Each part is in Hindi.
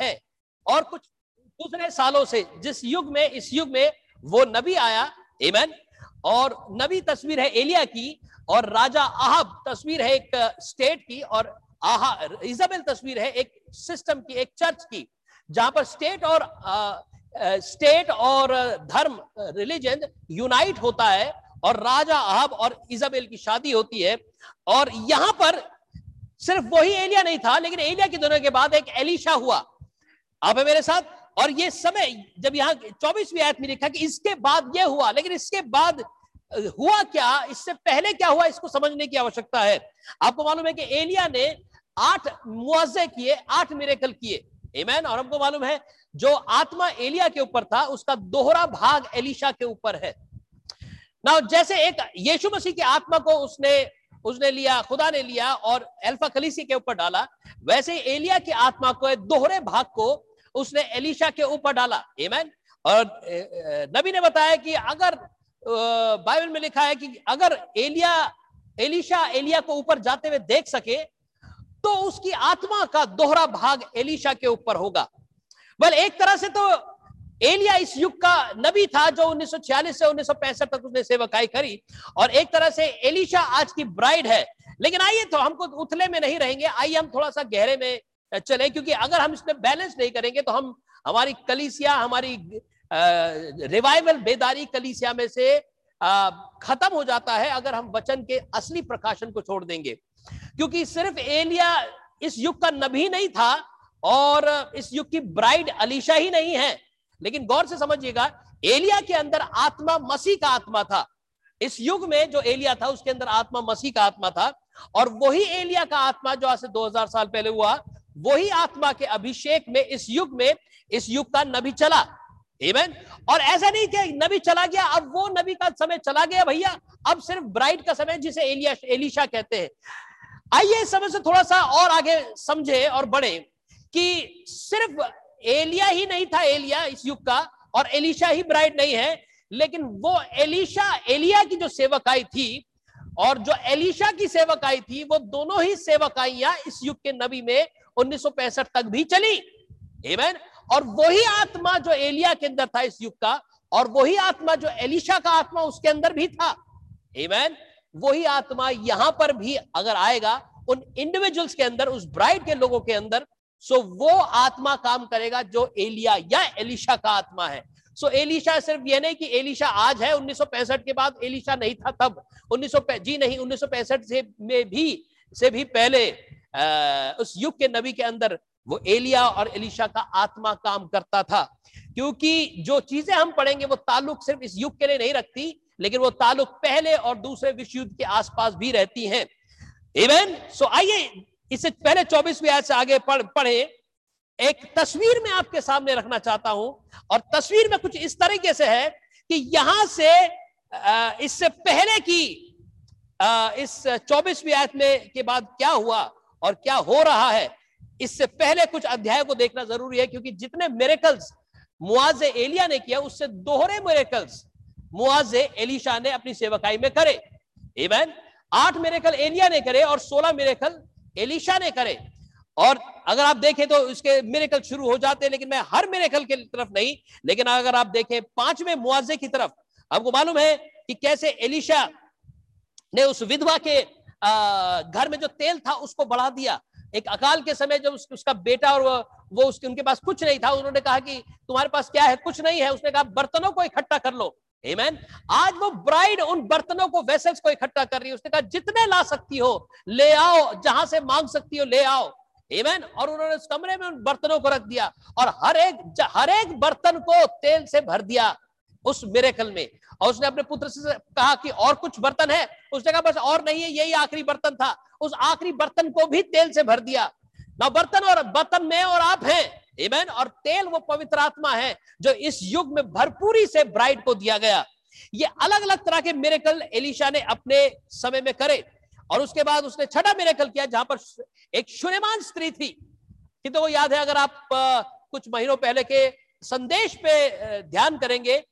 है और कुछ दूसरे सालों से जिस युग में इस युग में वो नबी आया एमन और नबी तस्वीर है एलिया की और राजा आहब तस्वीर है एक स्टेट की और आहा इजाबेल तस्वीर है एक सिस्टम की एक चर्च की जहाँ पर स्टेट और आ, स्टेट और धर्म रिलीजन यूनाइट होता है और राजा आहब और इजाबेल की शादी होती है। और यहाँ पर सिर्फ़ वही एलिया नहीं था लेकिन एलिया के दोनों के बाद एक एलिशा हुआ। आप है मेरे साथ? और ये समय, जब यहाँ चौबीसवीं आयत में लिखा कि इसके बाद ये हुआ, लेकिन इसके बाद हुआ क्या? इससे पहले क्या हुआ? इसको समझने की आवश्यकता है। आपको मालूम है कि एलिया ने आठ मुआवजे किए, आठ मिरेकल किए। एमैन और हमको मालूम है, जो आत्मा एलिया के ऊपर था, उसका दोहरा भाग एलिशा के ऊपर है। ना जैसे एक यीशु मसीह की आत्मा को उसने उसने लिया, खुदा ने लिया और अल्फ़ा कलीसी के ऊपर डाला, वैसे एलिया की आत्मा को दोहरे भाग को उसने एलिशा के ऊपर डाला। एमैन और नबी ने बताया कि अगर बाइबल में लिखा है कि अगर एलिया, एलिशा एलिया को ऊपर जाते हुए देख सके तो उसकी आत्मा का दोहरा भाग एलिशा के ऊपर होगा। बल एक तरह से तो एलिया इस युग का नबी था जो 1946 से 1965 तक उसने सेवकाई करी। और एक तरह से एलिशा आज की ब्राइड है। लेकिन आइए तो हमको उथले में नहीं रहेंगे। आइए हम थोड़ा सा गहरे में चले, क्योंकि अगर हम इसमें बैलेंस नहीं करेंगे तो हम हमारी कलीसिया, हमारी रिवाइवल बेदारी कलीसिया में से खत्म हो जाता है अगर हम वचन के असली प्रकाशन को छोड़ देंगे। क्योंकि सिर्फ़ एलिया इस युग का नबी नहीं था, और इस युग की ब्राइड अलीशा ही नहीं है। लेकिन गौर से समझिएगा, एलिया के अंदर आत्मा मसीह का आत्मा था। इस युग में जो एलिया था, उसके अंदर आत्मा मसीह का आत्मा था, और वही एलिया का आत्मा जो आज से 2000 साल पहले हुआ वही आत्मा के अभिषेक में, इस युग में, इस युग का नबी चला। Amen? और ऐसा नहीं कि नबी चला गया, अब वो नबी का समय चला गया भैया। अब सिर्फ़ ब्राइड का समय, जिसे एलिया एलिशा कहते हैं। आइए इस समय से थोड़ा सा और आगे समझे और बढ़े कि सिर्फ़ एलिया ही नहीं था एलिया इस युग का, और एलिशा ही ब्राइड नहीं है। लेकिन वो एलिशा एलिया की जो सेवकाई थी, और जो एलिशा की सेवकाई थी, वो दोनों ही सेवकाइयाँ इस युग के नबी में। 1965 तक भी चली। एमेन और वही आत्मा जो एलिया के अंदर था इस युग का, और वही आत्मा जो एलिशा का आत्मा उसके अंदर भी था। एमेन वही आत्मा यहाँ पर भी अगर आएगा, उन इंडिविजुअल्स के अंदर, उस ब्राइड के लोगों के अंदर सो वो आत्मा काम करेगा जो एलिया या एलिशा का आत्मा है। सो एलिशा सिर्फ़ ये नहीं कि एलिशा आज है 1965 के बाद एलिशा नहीं था तब। 1900 जी नहीं 1965 से में भी, से भी पहले। आ, उस युग के नबी के अंदर वो एलिया और एलिशा का आत्मा काम करता था। क्योंकि जो चीज़ें हम पढ़ेंगे वो ताल्लुक सिर्फ़ इस युग के लिए नहीं रखती लेकिन वो ताल्लुक पहले और दूसरे विश्व युद्ध के आसपास भी रहती हैं। इवन सो आइए इससे पहले चौबीसवीं आयत से आगे पढ़ पढ़े। एक तस्वीर में आपके सामने रखना चाहता हूँ और तस्वीर में कुछ इस तरीके से है कि यहाँ से इससे पहले की इस चौबीसवीं आयत में के बाद क्या हुआ? और क्या हो रहा है, इससे पहले कुछ अध्याय को देखना ज़रूरी है, क्योंकि जितने मेरेकल्स मुआजे एलिया ने किया, उससे दोहरे मेरेकल्स मुआजे एलिशा ने अपनी सेवकाई में करे। इवन आठ मेरेकल एलिया ने करे और सोलह मेरेकल एलिशा ने करे। और अगर आप देखें तो इसके मेरेकल शुरू हो जाते हैं, लेकिन मैं हर मेरेकल के तरफ़ नहीं, लेकिन अगर आप देखें पाँचवें मुआवजे की तरफ़, आपको मालूम है कि कैसे एलिशा ने उस विधवा के घर में जो तेल था उसको बढ़ा दिया। एक अकाल के समय जब उस, उसका बेटा और वो, वो उसके उनके पास कुछ नहीं था उन्होंने कहा कि तुम्हारे पास क्या है? कुछ नहीं है। उसने कहा बर्तनों को इकट्ठा कर लो। Amen? आज वो ब्राइड उन बर्तनों को वेसल्स को इकट्ठा कर रही है। उसने कहा जितने ला सकती हो ले आओ। जहाँ से मांग सकती हो ले आओ। Amen? और उन्होंने उस कमरे में उन बर्तनों को रख दिया। और हर एक हर एक बर्तन को तेल से भर दिया उस मेरेकल में। और उसने अपने पुत्र से कहा कि और कुछ बर्तन है। उसने कहा, बस और नहीं है, यही आखिरी बर्तन था। उस आखिरी बर्तन को भी तेल से भर दिया। ना बर्तन और बर्तन में और आप हैं। Amen? और तेल वो पवित्र आत्मा है, जो इस युग में भरपूरी से ब्राइड को दिया गया। ये अलग अलग तरह के मेरेकल एलिशा ने अपने समय में करे। और उसके बाद उसने छठा मेरेकल किया, जहाँ पर एक शुरेमान स्त्री थी। कि तो वो याद है, अगर आप कुछ महीनों पहले के संदेश पे ध्यान करेंगे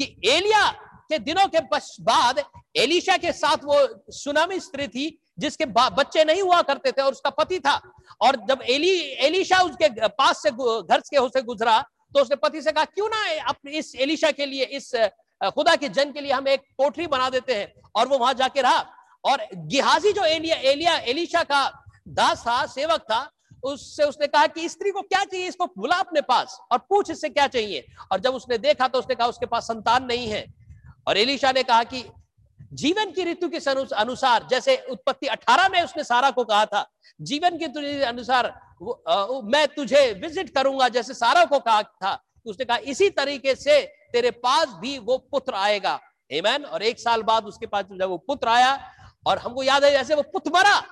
कि एलिया के दिनों के बाद एलिशा के साथ वो सुनामी स्त्री थी, जिसके बच्चे नहीं हुआ करते थे और उसका पति था। और जब एली, एलिशा उसके पास से घर के से गुजरा तो उसने पति से कहा, क्यों ना अपने इस एलिशा के लिए, इस खुदा के जन के लिए हम एक कोठरी बना देते हैं? और वो वहाँ जाके रहा। और गिहाजी जो एलिया एलिया, एलिशा का दास था सेवक था उससे उसने कहा कि स्त्री को क्या चाहिए? इसको बुला अपने पास और पूछ इससे क्या चाहिए? और जब उसने देखा तो उसने कहा, उसके पास संतान नहीं है। और एलिशा ने कहा कि जीवन की ऋतु के अनुसार, जैसे उत्पत्ति 18 में उसने सारा को कहा था, जीवन के अनुसार मैं तुझे विज़िट करूँगा, जैसे सारा को कहा था। उसने कहा, इसी तरीके से तेरे पास भी वो पुत्र आएगा। एमैन और एक साल बाद उसके पास जब वो पुत्र आया, और हमको याद है, जैसे वो पुत्र मरा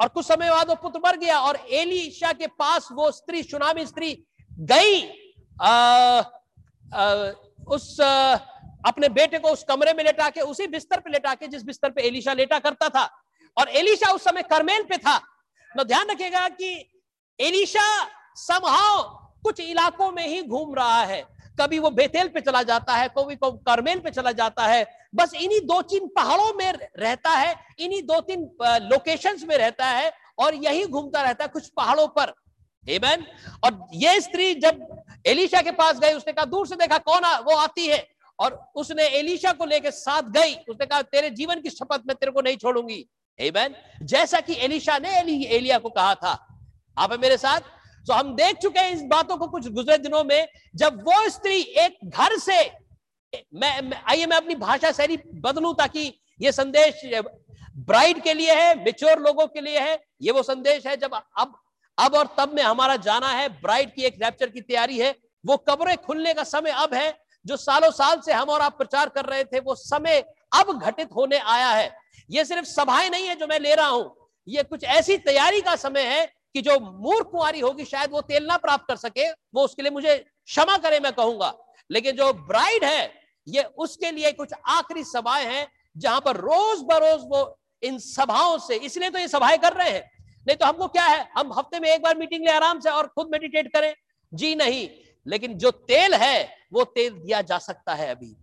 और कुछ समय बाद वो पुत्र मर गया और एलिशा के पास वो स्त्री सुनामी स्त्री गई आ, आ, उस आ, अपने बेटे को उस कमरे में लेटा के उसी बिस्तर पे लेटा के जिस बिस्तर पे एलिशा लेटा करता था। और एलिशा उस समय करमेल पे था। तो ध्यान रखिएगा कि एलिशा समहाव कुछ इलाकों में ही घूम रहा है। कभी वो बेतेल पे चला जाता है कभी को करमेल पे चला जाता है। बस इन्हीं दो तीन पहाड़ों में रहता है इन्हीं दो तीन लोकेशंस में रहता है और यही घूमता रहता है कुछ पहाड़ों पर। एमन और ये स्त्री जब एलिशा के पास गई उसने कहा दूर से देखा कौन आ, वो आती है? और उसने एलिशा को लेकर साथ गई। उसने कहा तेरे जीवन की शपथ में तेरे को नहीं छोड़ूँगी। एमन जैसा कि एलिशा ने एली, एलिया को कहा था। आप मेरे साथ? तो हम देख चुके हैं इस बातों को कुछ गुजरे दिनों में जब वो स्त्री एक घर से मैं, आइए मैं अपनी भाषा शैली बदलू ताकि ये संदेश ब्राइड के लिए है मेच्योर लोगों के लिए है। ये वो संदेश है जब अब अब और तब में हमारा जाना है ब्राइड की एक रैप्चर की तैयारी है। वो कब्रें खुलने का समय अब है जो सालों साल से हम और आप प्रचार कर रहे थे वो समय अब घटित होने आया है। ये सिर्फ़ सभाएँ नहीं है जो मैं ले रहा हूँ। ये कुछ ऐसी तैयारी का समय है कि जो मूर्ख कुआरी होगी शायद वो तेल ना प्राप्त कर सके वो उसके लिए मुझे क्षमा करे मैं कहूँगा। लेकिन जो ब्राइड है ये उसके लिए कुछ आखिरी सभाएँ हैं जहाँ पर रोज बरोज वो इन सभाओं से इसलिए तो ये सभाएँ कर रहे हैं। नहीं तो हमको क्या है? हम हफ़्ते में एक बार मीटिंग ले आराम से और खुद मेडिटेट करें। जी नहीं लेकिन जो तेल है वो तेल दिया जा सकता है अभी।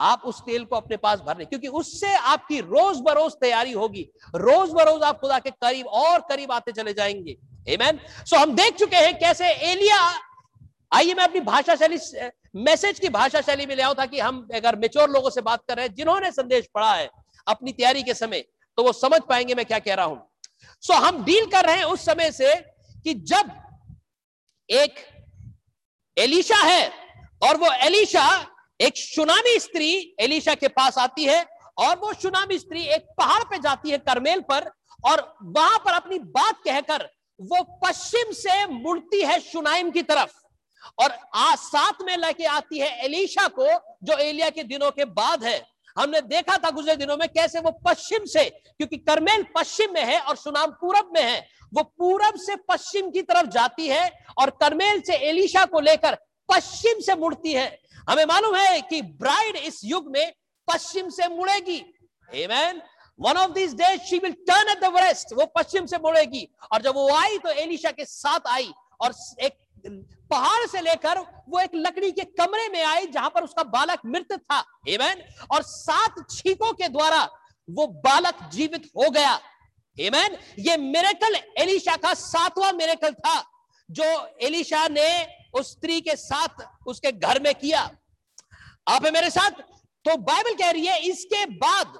आप उस तेल को अपने पास भरने क्योंकि उससे आपकी रोज बरोज तैयारी होगी। रोज बरोज आप खुदा के करीब और करीब आते चले जाएँगे? सो so, हम देख चुके हैं कैसे एलिया आइए मैं अपनी भाषा शैली मैसेज की भाषा शैली में ले आओ ताकि हम अगर मेच्योर लोगों से बात कर रहे हैं, जिन्होंने संदेश पढ़ा है अपनी तैयारी के समय तो वो समझ पाएँगे मैं क्या कह रहा हूँ। सो हम डील कर रहे हैं उस समय से कि जब एक एलिशा है और वो एलिशा एक सुनामी स्त्री एलिशा के पास आती है और वो सुनामी स्त्री एक पहाड़ पे जाती है करमेल पर और वहाँ पर अपनी बात कहकर वो पश्चिम से मुड़ती है सुनाइम की तरफ़। और आज साथ में लेके आती है एलिशा को, जो एलिया के दिनों के बाद है। हमने देखा था गुजरे दिनों में कैसे वो पश्चिम से, क्योंकि करमेल पश्चिम में है और सुनाम पूरब में है, वो पूरब से पश्चिम की तरफ़ जाती है और करमेल से एलिशा को लेकर पश्चिम से मुड़ती है। हमें मालूम है कि ब्राइड इस युग में पश्चिम से मुड़ेगी। Amen. One of this days she will turn at the west वो पश्चिम से मुड़ेगी। और जब वो आई तो एलिशा के साथ आई और एक पहाड़ से लेकर वो एक लकड़ी के कमरे में आई जहाँ पर उसका बालक मृत था। एमैन और सात छीकों के द्वारा वो बालक जीवित हो गया। एमैन ये मेरेकल एलिशा का सातवां मेरेकल था, जो एलिशा ने उस स्त्री के साथ उसके घर में किया। आप है मेरे साथ? तो बाइबल कह रही है, इसके बाद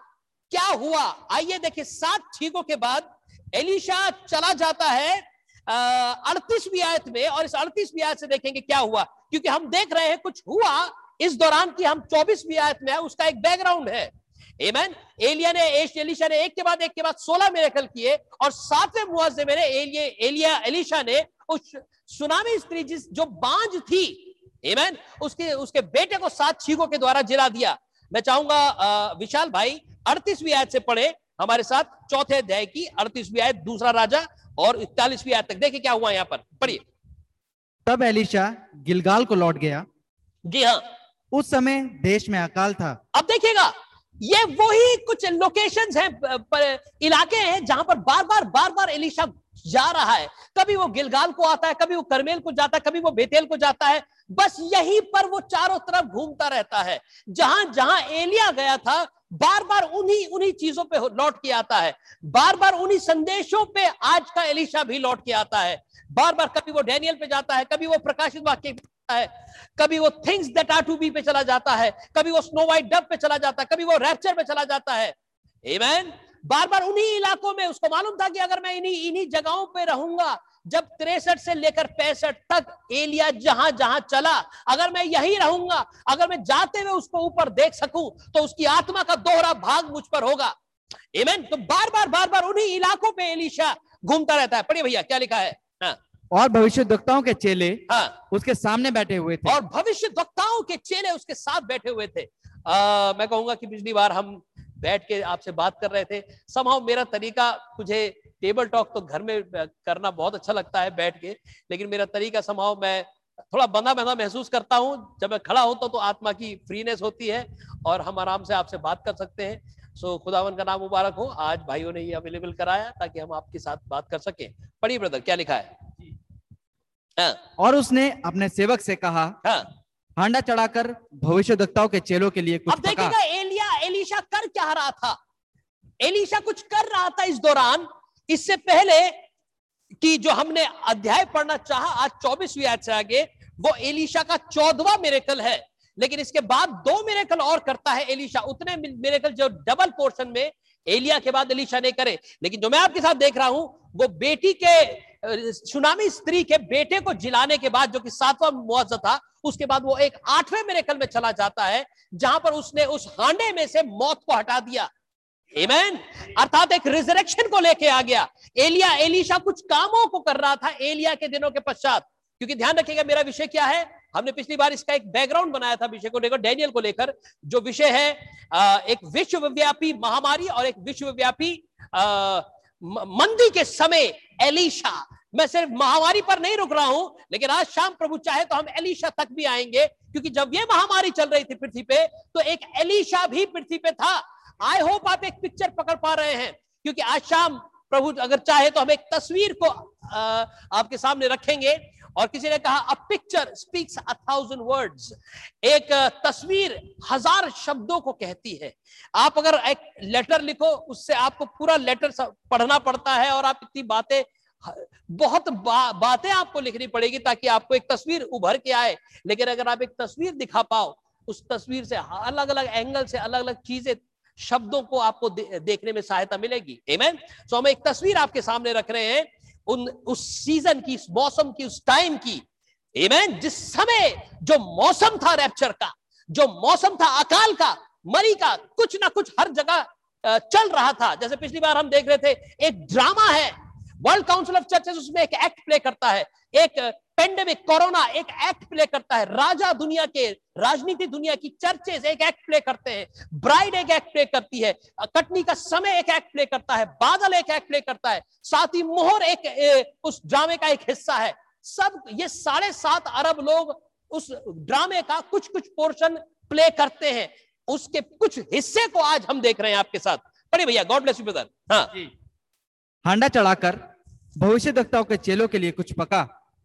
क्या हुआ? आइए देखिए, सात छीकों के बाद एलिशा चला जाता है अड़तीसवीं आयत में, और इस अड़तीसवीं आयत से देखेंगे क्या हुआ। क्योंकि हम देख रहे हैं, कुछ हुआ इस दौरान की हम चौबीसवीं आयत में है, उसका एक बैकग्राउंड है। एमन एलिया ने एलिशा ने एक के बाद एक के बाद सोलह मेरेकल किए, और सातवें मुआवजे में एलिया एलिया, एलिशा ने उस सुनामी स्त्री जिस, जो बांझ थी एमन उसके उसके बेटे को सात छीकों के द्वारा जिला दिया। मैं चाहूँगा विशाल भाई अड़तीसवीं आयत से पढ़े। हमारे साथ चौथे अध्याय की अड़तीसवीं आयत, दूसरा राजा और इकतालीसवीं आयत तक। देखिए क्या हुआ यहाँ पर। पढ़िए। तब एलिशा गिलगाल को लौट गया। जी हाँ। उस समय देश में अकाल था। अब देखिएगा ये वही कुछ लोकेशंस हैं इलाके हैं जहाँ पर बार बार बार बार एलिशा जा रहा है। कभी वो गिलगाल को आता है कभी वो करमेल को जाता है कभी वो बेतेल को जाता है। बस यहीं पर वो चारों तरफ़ घूमता रहता है। जहाँ जहाँ एलिया गया था बार बार उन्हीं उन्हीं चीज़ों पे लौट के आता है। बार बार उन्हीं संदेशों पे आज का एलिशा भी लौट के आता है। बार बार कभी वो डैनियल पे जाता है, कभी वो प्रकाशित वाक्य है, कभी वो things that are to be पे चला जाता है, कभी वो स्नो वाइट डब पे चला जाता है, कभी वो रैप्चर पे चला जाता है। Amen? बार बार उन्हीं इलाकों में, उसको मालूम था कि अगर मैं इन्हीं इन्हीं जगहों पे रहूँगा जब तिरसठ से लेकर पैंसठ तक एलिया जहाँ जहाँ चला अगर मैं यही रहूँगा अगर मैं जाते हुए उसको ऊपर देख सकूँ तो उसकी आत्मा का दोहरा भाग मुझ पर होगा। एमेन तो बार बार बार बार उन्हीं इलाकों पे एलिशा घूमता रहता है। पढ़िए भैया क्या लिखा है? हाँ। और भविष्य वक्ताओं के चेले हाँ। उसके सामने बैठे हुए थे। और भविष्य वक्ताओं के चेले उसके साथ बैठे हुए थे। आ, मैं कहूँगा कि पिछली बार हम बैठ के आपसे बात कर रहे थे। समहाउ मेरा तरीका मुझे टेबल टॉक तो घर में करना बहुत अच्छा लगता है बैठ के लेकिन मेरा तरीका समहाउ मैं थोड़ा बंधा बंधा महसूस करता हूँ। जब मैं खड़ा होता हूँ तो आत्मा की फ्रीनेस होती है और हम आराम से आपसे बात कर सकते हैं। सो खुदावन का नाम मुबारक हो। आज भाइयों ने ये अवेलेबल कराया ताकि हम आपके साथ बात कर सके। पढ़िए ब्रदर क्या लिखा है? हाँ। और उसने अपने सेवक से कहा हाँ। हांडा चढ़ाकर भविष्य के चेलों के लिए कुछ अब पका। देखिएगा एलिया एलिशा कर क्या रहा था? एलिशा कुछ कर रहा था इस दौरान। इससे पहले कि जो हमने अध्याय पढ़ना चाहा, आज चौबीसवीं आयत से आगे, वो एलिशा का चौदवा मेरेकल है। लेकिन इसके बाद दो मेरेकल और करता है एलिशा। उतने मेरेकल जो डबल पोर्शन में एलिया के बाद एलिशा ने करे। लेकिन जो मैं आपके साथ देख रहा हूँ, वो बेटी के सुनामी स्त्री के बेटे को जिलाने के बाद, जो कि सातवां मुआवजा था उसके बाद वो एक आठवें मेरेकल में चला जाता है, जहाँ पर उसने उस हांडे में से मौत को हटा दिया। Amen? अर्थात एक रिजरेक्शन को लेके आ गया। एलिया एलिशा कुछ कामों को कर रहा था एलिया के दिनों के पश्चात। क्योंकि ध्यान रखिएगा, मेरा विषय क्या है? हमने पिछली बार इसका एक बैकग्राउंड बनाया था विषय को लेकर डैनियल को लेकर, जो विषय है एक विश्वव्यापी महामारी और एक विश्वव्यापी मंदी के समय एलिशा मैं सिर्फ़ महामारी पर नहीं रुक रहा हूँ लेकिन आज शाम प्रभु चाहे तो हम एलिशा तक भी आएँगे क्योंकि जब ये महामारी चल रही थी पृथ्वी पे तो एक एलिशा भी पृथ्वी पे था। आई होप आप एक पिक्चर पकड़ पा रहे हैं क्योंकि आज शाम प्रभु अगर चाहे तो हम एक तस्वीर को अ, आपके सामने रखेंगे। और किसी ने कहा a picture speaks a thousand words एक तस्वीर हज़ार शब्दों को कहती है। आप अगर एक लेटर लिखो उससे आपको पूरा लेटर पढ़ना पड़ता है और आप इतनी बातें बहुत बा, बातें आपको लिखनी पड़ेगी ताकि आपको एक तस्वीर उभर के आए। लेकिन अगर आप एक तस्वीर दिखा पाओ उस तस्वीर से अलग अलग एंगल से अलग अलग चीज़ें शब्दों को आपको दे, देखने में सहायता मिलेगी। एमेन सो हम एक तस्वीर आपके सामने रख रहे हैं उन उस सीज़न की उस मौसम की उस टाइम की। एमेन जिस समय जो मौसम था रैप्चर का जो मौसम था अकाल का मरी का कुछ ना कुछ हर जगह चल रहा था। जैसे पिछली बार हम देख रहे थे एक ड्रामा है। वर्ल्ड काउंसिल ऑफ़ चर्चेस उसमें एक एक्ट प्ले करता है। एक पेंडेमिक कोरोना एक एक्ट प्ले करता है। राजा दुनिया के राजनीति दुनिया की चर्चेस एक एक्ट प्ले करते हैं। ब्राइड एक एक्ट प्ले करती है। कटनी का समय एक एक्ट प्ले करता है। बादल एक एक्ट प्ले करता है। साथ ही मोहर एक ए, उस ड्रामे का एक हिस्सा है। सब ये साढ़े सात अरब लोग उस ड्रामे का कुछ कुछ पोर्शन प्ले करते हैं। उसके कुछ हिस्से को आज हम देख रहे हैं आपके साथ। पढ़िए भैया गॉड ब्लेस यू ब्रदर हाँ। हांडा चढ़ाकर भविष्य दक्ताओं के चेलों के लिए कुछ पका।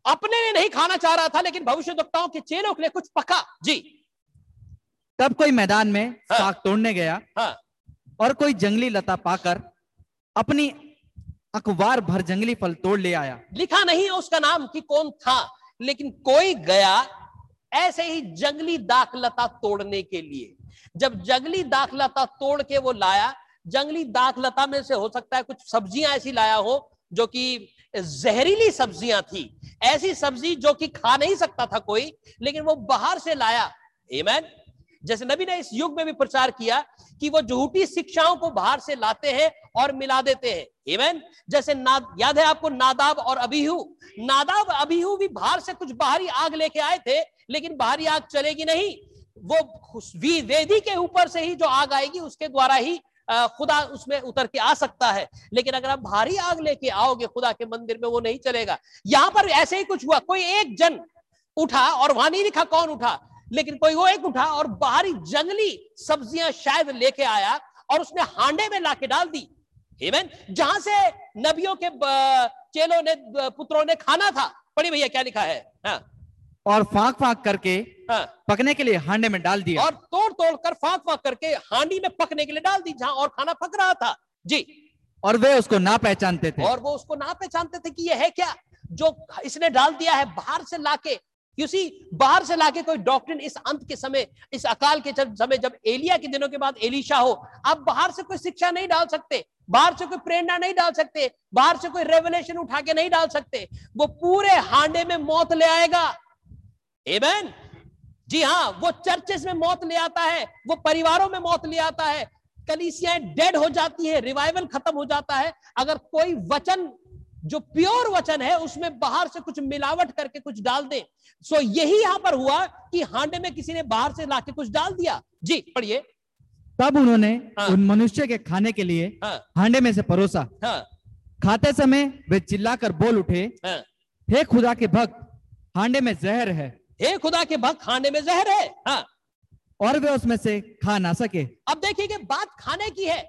अपने ने नहीं खाना चाह रहा था लेकिन भविष्यवक्ताओं के चेलों के लिए कुछ पका। जी। तब कोई मैदान में हाँ। साग तोड़ने गया हाँ। और कोई जंगली लता पाकर अपनी अखबार भर जंगली फल तोड़ ले आया। लिखा नहीं है उसका नाम कि कौन था लेकिन कोई गया ऐसे ही जंगली दाखलता तोड़ने के लिए। जब जंगली दाखलता तोड़ के वो लाया जंगली दाखलता में से हो सकता है कुछ सब्ज़ियाँ ऐसी लाया हो जो कि जहरीली सब्ज़ियाँ थी, ऐसी सब्ज़ी जो कि खा नहीं सकता था कोई, लेकिन वो बाहर से लाया Amen? जैसे नबी ने इस युग में भी प्रचार किया कि वो झूठी शिक्षाओं को बाहर से लाते हैं और मिला देते हैं Amen? जैसे ना, याद है आपको नादाब और अबीहू नादाब, अबीहू भी बाहर से कुछ बाहरी आग लेके आए थे, लेकिन बाहरी आग चलेगी नहीं वो वेदी के ऊपर से ही जो आग आएगी, उसके द्वारा ही खुदा उसमें उतर के आ सकता है। लेकिन अगर आप भारी आग लेके आओगे खुदा के मंदिर में, वो नहीं चलेगा। यहाँ पर ऐसे ही कुछ हुआ। कोई एक जन उठा और वहाँ नहीं लिखा कौन उठा। लेकिन कोई वो एक उठा और बाहरी जंगली सब्ज़ियाँ शायद लेके आया और उसने हांडे में लाके डाल दी। Amen? जहाँ से नबियों के चेलों ने पुत्रों ने खाना था। पढ़ी भैया क्या लिखा है? हाँ। और फाक फाक करके हाँ। पकने के लिए हांडे में डाल दिया। और तोड़ तोड़ कर फाक फाक करके हांडी में पकने के लिए डाल दी जहाँ और खाना पक रहा था। जी। और वे उसको ना पहचानते थे। और वो उसको ना पहचानते थे कि ये है क्या? जो इसने डाल दिया है बाहर से लाके यूसी बाहर से लाके कोई डॉक्टर इस अंत के समय इस अकाल के जब समय जब एलिया के दिनों के बाद एलिशा हो आप बाहर से कोई शिक्षा नहीं डाल सकते बाहर से कोई प्रेरणा नहीं डाल सकते बाहर से कोई रेवलेशन उठा के नहीं डाल सकते वो पूरे हांडे में मौत ले आएगा। एमेन जी हाँ वो चर्चेस में मौत ले आता है वो परिवारों में मौत ले आता है। कलीसियाएँ डेड हो जाती है रिवाइवल खत्म हो जाता है। अगर कोई वचन जो प्योर वचन है उसमें बाहर से कुछ मिलावट करके कुछ डाल दे सो यही यहाँ पर हुआ कि हांडे में किसी ने बाहर से लाके कुछ डाल दिया। जी पढ़िए। तब उन्होंने हाँ। उन मनुष्य के खाने के लिए हाँ। हांडे में से परोसा। हाँ। खाते समय वे चिल्लाकर बोल उठे हाँ। हे खुदा के भक्त हांडे में जहर है। हे खुदा के भक्त खाने में जहर है। हाँ। और वे उसमें से खा ना सके। अब देखिए कि बात खाने की है।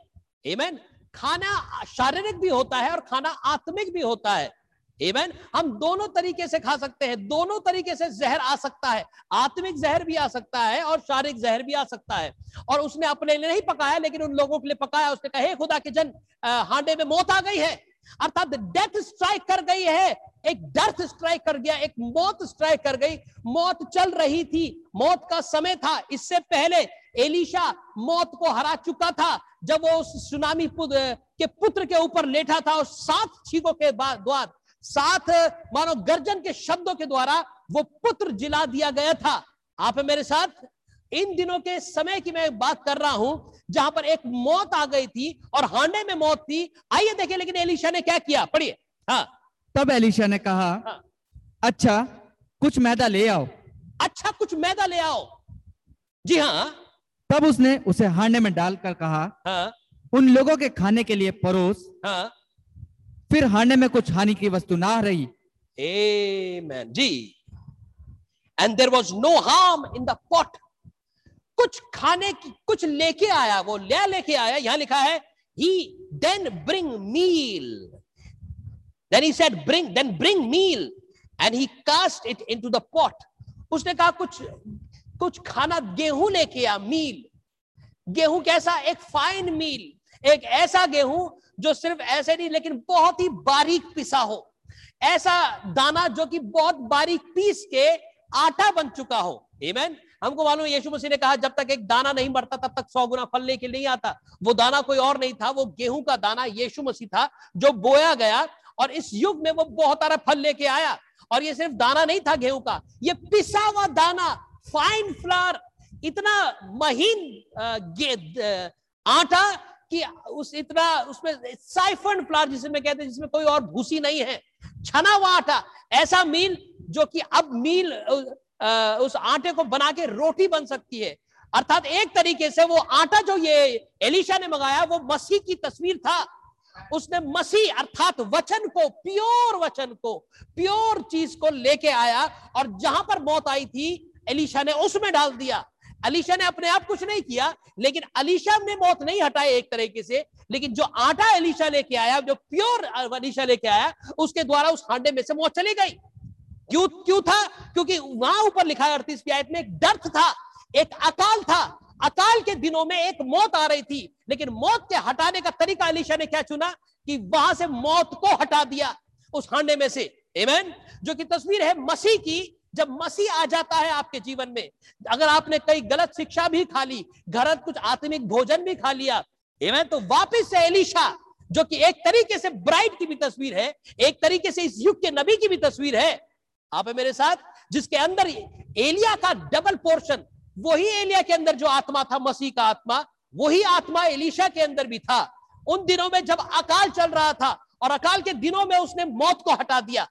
एमेन खाना शारीरिक भी होता है और खाना आत्मिक भी होता है। एमेन हम दोनों तरीके से खा सकते हैं। दोनों तरीके से जहर आ सकता है। आत्मिक जहर भी आ सकता है और शारीरिक जहर भी आ सकता है। और उसने अपने लिए नहीं पकाया लेकिन उन लोगों के लिए पकाया। उसने कहा हे खुदा के जन हांडे में मौत आ गई है। अर्थात डेथ स्ट्राइक कर गई है। एक डर्थ स्ट्राइक कर गया, एक मौत स्ट्राइक कर गई। मौत चल रही थी, मौत का समय था। इससे पहले एलिशा मौत को हरा चुका था, जब वो उस सुनामी के पुत्र के ऊपर लेटा था और सात छीकों के बाद द्वार, सात, मानो गर्जन के शब्दों के द्वारा वो पुत्र जिला दिया गया था। आप मेरे साथ? इन दिनों के समय की मैं बात कर रहा हूँ जहाँ पर एक मौत आ गई थी और हांडे में मौत थी। आइए देखिए लेकिन एलिशा ने क्या किया? पढ़िए। हाँ। तब एलिशा ने कहा हाँ। अच्छा कुछ मैदा ले आओ। अच्छा कुछ मैदा ले आओ? जी हाँ। तब उसने उसे हांडे में डालकर कहा हाँ। उन लोगों के खाने के लिए परोस। हाँ। फिर हांडे में कुछ हानि की वस्तु ना रही। Amen. Ji. And there was no harm in the pot कुछ खाने की, कुछ लेके आया, वो ले, लेके आया, यहाँ लिखा है he then bring meal then he said bring then bring meal and he cast it into the pot उसने कहा, कुछ कुछ खाना गेहूँ लेके आ मील गेहूँ कैसा? एक फाइन मील एक ऐसा गेहूँ जो सिर्फ़ ऐसे नहीं, लेकिन बहुत ही बारीक पिसा हो। ऐसा दाना जो कि बहुत बारीक पीस के आटा बन चुका हो। Amen? हमको मालूम यीशु मसीह ने कहा, जब तक एक दाना नहीं बढ़ता तब तक सौ गुना फल लेके नहीं आता। वो दाना कोई और नहीं था, वो गेहूँ का दाना यीशु मसीह था, जो बोया गया, और इस युग में वो बहुत सारा फल लेके आया। और ये सिर्फ़ दाना नहीं था गेहूँ का, ये पिसा हुआ दाना फाइन फ्लावर इतना महीन आटा कि उस इतना उसमें साइफन फ्लावर जिसे मैं कहते हैं, जिसमें कोई और भूसी नहीं है। छना हुआ आटा, ऐसा मील जो कि अब मील उस आटे को बना के रोटी बन सकती है। अर्थात एक तरीके से वो आटा जो ये एलिशा ने मंगाया, वो मसीह की तस्वीर था। उसने मसीह अर्थात वचन को, प्योर वचन को, प्योर चीज़ को लेके आया और जहाँ पर मौत आई थी, एलिशा ने उसमें डाल दिया। अलीशा ने अपने आप कुछ नहीं किया, लेकिन अलीशा ने मौत नहीं हटाई एक तरीके से, लेकिन जो आटा अलीशा लेके आया, जो प्योर अलीशा लेके आया, उसके द्वारा उस हांडे में से मौत चली गई। क्यों क्यों था? क्योंकि वहाँ ऊपर लिखा है, अड़तीस की आयत में, एक डर्थ था, एक अकाल था। अकाल के दिनों में एक मौत आ रही थी, लेकिन मौत के हटाने का तरीका अलीशा ने क्या चुना? कि वहाँ से मौत को हटा दिया, उस हांडे में से। एमेन जो कि तस्वीर है मसीह की, जब मसीह आ जाता है आपके जीवन में, अगर आपने कई गलत शिक्षा भी खा ली, घर कुछ आत्मिक भोजन भी खा लिया एमेन तो वापस से एलिशा जो कि एक तरीके से ब्राइड की भी तस्वीर है, एक तरीके से इस युग के नबी की भी तस्वीर है आप है मेरे साथ, जिसके अंदर एलिया का डबल पोर्शन वही एलिया के अंदर जो आत्मा था, मसीह का आत्मा, वही आत्मा एलिशा के अंदर भी था। उन दिनों में जब अकाल चल रहा था, और अकाल के दिनों में उसने मौत को हटा दिया।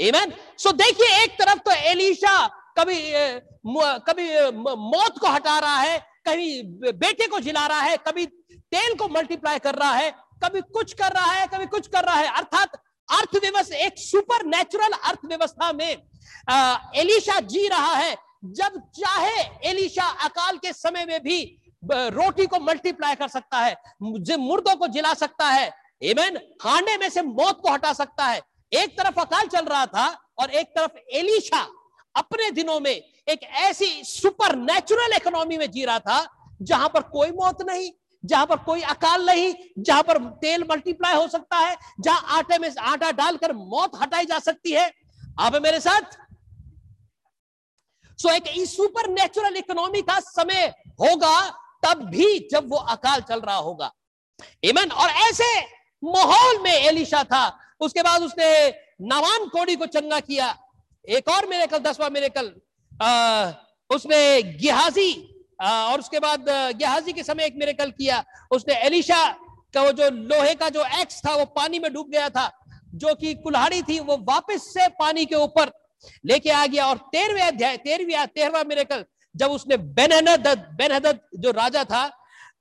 Amen? सो देखिए, एक तरफ़ तो एलिशा कभी कभी मौत को हटा रहा है, कभी बेटे को जिला रहा है, कभी तेल को मल्टीप्लाई कर रहा है, कभी कुछ कर रहा है, कभी कुछ कर रहा है। अर्थात अर्थव्यवस्था, एक सुपर नेचुरल अर्थव्यवस्था में एलिशा जी रहा है। जब चाहे एलिशा अकाल के समय में भी रोटी को मल्टीप्लाई कर सकता है मुर्दों को जिला सकता है एमेन हांडे में से मौत को हटा सकता है। एक तरफ़ अकाल चल रहा था और एक तरफ़ एलिशा अपने दिनों में एक ऐसी सुपर नेचुरल इकोनॉमी में जी रहा था, जहाँ पर कोई मौत नहीं जहाँ पर कोई अकाल नहीं जहाँ पर तेल मल्टीप्लाई हो सकता है जहाँ आटे में आटा डालकर मौत हटाई जा सकती है। आप मेरे साथ? सो एक सुपर नेचुरल इकोनॉमी का समय होगा तब भी जब वो अकाल चल रहा होगा। इमन और ऐसे माहौल में एलिशा था। उसके बाद उसने नवान कोड़ी को चंगा किया। एक और मेरे कल दसवा मेरे कल आ, उसने गिहाजी और उसके बाद गिहाजी के समय एक मेरे कल किया। उसने एलिशा का वो जो लोहे का जो एक्स था, वो पानी में डूब गया था, जो कि कुल्हाड़ी थी, वो वापस से पानी के ऊपर लेके आ गया। और तेरहवें अध्याय, तेरहवीं तेरहवा मेरे कल, जब उसने बेनहद बेनहद जो राजा था,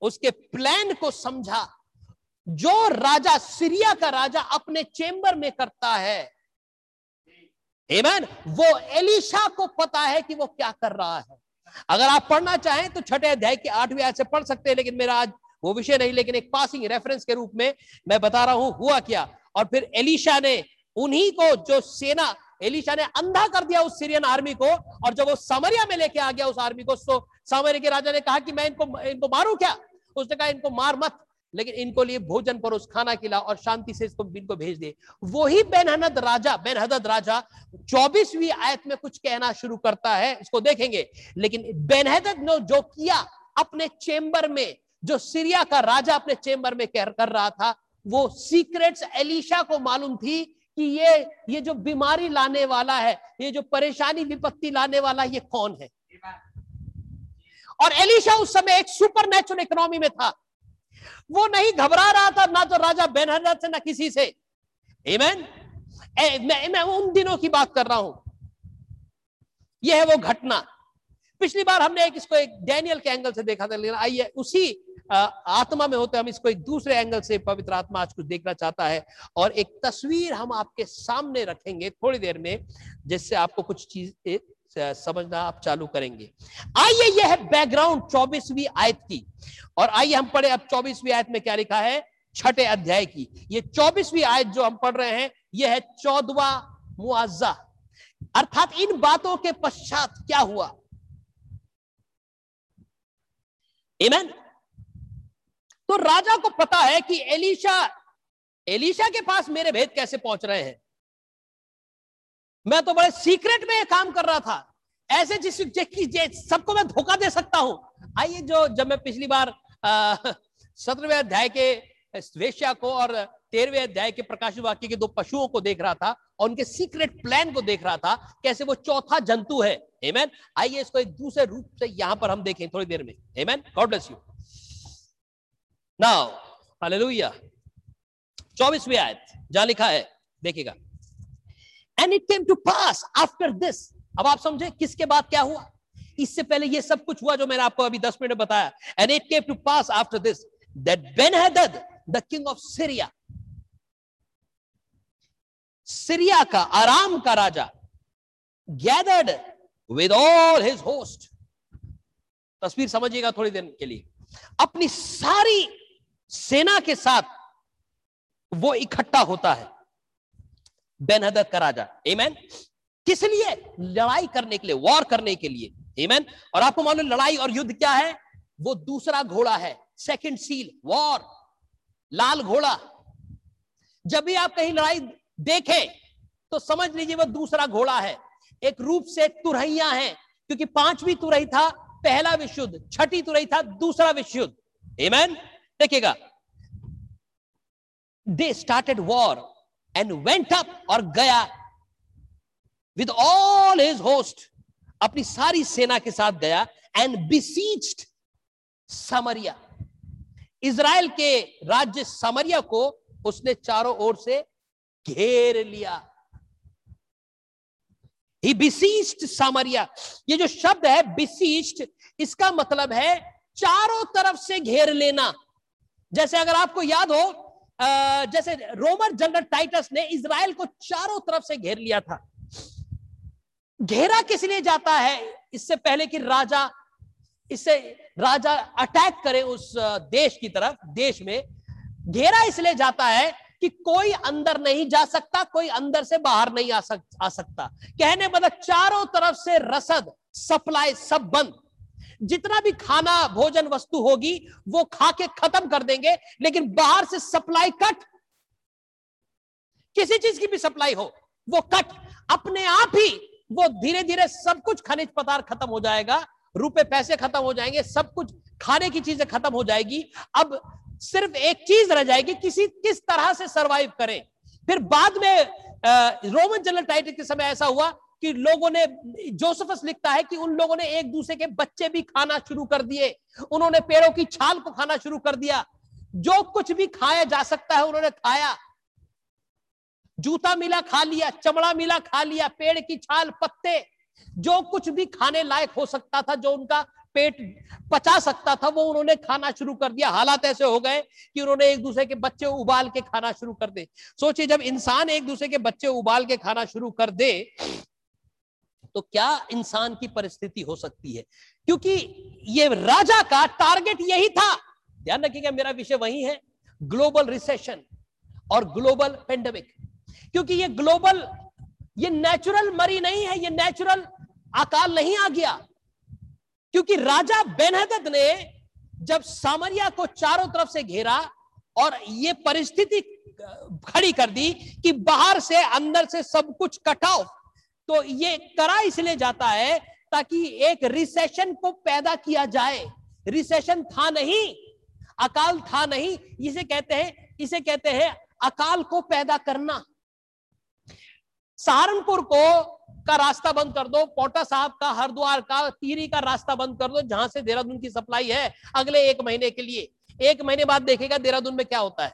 उसके प्लान को समझा। जो राजा, सीरिया का राजा अपने चेंबर में करता है एमन वो एलिशा को पता है कि वो क्या कर रहा है। अगर आप पढ़ना चाहें तो छठे अध्याय के आठवीं आय से पढ़ सकते हैं, लेकिन मेरा आज वो विषय नहीं, लेकिन एक पासिंग रेफरेंस के रूप में मैं बता रहा हूँ, हुआ क्या? और फिर एलिशा ने उन्हीं को जो सेना, एलिशा ने अंधा कर दिया उस सीरियन आर्मी को, और जब वो सामरिया में लेके आ गया उस आर्मी को तो सामरिया के राजा ने कहा कि मैं इनको इनको मारू क्या? उसने कहा, इनको मार मत। लेकिन इनको लिए भोजन पर उस खाना खिला और शांति से इसको इनको भेज दे। वही बेनहद राजा बेनहद राजा चौबीसवीं आयत में कुछ कहना शुरू करता है इसको देखेंगे। लेकिन बेनहद ने जो किया अपने चेंबर में जो सीरिया का राजा अपने चेंबर में कर, कर रहा था वो सीक्रेट्स एलिशा को मालूम थी कि ये ये जो बीमारी लाने वाला है ये जो परेशानी विपत्ति लाने वाला ये कौन है? और एलिशा उस समय एक सुपर नेचुरल इकोनॉमी में था। वो नहीं घबरा रहा था ना तो राजा बेनहदद से ना किसी से? ए, मैं, मैं उन दिनों की बात कर रहा हूँ। यह है वो घटना। पिछली बार हमने एक इसको एक डैनियल के एंगल से देखा था लेकिन आइए उसी आत्मा में होते हम इसको एक दूसरे एंगल से पवित्र आत्मा आज कुछ देखना चाहता है और एक तस्वीर हम आपके सामने रखेंगे थोड़ी देर में जिससे आपको कुछ चीज़ समझना आप चालू करेंगे। आइए यह है बैकग्राउंड चौबीसवीं आयत की। और आइए हम पढ़े अब चौबीसवीं आयत में क्या लिखा है? छठे अध्याय की। ये चौबीसवीं आयत जो हम पढ़ रहे हैं, यह है चौदवा मुआवजा अर्थात इन बातों के पश्चात क्या हुआ? इमन तो राजा को पता है कि एलिशा एलिशा के पास मेरे भेद कैसे पहुँच रहे हैं? मैं तो बड़े सीक्रेट में काम कर रहा था। ऐसे जिस सबको मैं धोखा दे सकता हूँ। आइए जो, जब मैं पिछली बार सत्रहवें अध्याय के, वेश्या को और तेरहवें अध्याय के प्रकाश वाक्य के दो पशुओं को देख रहा था और उनके सीक्रेट प्लान को देख रहा था, कैसे वो चौथा जंतु है। हेमैन आइए इसको एक दूसरे रूप से यहाँ पर हम देखें थोड़ी देर में। Amen God bless you now hallelujah चौबीसवीं आयत, जहाँ लिखा है, देखिएगा। And it came to pass after this अब आप समझे किसके बाद क्या हुआ? इससे पहले ये सब कुछ हुआ जो मैंने आपको अभी दस मिनट बताया। And it came to pass after this that Benhadad the king of Syria Syria का आराम का राजा gathered with all his host तस्वीर समझिएगा थोड़ी देर के लिए। अपनी सारी सेना के साथ वो इकट्ठा होता है। बेनहदत का राजा। एमैन किस लिए? लड़ाई करने के लिए वॉर करने के लिए। एमैन और आपको मालूम लड़ाई और युद्ध क्या है? वो दूसरा घोड़ा है सेकंड सील वॉर लाल घोड़ा। जब भी आप कहीं लड़ाई देखें तो समझ लीजिए वो दूसरा घोड़ा है। एक रूप से तुरहिया है, क्योंकि पांचवी तुरही था, पहला विश्व युद्ध छठी तुरही था, दूसरा विश्व युद्ध देखिएगा। They started war and went up और गया विद ऑल हिज होस्ट अपनी सारी सेना के साथ गया एंड बिसीच्ड समरिया इज़राइल के राज्य समरिया को उसने चारों ओर से घेर लिया। ही बिसीच्ड समरिया ये जो शब्द है बिसीच्ड इसका मतलब है चारों तरफ़ से घेर लेना। जैसे अगर आपको याद हो जैसे रोमन जनरल टाइटस ने इसराइल को चारों तरफ़ से घेर लिया था। घेरा किस लिए जाता है? इससे पहले कि राजा इससे राजा अटैक करे उस देश की तरफ़ देश में घेरा इसलिए जाता है कि कोई अंदर नहीं जा सकता कोई अंदर से बाहर नहीं आ, सक, आ सकता। कहने मतलब चारों तरफ़ से रसद सप्लाई सब बंद। जितना भी खाना भोजन वस्तु होगी वो खा के खत्म कर देंगे लेकिन बाहर से सप्लाई कट। किसी चीज़ की भी सप्लाई हो वो कट। अपने आप ही वो धीरे धीरे सब कुछ खनिज पदार्थ खत्म हो जाएगा, रुपए, पैसे खत्म हो जाएँगे, सब कुछ खाने की चीज़ें खत्म हो जाएगी। अब सिर्फ़ एक चीज़ रह जाएगी, किसी, किस तरह से सरवाइव करें। फिर बाद में रोमन जनरल टाइटल के समय ऐसा हुआ कि लोगों ने जोसेफस लिखता है कि उन लोगों ने एक दूसरे के बच्चे भी खाना शुरू कर दिए। उन्होंने पेड़ों की छाल को खाना शुरू कर दिया। जो कुछ भी खाया जा सकता है उन्होंने खाया। जूता मिला खा लिया, चमड़ा मिला खा लिया, पेड़ की छाल, पत्ते, जो कुछ भी खाने लायक हो सकता था, जो उनका पेट पचा सकता था, वो उन्होंने खाना शुरू कर दिया। हालात ऐसे हो गए कि उन्होंने एक दूसरे के बच्चे उबाल के खाना शुरू कर दे। सोचिए, जब इंसान एक दूसरे के बच्चे उबाल के खाना शुरू कर दे तो क्या इंसान की परिस्थिति हो सकती है? क्योंकि ये राजा का टारगेट यही था। ध्यान रखिएगा, मेरा विषय वही है। ग्लोबल रिसेशन और ग्लोबल पेंडेमिक क्योंकि ये ग्लोबल, ये नेचुरल मरी नहीं है, ये नेचुरल अकाल नहीं आ गया। क्योंकि राजा बेनहदत ने जब सामरिया को चारों तरफ़ से घेरा और ये परिस्थिति खड़ी कर दी कि बाहर से, अंदर से सब कुछ कट ऑफ़ तो ये करा इसलिए जाता है ताकि एक रिसेशन को पैदा किया जाए। रिसेशन था नहीं, अकाल था नहीं, इसे कहते हैं, इसे कहते हैं अकाल को पैदा करना। सहारनपुर को का रास्ता बंद कर दो, पोटा साहब का, हरिद्वार का, तीरी का रास्ता बंद कर दो, जहाँ से देहरादून की सप्लाई है अगले एक महीने के लिए। एक महीने बाद देखेगा देहरादून में क्या होता है।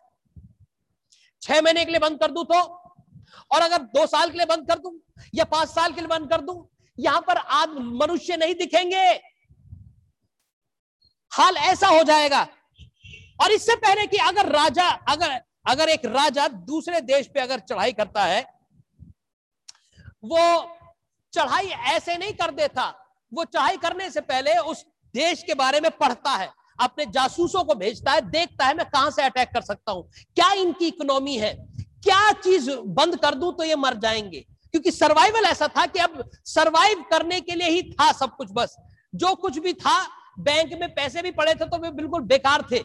छह महीने के लिए बंद कर दू तो और अगर दो साल के लिए बंद कर दू, या पाँच साल के लिए बंद कर दू, यहाँ पर आज मनुष्य नहीं दिखेंगे। हाल ऐसा हो जाएगा। और इससे पहले कि अगर राजा, अगर अगर एक राजा दूसरे देश पे अगर चढ़ाई करता है वो चढ़ाई ऐसे नहीं कर देता। वो चढ़ाई करने से पहले उस देश के बारे में पढ़ता है, अपने जासूसों को भेजता है, देखता है, मैं कहाँ से अटैक कर सकता हूँ। क्या इनकी इकोनॉमी है? क्या चीज़ बंद कर दूँ तो ये मर जाएँगे? क्योंकि सर्वाइवल ऐसा था कि अब सर्वाइव करने के लिए ही था सब कुछ बस। जो कुछ भी था बैंक में पैसे भी पड़े थे तो वे बिल्कुल बेकार थे।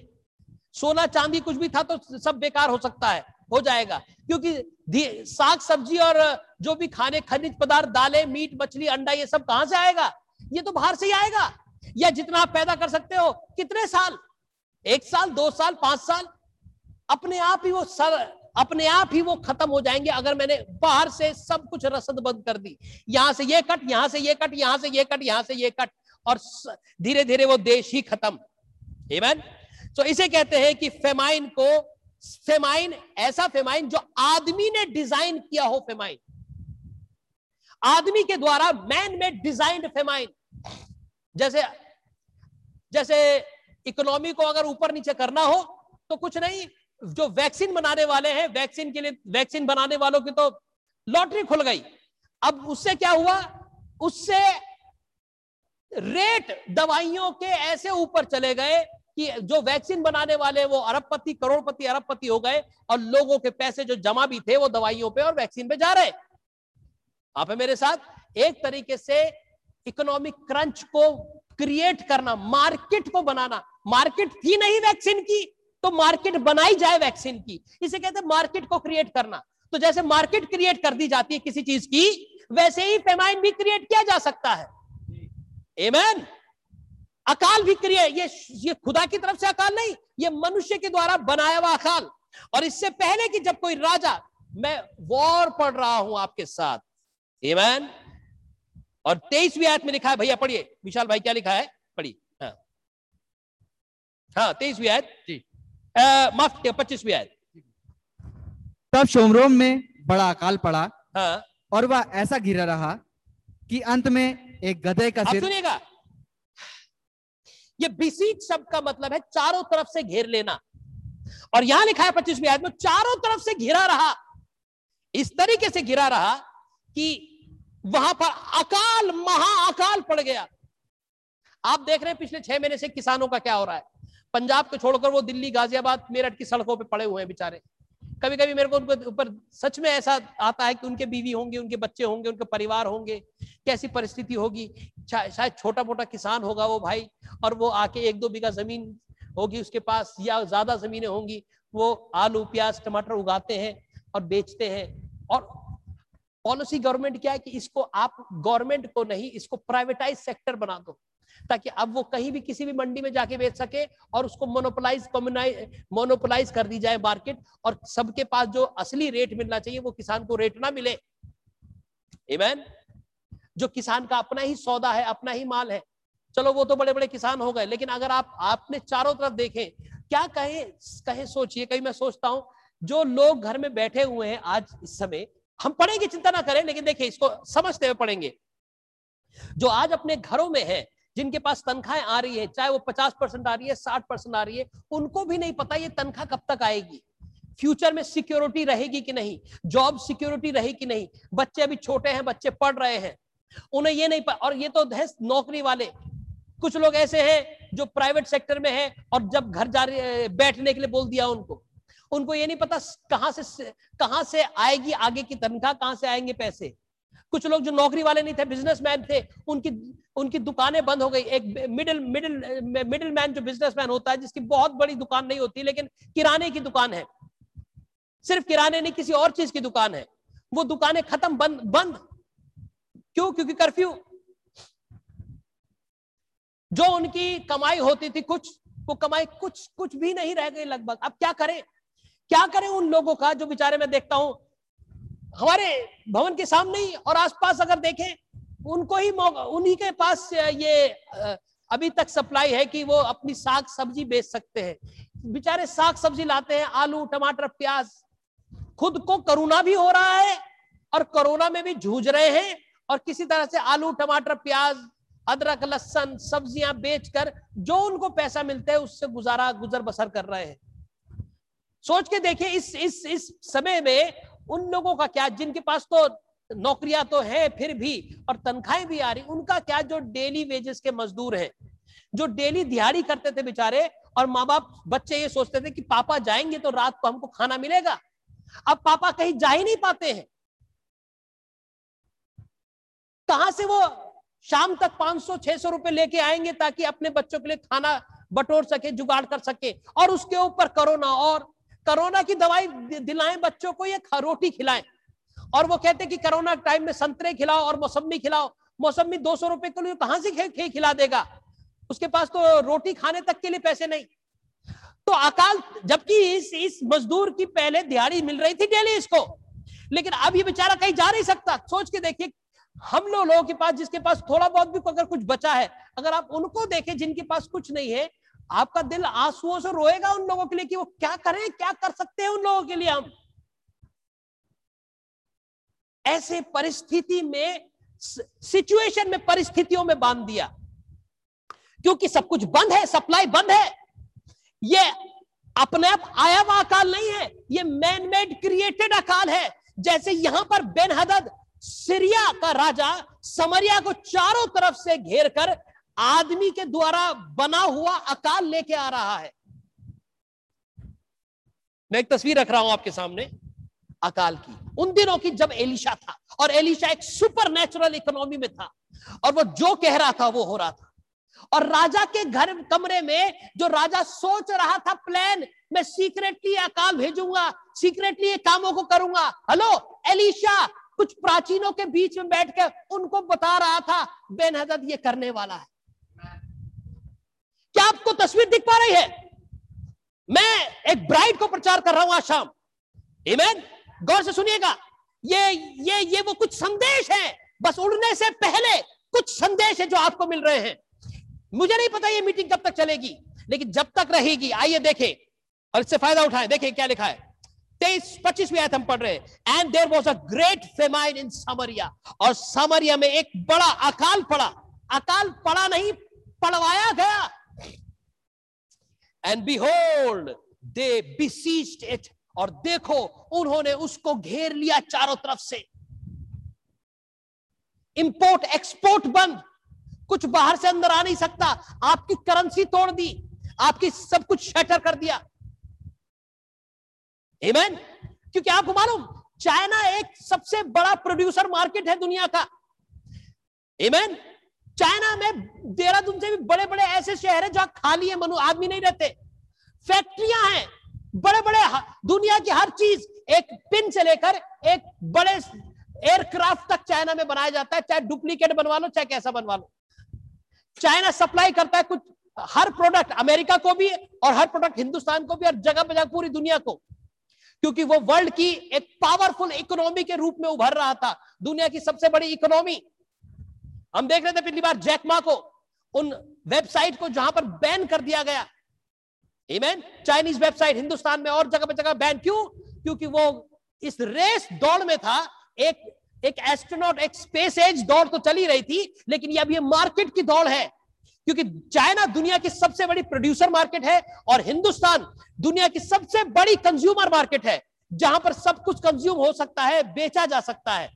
सोना चांदी कुछ भी था तो सब बेकार हो सकता है। हो जाएगा। क्योंकि साग, सब्ज़ी और जो भी खाने, खनिज पदार्थ, दालें, मीट, मछली, अंडा, ये सब कहाँ से आएगा? ये तो बाहर से ही आएगा। या जितना आप पैदा कर सकते हो, कितने साल? एक साल, दो साल, पाँच साल? अपने आप ही वो सर, अपने आप ही वो खत्म हो जाएँगे अगर मैंने बाहर से सब कुछ रसद बंद कर दी। यहाँ से ये कट, यहाँ से ये कट, यहाँ से ये कट, यहाँ से ये कट, और धीरे धीरे वो देश ही खत्म। तो इसे कहते हैं कि फेमाइन को फेमाइन ऐसा फेमाइन जो आदमी ने डिज़ाइन किया हो फेमाइन आदमी के द्वारा मैन में डिज़ाइन फेमाइन जैसे जैसे इकोनॉमी को अगर ऊपर नीचे करना हो तो कुछ नहीं, जो वैक्सीन बनाने वाले हैं वैक्सीन के लिए वैक्सीन बनाने वालों की तो लॉटरी खुल गई। अब उससे क्या हुआ? उससे रेट दवाइयों के ऐसे ऊपर चले गए कि जो वैक्सीन बनाने वाले वो अरबपति, करोड़पति, अरबपति हो गए और लोगों के पैसे जो जमा भी थे वो दवाइयों पे और वैक्सीन पे जा रहे। आप है मेरे साथ? एक तरीके से इकोनॉमिक क्रंच को क्रिएट करना मार्केट को बनाना। मार्केट थी नहीं वैक्सीन की तो मार्केट बनाई जाए वैक्सीन की। इसे कहते हैं मार्केट को क्रिएट करना। तो जैसे मार्केट क्रिएट कर दी जाती है किसी चीज़ की, वैसे ही फेमाइन भी क्रिएट किया जा सकता है। एमैन अकाल भी क्रिएट ये ये खुदा की तरफ़ से अकाल नहीं ये मनुष्य के द्वारा बनाया हुआ अकाल। और इससे पहले कि जब कोई राजा मैं वॉर पढ़ रहा हूँ आपके साथ। एमैन और तेईसवीं आयत में लिखा है भैया पढ़िए। विशाल भाई क्या लिखा है? पढ़िए। हाँ। हाँ तेईसवीं आयत? जी। माफ़ पच्चीसवीं आयत। तब शोमरोम में बड़ा अकाल पड़ा हाँ। और वह ऐसा घिरा रहा कि अंत में एक गधे का सिर सुनिएगा। ये बिसीज शब्द का मतलब है चारों तरफ़ से घेर लेना। और यहाँ लिखा है पच्चीसवीं आयत में, चारों तरफ़ से घिरा रहा। इस तरीके से घिरा रहा कि वहाँ पर अकाल, महाअकाल पड़ गया। आप देख रहे हैं पिछले छह महीने से किसानों का क्या हो रहा है। पंजाब को छोड़कर वो दिल्ली, गाजियाबाद, मेरठ की सड़कों पे पड़े हुए हैं बेचारे। कभी कभी मेरे को उनके ऊपर सच में ऐसा आता है कि उनके बीवी होंगे, उनके बच्चे होंगे, उनके परिवार होंगे, कैसी परिस्थिति होगी? शायद छोटा मोटा किसान होगा वो भाई और वो आके एक दो बीघा ज़मीन होगी उसके पास या ज़्यादा जमीनें होंगी, वो आलू, प्याज, टमाटर उगाते हैं और बेचते हैं। और पॉलिसी गवर्नमेंट क्या है कि इसको आप गवर्नमेंट को नहीं, इसको प्राइवेटाइज सेक्टर बना दो। ताकि अब वो कहीं भी किसी भी मंडी में जाके बेच सके और उसको मोनोपोलाइज मोनोपोलाइज कर दी जाए मार्केट और सबके पास जो असली रेट मिलना चाहिए, वो किसान को रेट ना मिले। इवन जो किसान का अपना ही सौदा है, अपना ही माल है। चलो, वो तो बड़े बड़े किसान हो गए, लेकिन अगर आप, आपने चारों तरफ़ देखें, क्या कहे कहे सोचिए, कहीं मैं सोचता हूँ, जो लोग घर में बैठे हुए हैं आज इस समय, हम पढ़ेंगे, चिंता ना करें, लेकिन देखिए, इसको समझते हुए पढ़ेंगे। जो आज अपने घरों में है जिनके पास तनख्वाहें आ रही है, चाहे वो पचास परसेंट आ रही है, साठ परसेंट आ रही है, उनको भी नहीं पता ये तनख्वाह कब तक आएगी। फ्यूचर में सिक्योरिटी रहेगी कि नहीं? जॉब सिक्योरिटी रहेगी कि नहीं? बच्चे अभी छोटे हैं, बच्चे पढ़ रहे हैं। उन्हें ये नहीं और ये तो है नौकरी वाले। कुछ लोग ऐसे हैं जो प्राइवेट सेक्टर में है और जब घर जा रहे, बैठने के लिए बोल दिया उनको। उनको ये नहीं पता कहाँ से कहाँ से आएगी आगे की तनख्वाह, कहाँ से आएँगे पैसे। कुछ लोग जो नौकरी वाले नहीं थे, बिजनेसमैन थे, उनकी उनकी दुकानें बंद हो गई। एक मिडिल मिडिल मिडिल मैन जो बिजनेसमैन होता है, जिसकी बहुत बड़ी दुकान नहीं होती, लेकिन किराने की दुकान है। सिर्फ़ किराने नहीं, किसी और चीज़ की दुकान है। वो दुकानें खत्म बंद बंद। क्यों? क्योंकि कर्फ्यू जो उनकी कमाई होती थी कुछ, वो कमाई कुछ कुछ भी नहीं रह गई लगभग। अब क्या करें? क्या करें उन लोगों का जो बेचारे मैं देखता हूँ? हमारे भवन के सामने ही और आसपास अगर देखें उनको ही उन्हीं के पास ये अभी तक सप्लाई है कि वो अपनी साग सब्ज़ी बेच सकते हैं। बेचारे साग सब्ज़ी लाते हैं, आलू, टमाटर, प्याज। खुद को कोरोना भी हो रहा है और कोरोना में भी जूझ रहे हैं और किसी तरह से आलू, टमाटर, प्याज, अदरक, लहसन, सब्ज़ियाँ बेचकर जो उनको पैसा मिलता है उससे गुजारा, गुजर बसर कर रहे हैं। सोच के देखिए, इस इस इस समय में उन लोगों का क्या, जिनके पास तो नौकरियाँ तो है फिर भी, और तनख्वाहें भी आ रही। उनका क्या जो डेली वेजेस के मजदूर हैं, जो डेली दिहाड़ी करते थे बेचारे, और माँ बाप बच्चे ये सोचते थे कि पापा जाएँगे तो रात को हमको खाना मिलेगा। अब पापा कहीं जा ही नहीं पाते हैं। कहाँ से वो शाम तक 500-600 रुपए लेके आएँगे ताकि अपने बच्चों के लिए खाना बटोर सके, जुगाड़ कर सके, और उसके ऊपर कोरोना, और कोरोना की दवाई दिलाएँ बच्चों को, ये रोटी खिलाएँ। और वो कहते हैं कि कोरोना टाइम में संतरे खिलाओ और मौसमी खिलाओ। मौसमी दो सौ रुपए के लिए कहाँ से खे खिला देगा? उसके पास तो रोटी खाने तक के लिए पैसे नहीं। तो अकाल, जबकि इस इस मजदूर की पहले दिहाड़ी मिल रही थी डेली इसको। लेकिन अब ये बेचारा कहीं जा नहीं सकता। सोच के देखिए, हम लोग, लोगों के पास, जिसके पास थोड़ा बहुत भी अगर कुछ बचा है, अगर आप उनको देखें जिनके पास कुछ नहीं है, आपका दिल आंसुओं से रोएगा उन लोगों के लिए कि वो क्या करें, क्या कर सकते हैं उन लोगों के लिए हम? ऐसे परिस्थिति में सिचुएशन में परिस्थितियों में बाँध दिया। क्योंकि सब कुछ बंद है सप्लाई बंद है। ये अपने आप आया हुआ अकाल नहीं है, ये मैन मेड क्रिएटेड अकाल है। जैसे यहाँ पर बेन हदद सीरिया का राजा समरिया को चारों तरफ़ से घेर कर आदमी के द्वारा बना हुआ अकाल लेके आ रहा है। मैं एक तस्वीर रख रहा हूँ आपके सामने अकाल की। उन दिनों की जब एलिशा था और एलिशा एक सुपर नेचुरल इकोनॉमी में था और वो जो कह रहा था वो हो रहा था। और राजा के घर कमरे में जो राजा सोच रहा था प्लान मैं सीक्रेटली अकाल भेजूँगा सीक्रेटली कामों को करूँगा। हेलो एलिशा, कुछ प्राचीनों के बीच में बैठ के उनको बता रहा था बेन हज़रत ये करने वाला है। क्या आपको तस्वीर दिख पा रही है? मैं एक ब्राइड को प्रचार कर रहा हूँ आज शाम। इमेन गौर से सुनिएगा, ये ये ये वो कुछ संदेश है। बस उड़ने से पहले कुछ संदेश है जो आपको मिल रहे हैं। मुझे नहीं पता ये मीटिंग कब तक चलेगी, लेकिन जब तक रहेगी, आइए देखें और इससे फ़ायदा उठाएँ। देखें क्या लिखा है। तेईस, पच्चीसवीं आयत हम पढ़ रहे हैं। And there was a great famine in Samaria और समरिया में एक बड़ा अकाल पड़ा। अकाल पड़ा नहीं, पड़वाया गया। And behold they besieged it और देखो, उन्होंने उसको घेर लिया चारों तरफ़ से। इंपोर्ट एक्सपोर्ट बंद। कुछ बाहर से अंदर आ नहीं सकता। आपकी करेंसी तोड़ दी। आपकी सब कुछ शटर कर दिया। Amen? क्योंकि आपको मालूम चाइना एक सबसे बड़ा प्रोड्यूसर मार्केट है दुनिया का। Amen? चाइना में देहरादून से भी बड़े बड़े ऐसे शहर है जहाँ खाली है, मनु आदमी नहीं रहते। फैक्ट्रियाँ हैं। बड़े बड़े दुनिया की हर चीज़ एक पिन से लेकर एक बड़े एयरक्राफ्ट तक चाइना में बनाया जाता है, चाहे डुप्लीकेट बनवा लो, चाहे कैसा बनवा लो। चाइना सप्लाई करता है कुछ, हर प्रोडक्ट अमेरिका को भी और हर प्रोडक्ट हिंदुस्तान को भी और जगह जगह पूरी दुनिया को। क्योंकि वो वर्ल्ड की एक पावरफुल इकोनॉमी के रूप में उभर रहा था, दुनिया की सबसे बड़ी इकोनॉमी। हम देख रहे थे पिछली बार जैकमा को, उन वेबसाइट को जहाँ पर बैन कर दिया गया Amen? चाइनीज़ वेबसाइट हिंदुस्तान में और जगह पे जगह बैन क्यों? क्योंकि वो इस रेस दौड़ में था। एक एक एस्ट्रोनॉट एक स्पेस एज दौड़ तो चली रही थी, लेकिन ये अब ये मार्केट की दौड़ है। क्योंकि चाइना दुनिया की सबसे बड़ी प्रोड्यूसर मार्केट है और हिंदुस्तान दुनिया की सबसे बड़ी कंज्यूमर मार्केट है, जहाँ पर सब कुछ कंज्यूम हो सकता है, बेचा जा सकता है।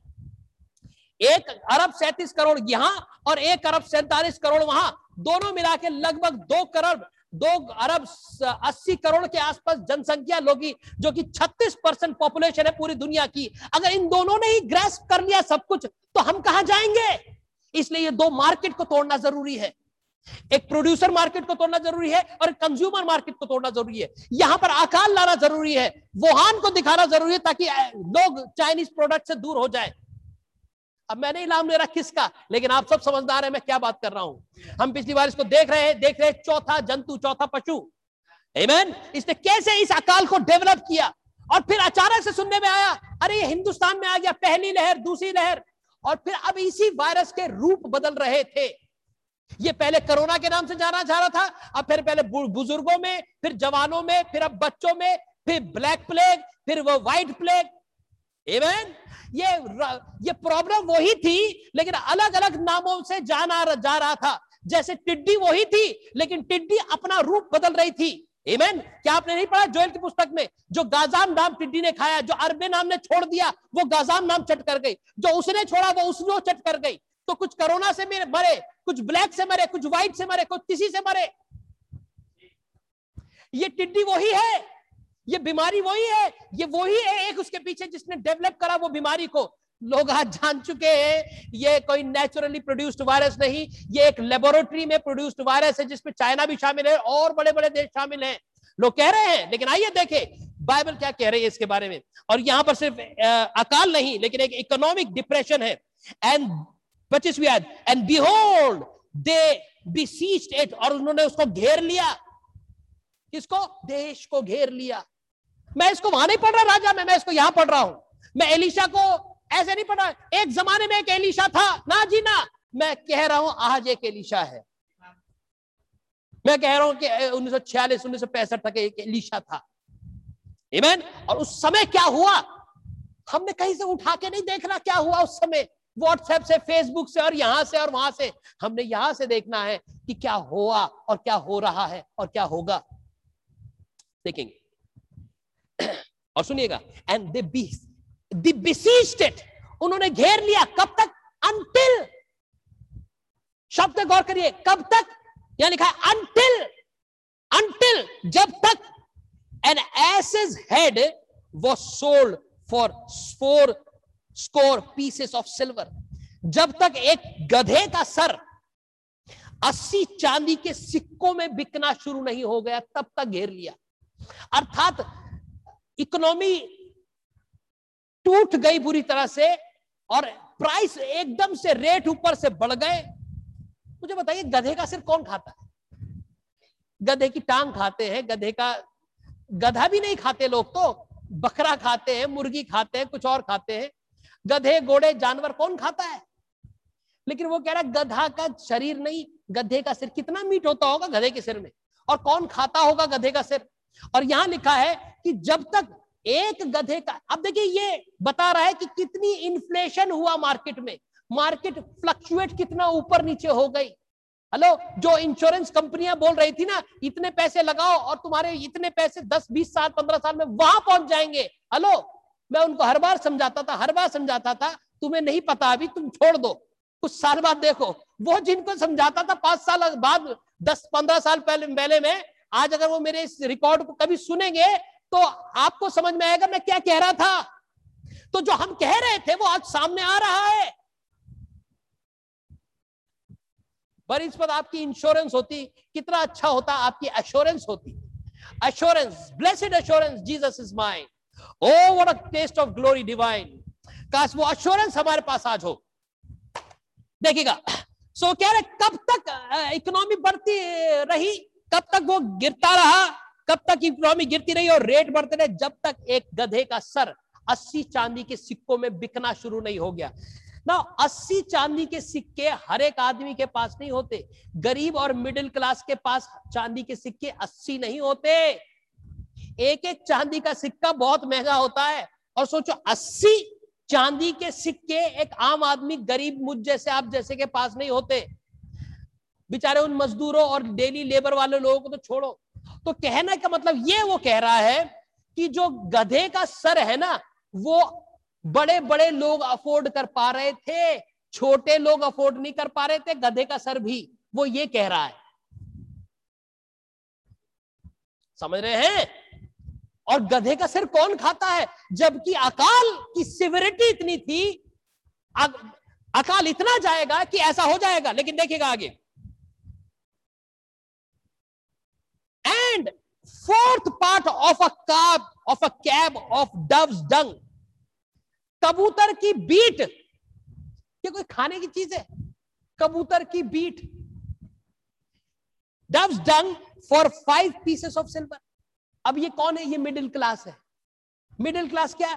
एक अरब सैंतीस करोड़ यहाँ और एक अरब सैंतालीस करोड़ वहाँ, दोनों मिला के लगभग दो करोड़ दो अरब अस्सी करोड़ के आसपास जनसंख्या लोगी, जो कि 36 परसेंट पॉपुलेशन है पूरी दुनिया की। अगर इन दोनों ने ही ग्रेस कर लिया सब कुछ तो हम कहा जाएँगे? इसलिए ये दो मार्केट को तोड़ना ज़रूरी है। एक प्रोड्यूसर मार्केट को तोड़ना ज़रूरी है और एक कंज्यूमर मार्केट को तोड़ना ज़रूरी है। यहाँ पर अकाल लाना ज़रूरी है, वुहान को दिखाना ज़रूरी है ताकि लोग चाइनीज़ प्रोडक्ट से दूर हो जाए। अब मैं नहीं नाम ले रहा किसका? लेकिन आप सब समझदार है, मैं क्या बात कर रहा हूँ? हम पिछली बार इसको देख रहे हैं, देख रहे हैं चौथा जंतु, चौथा पशु। Amen? इसने कैसे इस अकाल को डेवलप किया? और फिर अचानक से सुनने में आया, अरे ये हिंदुस्तान में आ गया, पहली लहर, दूसरी लहर। और फिर अब इसी वायरस के रूप बदल रहे थे। ये पहले कोरोना के नाम से जाना जा रहा था, अब फिर पहले बुज़ुर्गों में, फिर जवानों में, फिर अब बच्चों में, फिर ब्लैक प्लेग फिर वो व्हाइट प्लेग एवन ये ये प्रॉब्लम वही थी, लेकिन अलग अलग नामों से जाना जा रहा था। जैसे टिड्डी वही थी, लेकिन टिड्डी अपना रूप बदल रही थी। एमेन क्या आपने नहीं पढ़ा जोएल की पुस्तक में? जो गाजाम नाम टिड्डी ने खाया, जो अरबे नाम ने छोड़ दिया, वो गाजाम नाम चट कर गई। जो उसने छोड़ा, वो उसने चट कर गई। तो कुछ कोरोना से मरे, कुछ ब्लैक से मरे, कुछ व्हाइट से मरे, कुछ किसी से मरे। ये टिड्डी वही है। ये बीमारी वही है, ये वही है एक उसके पीछे जिसने डेवलप करा वो बीमारी को। लोग आज जान चुके हैं, ये कोई नेचुरली प्रोड्यूस्ड वायरस नहीं, ये एक लेबोरेटरी में प्रोड्यूस्ड वायरस है, जिसमें चाइना भी शामिल है और बड़े बड़े देश शामिल हैं। लोग कह रहे हैं, लेकिन आइए देखें बाइबल क्या कह रही है इसके बारे में? और यहाँ पर सिर्फ़ अकाल नहीं, लेकिन एक इकोनॉमिक डिप्रेशन है। एंड पच्चीसवीं and behold they besieged it और उन्होंने उसको घेर लिया। किसको? देश को घेर लिया। मैं इसको वहाँ नहीं पढ़ रहा राजा, में, मैं इसको यहाँ पढ़ रहा हूँ। मैं एलिशा को ऐसे नहीं पढ़ा एक जमाने में एक एलिशा था। ना जी, ना। मैं कह रहा हूँ आज एक एलिशा है। मैं कह रहा हूँ कि उन्नीस सौ छियालीस, उन्नीस सौ पैंसठ तक एक एलिशा था। इमेन और उस समय क्या हुआ? हमने कहीं से उठा के नहीं देखना क्या हुआ उस समय। व्हाट्सएप से फेसबुक से, और यहाँ से, और वहाँ से। हमने यहाँ से देखना है कि क्या हुआ, और क्या हो रहा है, और क्या होगा। देखेंगे। और सुनिएगा एंड दे बी इट उन्होंने घेर लिया, कब तक? अंटिल शब्द गौर करिए, कब तक? यहाँ लिखा है? अंटिल अंटिल जब तक एन एस इज़ हेड वो sold for four score pieces of silver जब तक एक गधे का सर अस्सी चांदी के सिक्कों में बिकना शुरू नहीं हो गया, तब तक घेर लिया। अर्थात इकोनॉमी टूट गई बुरी तरह से और प्राइस एकदम से रेट ऊपर से बढ़ गए। मुझे बताइए, गधे का सिर कौन खाता है? गधे की टांग खाते हैं, गधे का गधा भी नहीं खाते लोग तो बकरा खाते हैं, मुर्गी खाते हैं, कुछ और खाते हैं। गधे, घोड़े, जानवर कौन खाता है? लेकिन वो कह रहा है, गधा का शरीर नहीं, गधे का सिर कितना मीट होता होगा गधे के सिर में? और कौन खाता होगा गधे का सिर? और यहाँ लिखा है कि जब तक एक गधे का, अब देखिए ये बता रहा है कि कितनी इन्फ्लेशन हुआ मार्केट में। मार्केट फ्लक्चुएट कितना ऊपर नीचे हो गई। हेलो जो इंश्योरेंस कंपनियाँ बोल रही थी ना, इतने पैसे लगाओ और तुम्हारे इतने पैसे 10 20 साल 15 साल में वहाँ पहुँच जाएँगे। हेलो मैं उनको हर बार समझाता था, हर बार समझाता था, तुम्हें नहीं पता अभी, तुम छोड़ दो। कुछ साल बाद देखो, वो जिनको समझाता था, पाँच साल बाद, दस, पंद्रह साल पहले पहले में आज अगर वो मेरे इस रिकॉर्ड को कभी सुनेंगे तो आपको समझ में आएगा मैं क्या कह रहा था। तो जो हम कह रहे थे वो आज सामने आ रहा है। पर इस पर आपकी इंश्योरेंस होती कितना अच्छा होता आपकी एश्योरेंस होती। Assurance blessed assurance Jesus is mine O what a taste of glory divine काश वो एश्योरेंस हमारे पास आज हो। देखिएगा। सो so, कह रहे कब तक इकोनॉमी बढ़ती रही? कब तक वो गिरता रहा? कब तक इकोनॉमी गिरती रही और रेट बढ़ते रहे? जब तक एक गधे का सर अस्सी चांदी के सिक्कों में बिकना शुरू नहीं हो गया। ना, अस्सी चांदी के सिक्के हर एक आदमी के पास नहीं होते। गरीब और मिडिल क्लास के पास चांदी के सिक्के अस्सी नहीं होते। एक एक चांदी का सिक्का बहुत महँगा होता है। और सोचो, अस्सी चांदी के सिक्के एक आम आदमी गरीब मुझ जैसे, आप जैसे के पास नहीं होते। बेचारे उन मजदूरों और डेली लेबर वाले लोगों को तो छोड़ो। तो कहने का मतलब ये वो कह रहा है कि जो गधे का सर है ना, वो बड़े बड़े लोग अफोर्ड कर पा रहे थे, छोटे लोग अफोर्ड नहीं कर पा रहे थे, गधे का सर भी, वो ये कह रहा है। समझ रहे हैं? और गधे का सिर कौन खाता है? जबकि अकाल की सिविरिटी इतनी थी अकाल इतना जाएगा कि ऐसा हो जाएगा, लेकिन देखिएगा आगे। And fourth part of a cab of a cab of doves dung कबूतर की बीट। ये कोई खाने की चीज़ है? कबूतर की beat. Doves dung for five pieces of silver अब ये कौन है? ये मिडिल क्लास है। मिडिल क्लास क्या?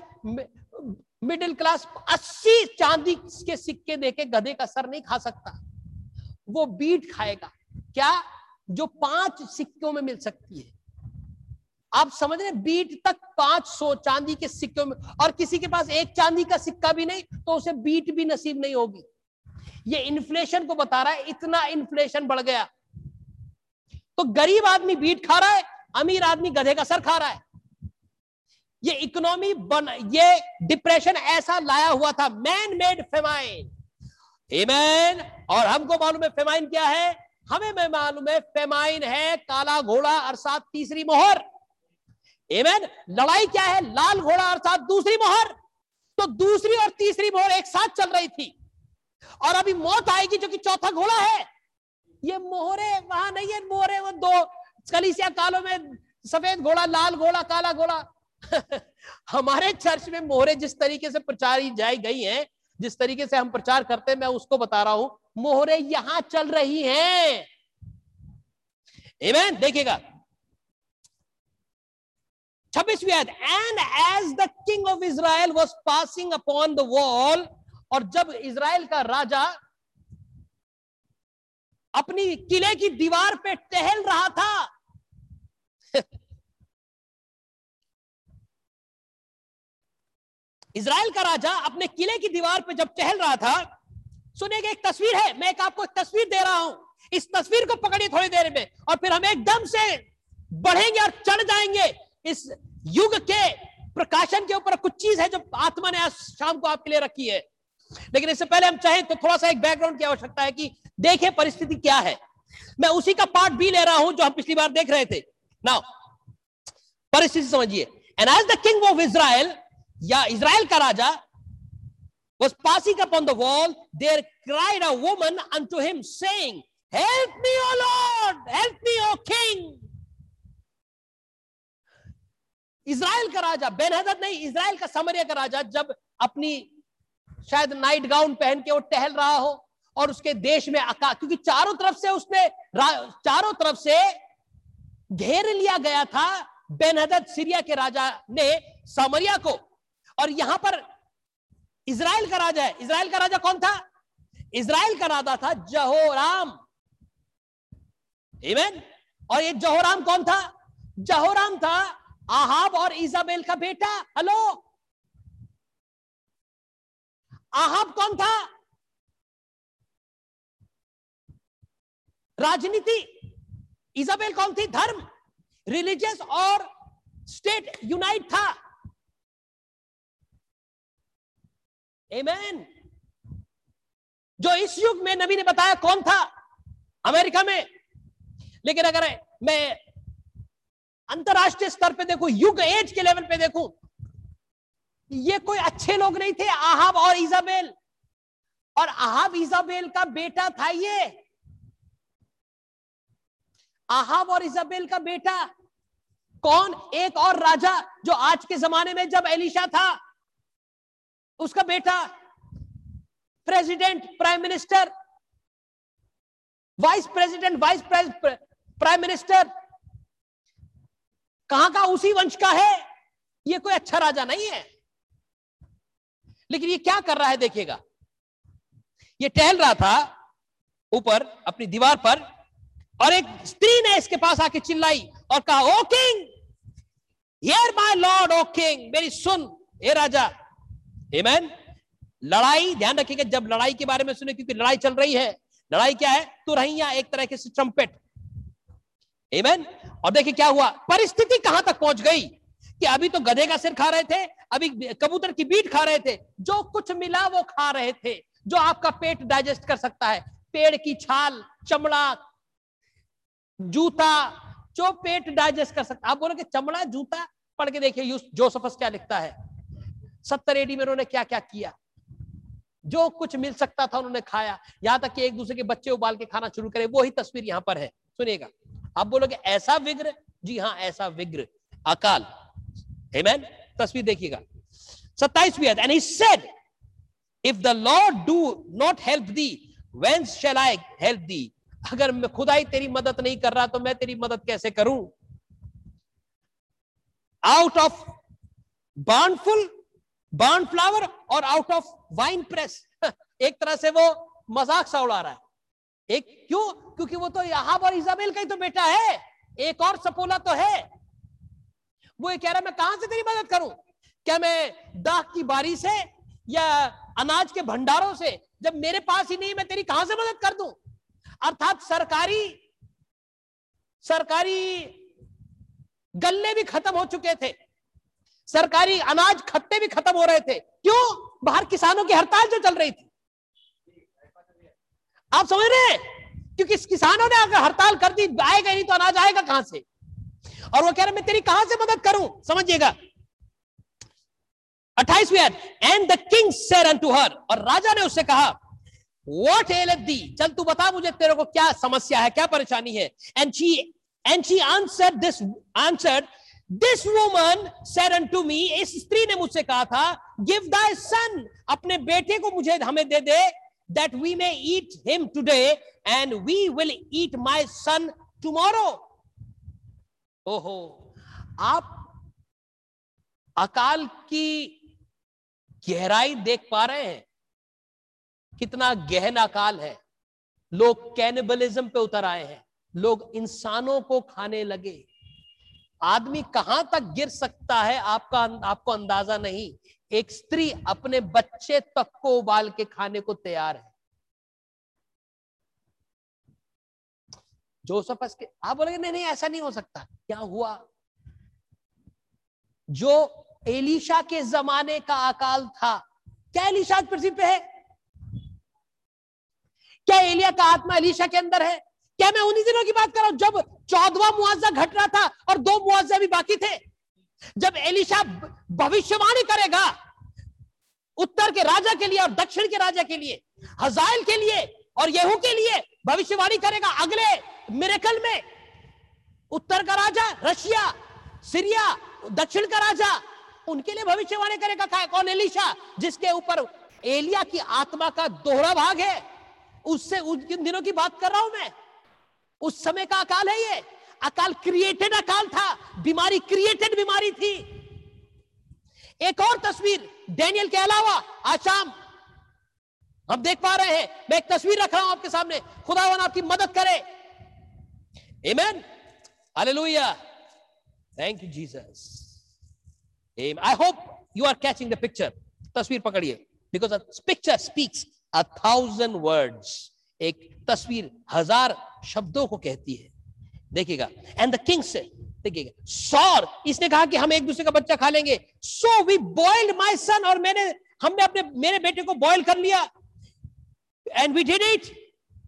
मिडिल क्लास अस्सी चांदी के सिक्के देके गधे का सर नहीं खा सकता। वो बीट खाएगा। क्या? जो पाँच सिक्कों में मिल सकती है। आप समझ रहे बीट तक पाँच सौ चांदी के सिक्कों में, और किसी के पास एक चांदी का सिक्का भी नहीं तो उसे बीट भी नसीब नहीं होगी। ये इन्फ्लेशन को बता रहा है, इतना इन्फ्लेशन बढ़ गया। तो गरीब आदमी बीट खा रहा है, अमीर आदमी गधे का सर खा रहा है। ये इकोनॉमी बन, ये डिप्रेशन ऐसा लाया हुआ था मैन मेड फेमाइन और हमको मालूम है फेमाइन क्या है? हमें मैं मालूम है फेमाइन है, काला घोड़ा अर्थात तीसरी मोहर। एमेन लड़ाई क्या है? लाल घोड़ा अर्थात दूसरी मोहर। तो दूसरी और तीसरी मोहर एक साथ चल रही थी। और अभी मौत आएगी जो कि चौथा घोड़ा है। ये मोहरे वहाँ नहीं है, मोहरे वो दो कलिसिया कालों में सफ़ेद घोड़ा, लाल घोड़ा, काला घोड़ा। हमारे चर्च में मोहरे जिस तरीके से प्रचार जाई गई हैं, जिस तरीके से हम प्रचार करते हैं, मैं उसको बता रहा हूँ। मोहरे यहाँ चल रही हैं Amen? देखिएगा छब्बीसवीं आयत and as the king of Israel was passing upon the wall और जब इज़राइल का राजा अपनी किले की दीवार पे टहल रहा था, इज़राइल का राजा अपने किले की दीवार पे जब टहल रहा था सुनिएगा एक तस्वीर है, मैं एक आपको एक तस्वीर दे रहा हूँ। इस तस्वीर को पकड़िए थोड़ी देर में और फिर हम एकदम से बढ़ेंगे और चढ़ जाएँगे। इस युग के प्रकाशन के ऊपर कुछ चीज़ है जो आत्मा ने आज शाम को आपके लिए रखी है। लेकिन इससे पहले हम चाहें तो थोड़ा सा एक बैकग्राउंड की आवश्यकता है कि देखें परिस्थिति क्या है। मैं उसी का पार्ट भी ले रहा हूँ जो हम पिछली बार देख रहे थे। नाउ परिस्थिति समझिए। And as the king of Israel या इज़राइल का राजा was passing upon the wall, there cried a woman unto him, saying, Help me, O Lord, help me, O King. Israel का राजा बेनहदत नहीं इज़राइल का समरिया का राजा जब अपनी शायद नाइट गाउन पहन के वो टहल रहा हो और उसके देश में आका क्योंकि चारों तरफ़ से उसने चारों तरफ़ से घेर लिया गया था बेनहदत सीरिया के राजा ने समरिया को और यहाँ पर इज़राइल का राजा है। इसराइल का राजा कौन था? इसराइल का राजा था जहोराम। इवेन और ये जहोराम कौन था? जहोराम था आहाब और इजाबेल का बेटा। हेलो आहाब कौन था? राजनीति। इजाबेल कौन थी? धर्म। रिलीजियस और स्टेट यूनाइट था। एमेन जो इस युग में नबी ने बताया कौन था? अमेरिका में। लेकिन अगर मैं अंतरराष्ट्रीय स्तर पे देखो, युग एज के लेवल पे देखो, ये कोई अच्छे लोग नहीं थे, आहाब और इजाबेल। और आहाब, इजाबेल का बेटा था ये। आहाब और इजाबेल का बेटा कौन? एक और राजा जो आज के जमाने में जब एलिशा था। उसका बेटा president, prime minister, vice president, vice prime minister, कहाँ का उसी वंश का है? ये कोई अच्छा राजा नहीं है। लेकिन ये क्या कर रहा है देखिएगा। ये टहल रहा था ऊपर अपनी दीवार पर और एक स्त्री ने इसके पास आके चिल्लाई और कहा, O king, hear my lord, O king, मेरी सुन, हे राजा Amen? लड़ाई, ध्यान रखिएगा, जब लड़ाई के बारे में सुने, क्योंकि लड़ाई चल रही है। लड़ाई क्या है? तो तुरहिया एक तरह के ट्रम्पेट Amen? और देखिए क्या हुआ? परिस्थिति कहाँ तक पहुँच गई? कि अभी तो गधे का सिर खा रहे थे, अभी कबूतर की बीट खा रहे थे। जो कुछ मिला, वो खा रहे थे। जो आपका पेट डाइजेस्ट कर सकता है। पेड़ की छाल, चमड़ा, जूता, जो पेट डाइजेस्ट कर सकता आप बोलोगे, चमड़ा, जूता? पढ़ के देखिए जोसफस क्या लिखता है? सत्तर एडी में उन्होंने क्या क्या? किया जो कुछ मिल सकता था उन्होंने खाया। यहाँ तक कि एक दूसरे के बच्चे उबाल के खाना शुरू करे वो ही तस्वीर यहाँ पर है। सुनिएगा। आप बोलोगे, ऐसा विग्र जी हाँ ऐसा विग्र अकाल। Amen? तस्वीर देखिएगा। सत्ताईसवीं and he said if the Lord do not help thee when shall I help thee अगर मैं खुदाई तेरी मदद नहीं कर रहा तो मैं तेरी मदद कैसे करूँ? आउट ऑफ़ बार्नफुल बार्न फ्लावर और आउट ऑफ़ वाइन प्रेस एक तरह से वो मज़ाक सा उड़ा रहा है। एक क्यों? क्योंकि वो तो यहाँ और इजाबेल का ही तो बेटा है। एक और सपोला तो है। वो ये कह रहा है, मैं कहाँ से तेरी मदद करूँ? क्या मैं दाख की बारी से या अनाज के भंडारों से, जब मेरे पास ही नहीं मैं तेरी कहाँ से मदद कर दूँ? अर्थात सरकारी सरकारी गल्ले भी खत्म हो चुके थे। सरकारी अनाज खत्ते भी खत्म हो रहे थे। क्यों? बाहर किसानों की हड़ताल जो चल रही थी। आप समझ रहे हैं? क्योंकि किसानों ने अगर हड़ताल कर दी, आएगा नहीं तो अनाज आएगा कहाँ से? और वो कह रहे, मैं तेरी कहाँ से मदद करूँ? समझिएगा। अट्ठाईसवीं and the king said to her और राजा ने उससे कहा वॉट एलत दी चल तू बता मुझे तेरे को क्या समस्या है, क्या परेशानी है? And she and she answer this answer this woman said to me इस स्त्री ने मुझसे कहा था गिव दाई सन अपने बेटे को मुझे हमें दे दे that we may eat him today and we will eat my son tomorrow ओहो, आप अकाल की गहराई देख पा रहे हैं। कितना गहन अकाल है। लोग कैनिबलिज्म पे उतर आए हैं। लोग इंसानों को खाने लगे। आदमी कहाँ तक गिर सकता है आपका आपको अंदाज़ा नहीं। एक स्त्री अपने बच्चे तक को उबाल के खाने को तैयार है। जोसफस के आप बोलेंगे, नहीं नहीं, ऐसा नहीं हो सकता। क्या हुआ? जो एलिशा के जमाने का अकाल था, क्या एलिशा पृथ्वी पे है? क्या एलिया का आत्मा एलिशा के अंदर है? क्या मैं उन्हीं दिनों की बात कर रहा हूँ? जब चौदवा मुआवजा घट रहा था और दो मुआवजा भी बाकी थे। जब एलिशा भविष्यवाणी करेगा उत्तर के राजा के लिए और दक्षिण के राजा के लिए, हजाइल के लिए और येहू के लिए भविष्यवाणी करेगा अगले मिरेकल में। उत्तर का राजा, रशिया, सीरिया, दक्षिण का राजा, उनके लिए भविष्यवाणी करेगा का कौन? एलिशा, जिसके ऊपर एलिया की आत्मा का दोहरा भाग है। उससे उन दिनों की बात कर रहा हूँ मैं। उस समय का अकाल है ये अकाल क्रिएटेड अकाल था बीमारी क्रिएटेड बीमारी थी एक और तस्वीर डेनियल के अलावा आज शाम हम देख पा रहे हैं मैं एक तस्वीर रख रहा हूँ आपके सामने खुदावन आपकी मदद करे Amen. Hallelujah. Thank you, Jesus. Amen. I hope you are catching the picture. तस्वीर पकड़िए a picture speaks a thousand words. एक तस्वीर हज़ार शब्दों को कहती है। देखिएगा एंड द किंग से देखिएगा सौर इसने कहा कि हम एक दूसरे का बच्चा खा लेंगे। So we boiled my son और मैंने, हमने अपने, मेरे बेटे को बॉयल कर लिया। And we did it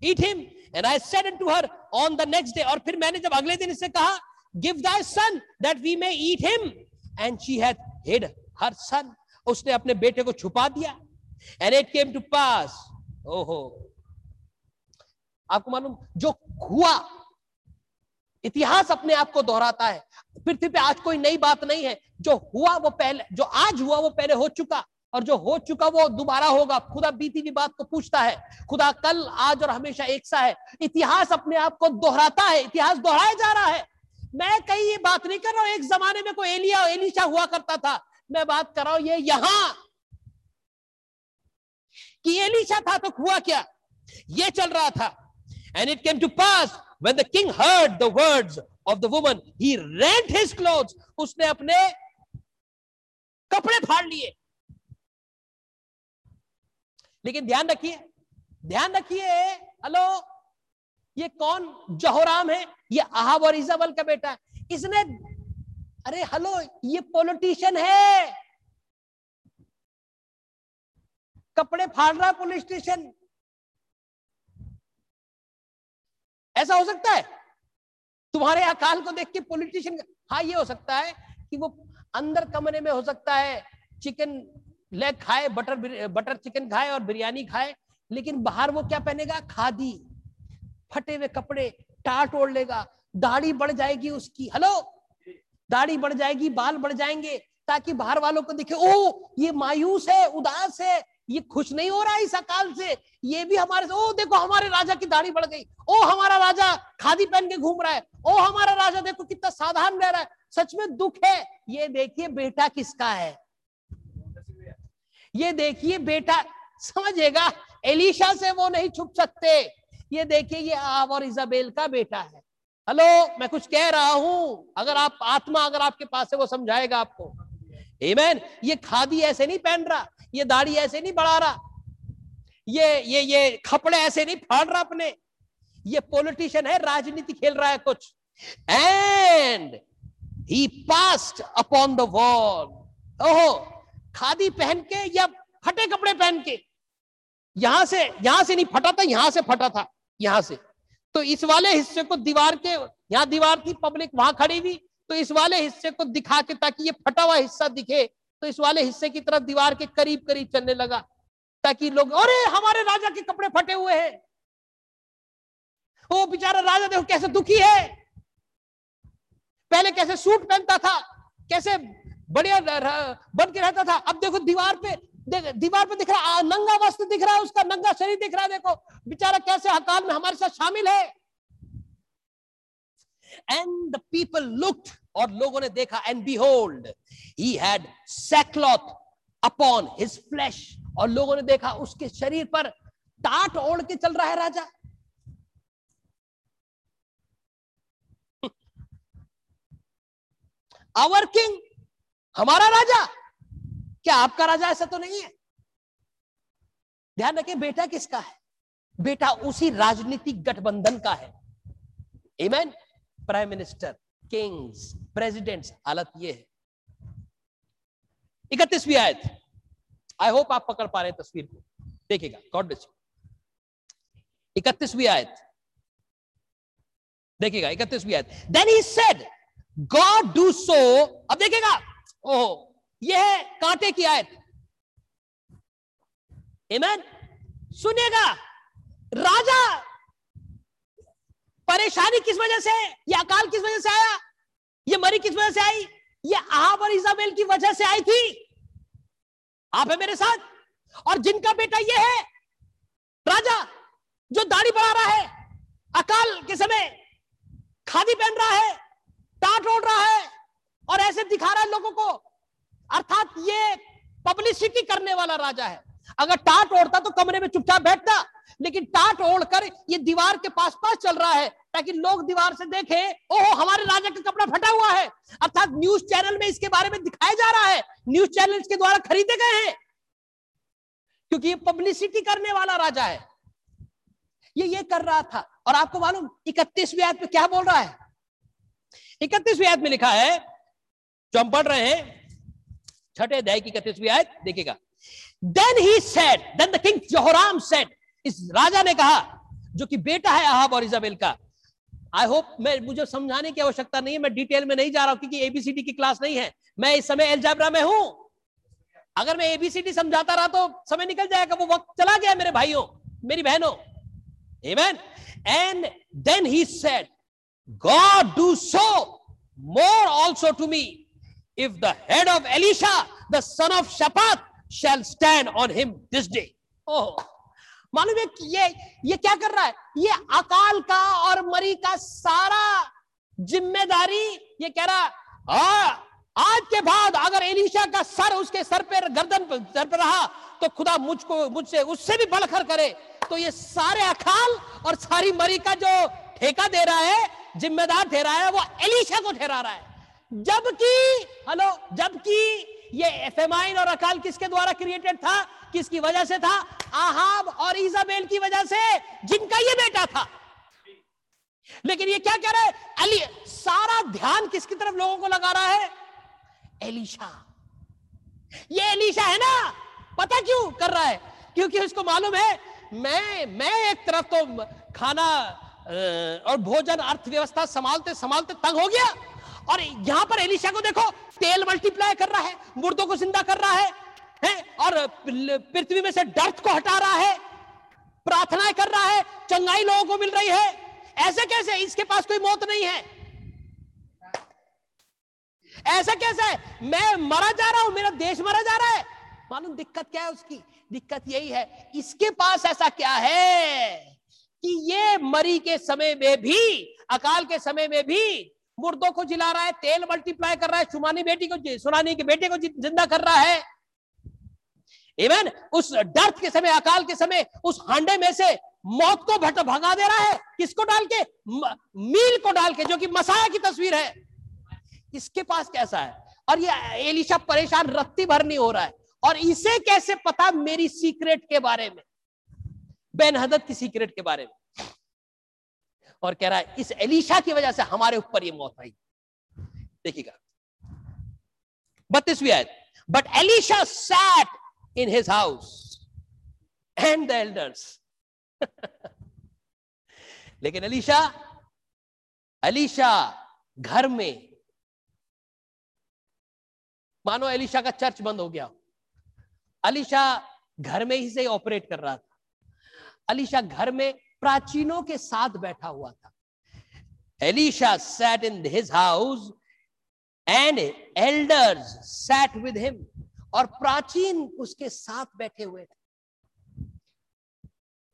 eat him and I said to her on the next day और फिर मैंने जब अगले दिन इससे कहा give thy son that we may eat him and she had hid her son उसने अपने बेटे को छुपा दिया। And it came to pass ओहो आपको मालूम, जो हुआ, इतिहास अपने आप को दोहराता है। पृथ्वी पे आज कोई नई बात नहीं है। जो हुआ, वो पहले, जो आज हुआ, वो पहले हो चुका। और जो हो चुका, वो दोबारा होगा। खुदा बीती हुई बात को पूछता है। खुदा कल, आज और हमेशा एक सा है। इतिहास अपने आप को दोहराता है। इतिहास दोहराया जा रहा है। मैं कहीं ये बात नहीं कर रहा हूँ। एक जमाने में कोई एलिया, एलिशा हुआ करता था। मैं बात कर रहा हूँ, ये यहाँ। कि एलिशा था तो हुआ क्या? ये चल रहा था। And it came to pass when the king heard the words of the woman, he rent his clothes, उसने अपने कपड़े फाड़ लिए। लेकिन ध्यान रखिए ध्यान रखिए, हेलो, ये कौन जहोराम है? ये आहाब और इजाबल का बेटा है। इसने, अरे हेलो, ये पॉलिटिशियन है। कपड़े फाड़ रहा पुलिस स्टेशन। ऐसा हो सकता है? तुम्हारे अकाल को देख के पॉलिटिशियन हाँ ये हो सकता है कि वो अंदर कमरे में हो सकता है चिकन लेग खाए बटर बटर चिकन खाए और बिरयानी खाए, लेकिन बाहर वो क्या पहनेगा? खादी। फटे हुए कपड़े, टाट ओढ़ लेगा। दाढ़ी बढ़ जाएगी उसकी। हेलो दाढ़ी बढ़ जाएगी, बाल बढ़ जाएँगे, ताकि बाहर वालों को दिखे ओ ये मायूस है, उदास है ये खुश नहीं हो रहा है इस अकाल से। ये भी हमारे से ओ देखो, हमारे राजा की दाढ़ी बढ़ गई। ओ हमारा राजा खादी पहन के घूम रहा है। ओ हमारा राजा देखो कितना साधारण रह रहा है। सच में दुख है। ये देखिए, बेटा किसका है? ये देखिए, बेटा, समझेगा, एलिशा से वो नहीं छुप सकते। ये देखिए, ये आव और इजाबेल का बेटा है। हेलो, मैं कुछ कह रहा हूँ। अगर आप, आत्मा अगर आपके पास है, वो समझाएगा आपको। Amen. ये खादी ऐसे नहीं पहन रहा। ये दाढ़ी ऐसे नहीं बढ़ा रहा। ये ये ये कपड़े ऐसे नहीं फाड़ रहा अपने। ये पॉलिटिशियन है, राजनीति खेल रहा है कुछ। And he passed upon the wall ओहो, खादी पहन के या फटे कपड़े पहन के? यहाँ से यहाँ से नहीं फटा था, यहाँ से फटा था, यहाँ से। तो इस वाले हिस्से को दीवार के, यहाँ दीवार थी पब्लिक वहाँ खड़ी हुई। तो इस वाले हिस्से को दिखा के ताकि ये फटा हुआ हिस्सा दिखे। तो इस वाले हिस्से की तरफ़ दीवार के करीब करीब चलने लगा, ताकि लोग, अरे, हमारे राजा के कपड़े फटे हुए हैं। वो बेचारा राजा देखो कैसे दुखी है। पहले कैसे सूट पहनता था, कैसे बढ़िया बन के रहता था। अब देखो दीवार पे दीवार पे दिख रहा, नंगा वस्त्र दिख रहा है, उसका नंगा शरीर दिख रहा है, देखो। बेचारा कैसे हकाल में हमारे साथ शामिल है। एंड द पीपल लुक्ड और लोगों ने देखा and behold he had sackcloth upon his flesh और लोगों ने देखा, उसके शरीर पर टाट ओढ़ के चल रहा है राजा। आवर किंग हमारा राजा। क्या आपका राजा ऐसा तो नहीं है? ध्यान रखिए बेटा किसका है? बेटा उसी राजनीतिक गठबंधन का है। Amen prime minister kings presidents हालत ये है। इकतीसवीं आयत। आई होप आप पकड़ पा रहे हैं तस्वीर को। देखिएगा गॉड ब्लेस इकतीसवीं आयत। देखिएगा, इकतीसवीं आयत। Then he said God do so अब देखिएगा, ओहो यह है कांटे की आयत। एमैन सुनिएगा, राजा परेशानी किस वजह से? ये अकाल किस वजह से आया? ये मरी किस वजह से आई? ये आहाब और इजाबेल की वजह से आई थी? आप है मेरे साथ? और जिनका बेटा ये है, राजा, जो दाढ़ी बढ़ा रहा है, अकाल के समय खादी पहन रहा है, टाट ओढ़ रहा है, और ऐसे दिखा रहा है लोगों को, अर्थात ये पब्लिसिटी करने वाला राजा है। अगर टाट ओढ़ता तो कमरे में चुपचाप बैठता, लेकिन टाट ओढ़कर ये दीवार के पास पास चल रहा है, ताकि लोग दीवार से देखे, ओहो, हमारे राजा का कपड़ा फटा हुआ है। अर्थात न्यूज़ चैनल में इसके बारे में दिखाया जा रहा है, न्यूज़ चैनल के द्वारा खरीदे गए हैं। क्योंकि ये पब्लिसिटी करने वाला राजा है। ये ये कर रहा था। और आपको मालूम, इकतीसवीं आयत में क्या बोल रहा है? इकतीसवीं आयत में लिखा है, जो हम पढ़ रहे हैं, छठे अध्याय की इकतीसवीं आयत, देखिएगा। Then he said then the king Jehoram said इस राजा ने कहा जो कि बेटा है अहाब और इजाबेल का आई होप मैं मुझे समझाने की आवश्यकता नहीं है मैं डिटेल में नहीं जा रहा हूँ क्योंकि एबीसीडी की क्लास नहीं है। मैं इस समय एल्जाब्रा में हूँ। अगर मैं एबीसीडी समझाता रहा तो समय निकल जाएगा वो वक्त चला गया मेरे भाइयों मेरी बहनों। Amen. And then he said, God do so more also to me. If the head of Elisha, the son of Shaphat, shall stand on him this day. Oh, मालूम है ये ये क्या कर रहा है? ये अकाल का और मरी का सारा ज़िम्मेदारी ये कह रहा है आज के बाद अगर एलिशा का सर उसके सर पर गर्दन सर पर रहा तो खुदा मुझको मुझसे उससे भी बढ़कर करे। तो ये सारे अकाल और सारी मरी का जो ठेका दे रहा है जिम्मेदार ठहरा है वो एलिशा को ठहरा रहा है। जबकि हेलो जबकि ये एफेमाइन और अकाल किसके द्वारा क्रिएटेड था? किसकी वजह से था? आहाब और इजाबेल की वजह से, जिनका ये बेटा था। लेकिन ये क्या कह रहा है? अली, सारा ध्यान किसकी तरफ़ लोगों को लगा रहा है? एलिशा। ये एलिशा है ना? पता क्यों कर रहा है? क्योंकि उसको मालूम है, मैं मैं एक तरफ़ तो खाना और भोजन अर्थव्यवस्था संभालते संभालते तंग हो गया। और यहाँ पर एलिशा को देखो तेल मल्टीप्लाई कर रहा है मुर्दों को ज़िंदा कर रहा है, है? और पृथ्वी में से डर्थ को हटा रहा है प्रार्थनाएँ कर रहा है चंगाई लोगों को मिल रही है। ऐसे कैसे? इसके पास कोई मौत नहीं है। ऐसा कैसे? मैं मरा जा रहा हूँ मेरा देश मरा जा रहा है। मालूम दिक्कत क्या है उसकी? दिक्कत यही है इसके पास ऐसा क्या है कि ये मरी के समय में भी अकाल के समय में भी मुर्दों को जिला रहा है, तेल मल्टीप्लाई कर रहा है, सुमानी बेटी को सुनानी के बेटे को ज़िंदा कर रहा है। इवन उस डर्थ के समय, अकाल के समय, उस हांडे में से मौत को भट, भगा दे रहा है। किसको डाल के? मील को डाल के, जो कि मसाया की तस्वीर है। इसके पास कैसा है? और ये एलिशा परेशान, रत्ती भर नहीं हो रहा है। और इसे कैसे पता? मेरी सीक्रेट के बारे में। बेन हदत की सीक्रेट के बारे में। और कह रहा है, इस एलिशा की वजह से हमारे ऊपर ये मौत आई। देखिएगा। बत्तीसवीं आयत। But Elisha sat in his house and the elders लेकिन अलीशा अलीशा घर में, मानो एलिशा का चर्च बंद हो गया। अलीशा घर में ही से ऑपरेट कर रहा था। अलीशा घर में प्राचीनों के साथ बैठा हुआ था। Elisha sat in his house and elders sat with him और प्राचीन उसके साथ बैठे हुए थे।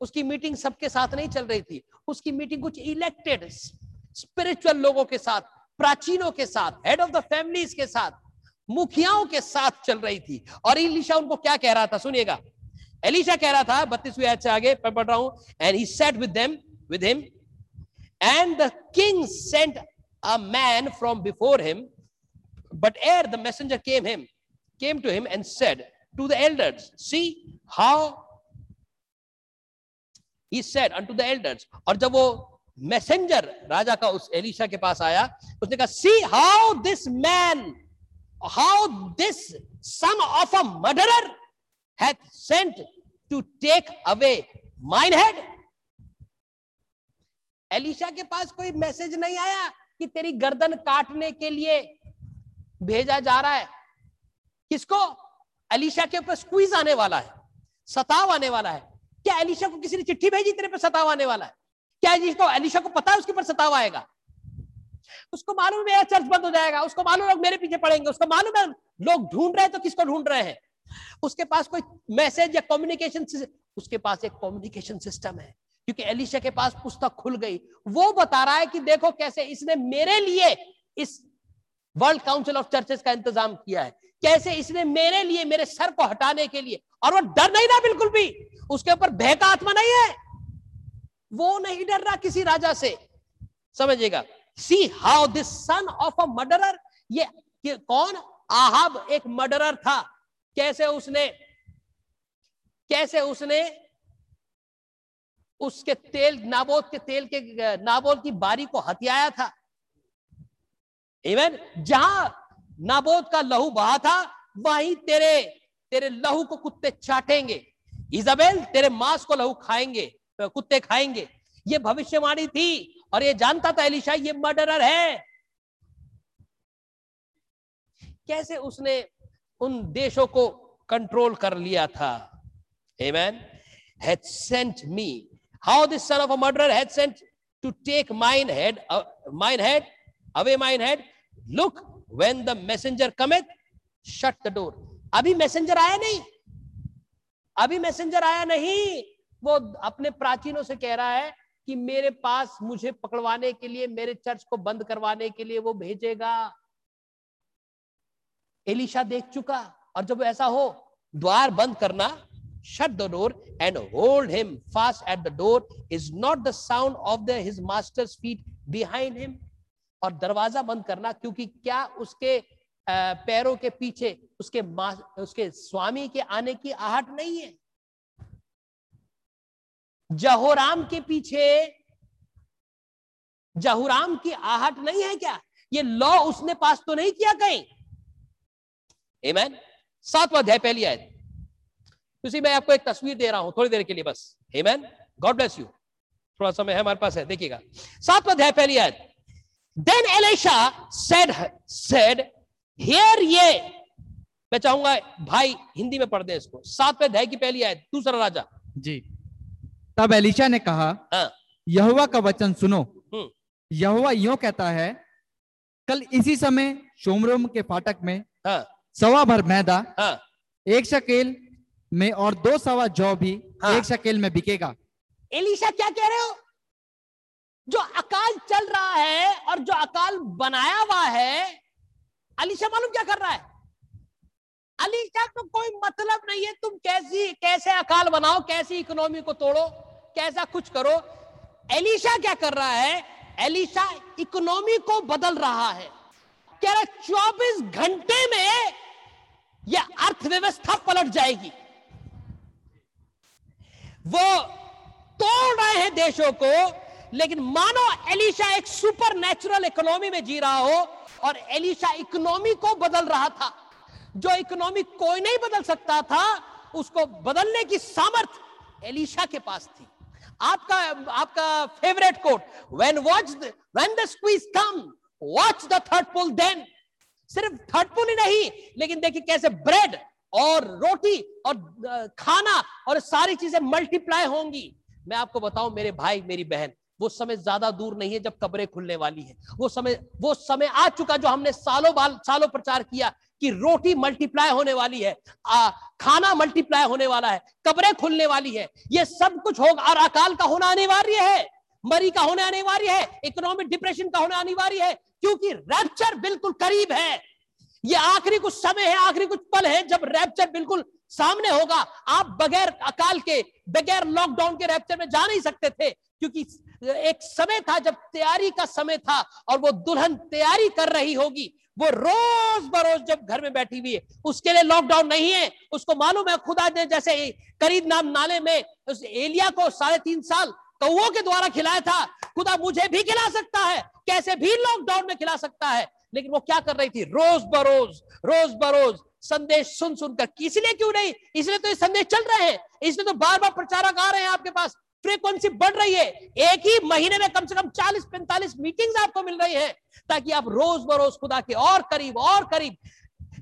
उसकी मीटिंग सबके साथ नहीं चल रही थी। उसकी मीटिंग कुछ इलेक्टेड स्पिरिचुअल लोगों के साथ, प्राचीनों के साथ हेड ऑफ़ द फैमिलीज़ के साथ, मुखियाओं के साथ चल रही थी। और इलिशा उनको क्या कह रहा था, सुनिएगा। एलिशा कह रहा था, बत्तीसवीं आयत से आगे पढ़ रहा हूँ and he sat with them with him and the king sent a man from before him but er the messenger came him came to him and said to the elders see how he said unto the elders और जब वो मैसेंजर राजा का उस एलिशा के पास आया, उसने कहा see how this man how this son of a murderer hath sent to take away mine head? Elisha के पास कोई मैसेज नहीं आया कि तेरी गर्दन काटने के लिए भेजा जा रहा है? किसको? अलीशा के ऊपर स्क्वीज आने वाला है, सताव आने वाला है। क्या अलीशा को किसी ने चिट्ठी भेजी तेरे पे सताव आने वाला है? क्या जिसको अलीशा को पता है उसके ऊपर सताव आएगा? उसको मालूम है चर्च बंद हो जाएगा, उसको मालूम है मेरे पीछे पड़ेंगे, उसको मालूम है लोग ढूंढ रहे हैं तो किसको ढूंढ रहे हैं? उसके पास कोई मैसेज या कम्युनिकेशन उसके पास एक कम्युनिकेशन सिस्टम है, क्योंकि एलिशा के पास पुस्तक खुल गई। वो बता रहा है कि देखो कैसे इसने मेरे लिए इस वर्ल्ड काउंसिल ऑफ़ चर्चेस का इंतज़ाम किया है। कैसे इसने मेरे लिए, मेरे सर को हटाने के लिए, और वो डर नहीं रहा बिल्कुल भी। उसके ऊपर भय का आत्मा नहीं है। वो नहीं डर रहा किसी राजा से। समझिएगा। See how this son of a murderer ये कौन? आहब एक मर्डरर था। कैसे उसने कैसे उसने उसके तेल, नाबोद के तेल के, नाबोद की बारी को हथियाया था। इवन जहाँ नाबोद का लहू बहा था, वहीं तेरे तेरे लहू को कुत्ते चाटेंगे इजाबेल तेरे मांस को लहू खाएँगे कुत्ते खाएँगे। ये भविष्यवाणी थी, और ये जानता था एलिशा ये मर्डरर है। कैसे उसने उन देशों को कंट्रोल कर लिया था। Amen sent me how this son of a murder had sent to take mine head mine head away mine head look when the messenger cometh shut the door अभी मैसेजर आया नहीं। अभी मैसेंजर आया नहीं। वो अपने प्राचीनों से कह रहा है कि मेरे पास मुझे पकड़वाने के लिए, मेरे चर्च को बंद करवाने के लिए वो भेजेगा। एलिशा देख चुका और जब ऐसा हो, द्वार बंद करना, shut the door and hold him fast at the door is not the sound of the, his master's feet behind him. और दरवाज़ा बंद करना, क्योंकि क्या उसके पैरों के पीछे उसके उसके स्वामी के आने की आहट नहीं है? जहोराम के पीछे, जहुराम की आहट नहीं है क्या? ये लॉ उसने पास तो नहीं किया कहीं? एमैन सातवा अध्याय पहली आयत। उसी मैं आपको एक तस्वीर दे रहा हूँ थोड़ी देर के लिए बस। हेमैन गॉड ब्लेस यू थोड़ा समय हमारे पास है देखिएगा। सातवा अध्याय पहली आयत। Then Elisha said said hear ये मैं चाहूँगा भाई हिंदी में पढ़ दे इसको। सातवें अध्याय की पहली आयत? दूसरा राजा। जी। तब एलिशा ने कहा हाँ। यहुआ का वचन सुनो। हम्म। यहुआ यो कहता है कल इसी समय शोमरोम के फाटक में हाँ। सवा भर मैदा हाँ। एक शकेल में और दो सवा जौ भी हाँ। एक शकेल में बिकेगा। एलिशा क्या कह रहे हो? जो अकाल चल रहा है और जो अकाल बनाया हुआ है अलीशा मालूम क्या कर रहा है? अलीशा को कोई मतलब नहीं है। तुम कैसी कैसे अकाल बनाओ? कैसी इकोनॉमी को तोड़ो? कैसा कुछ करो? एलिशा क्या कर रहा है? एलिशा इकोनॉमी को बदल रहा है। कह रहा चौबीस घंटे में यह अर्थव्यवस्था पलट जाएगी। वो तोड़ रहे हैं देशों को, लेकिन मानो एलिशा एक सुपर नेचुरल इकोनॉमी में जी रहा हो और एलिशा इकोनॉमी को बदल रहा था। जो इकोनॉमी कोई नहीं बदल सकता था, उसको बदलने की सामर्थ एलिशा के पास थी। आपका आपका favourite quote when watch when the squeeze come watch the third pull then सिर्फ़ थर्ड ही नहीं लेकिन देखिए कैसे ब्रेड और रोटी और खाना और सारी चीज़ें मल्टीप्लाई होंगी। मैं आपको बताऊँ मेरे भाई मेरी बहन वो समय ज़्यादा दूर नहीं है जब कब्रें खुलने वाली है। वो समय वो समय आ चुका जो हमने सालों बाल सालों प्रचार किया कि रोटी मल्टीप्लाई होने वाली है आ, खाना मल्टीप्लाई होने वाला है कब्रें खुलने वाली है। ये सब कुछ होगा और अकाल का होना अनिवार्य है। मरी का होना अनिवार्य है इकोनॉमिक डिप्रेशन का होना अनिवार्य है, क्योंकि रैप्चर बिल्कुल करीब है। ये आखिरी कुछ समय है, आखिरी कुछ पल है जब रैप्चर बिल्कुल सामने होगा। आप बगैर अकाल के, बगैर लॉकडाउन के रैप्चर में जा नहीं सकते थे, क्योंकि एक समय था जब तैयारी का समय था और वो दुल्हन तैयारी कर रही होगी। वो रोज बरोज जब घर में बैठी हुई है, उसके लिए लॉकडाउन नहीं है। उसको मालूम है खुदा ने जैसे करीब नाम नाले में उस एलिया को साढ़े तीन साल कौओं के द्वारा खिलाया था। खुदा मुझे भी खिला सकता है। कैसे भी लॉकडाउन में खिला सकता है। लेकिन वो क्या कर रही थी? रोज बरोज रोज बरोज संदेश सुन सुनकर। इसलिए क्यों नहीं? इसलिए तो ये संदेश चल रहे हैं। इसलिए तो बार बार प्रचारक आ रहे हैं आपके पास। फ्रीक्वेंसी बढ़ रही है। एक ही महीने में कम से कम 40-45 मीटिंग्स आपको मिल रही है। ताकि आप रोज बरोज खुदा के और करीब और करीब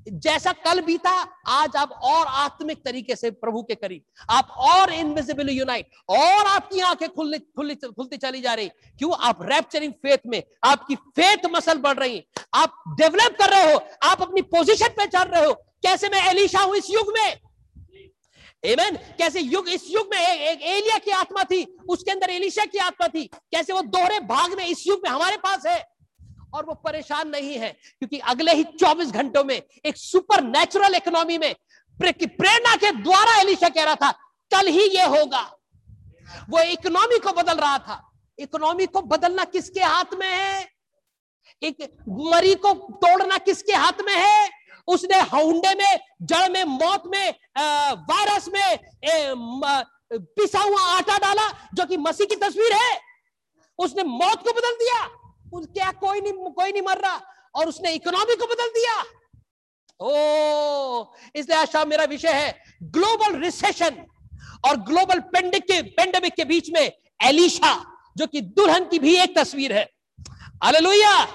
जैसा कल बीता आज आप और आत्मिक तरीके से प्रभु के करीब। आप और इनविजिबल यूनाइट और आपकी आँखें खुलने खुलती खुलती चली जा रही। क्यों? आप रैप्चरिंग फेथ में आपकी फेथ मसल बढ़ रही आप डेवलप कर रहे हो आप अपनी पोजीशन पे चल रहे हो। कैसे मैं एलिशा हूँ इस युग में? एमेन कैसे युग इस युग में एक, एक एलिया की आत्मा थी उसके अंदर एलिशा की आत्मा थी। कैसे वो दोहरे भाग में इस युग में हमारे पास है? और वो परेशान नहीं है, क्योंकि अगले ही 24 घंटों में, एक सुपर नेचुरल इकोनॉमी में प्रेरणा के द्वारा एलिशा कह रहा था, कल ही ये होगा। वो इकोनॉमी को बदल रहा था। इकोनॉमी को बदलना किसके हाथ में है? एक मरी को तोड़ना किसके हाथ में है? उसने हौंडे में, जड़ में, मौत में वायरस में, पिसा हुआ आटा डाला, जो कि मसीह की तस्वीर है। उसने मौत को बदल दिया। क्या कोई नहीं कोई नहीं मर रहा। और उसने इकोनॉमी को बदल दिया। ओ, इसलिए आशा मेरा विषय है ग्लोबल रिसेशन और ग्लोबल पेंडिक के पेंडेमिक के बीच में एलिशा, जो कि दुल्हन की भी एक तस्वीर है। अलेलुया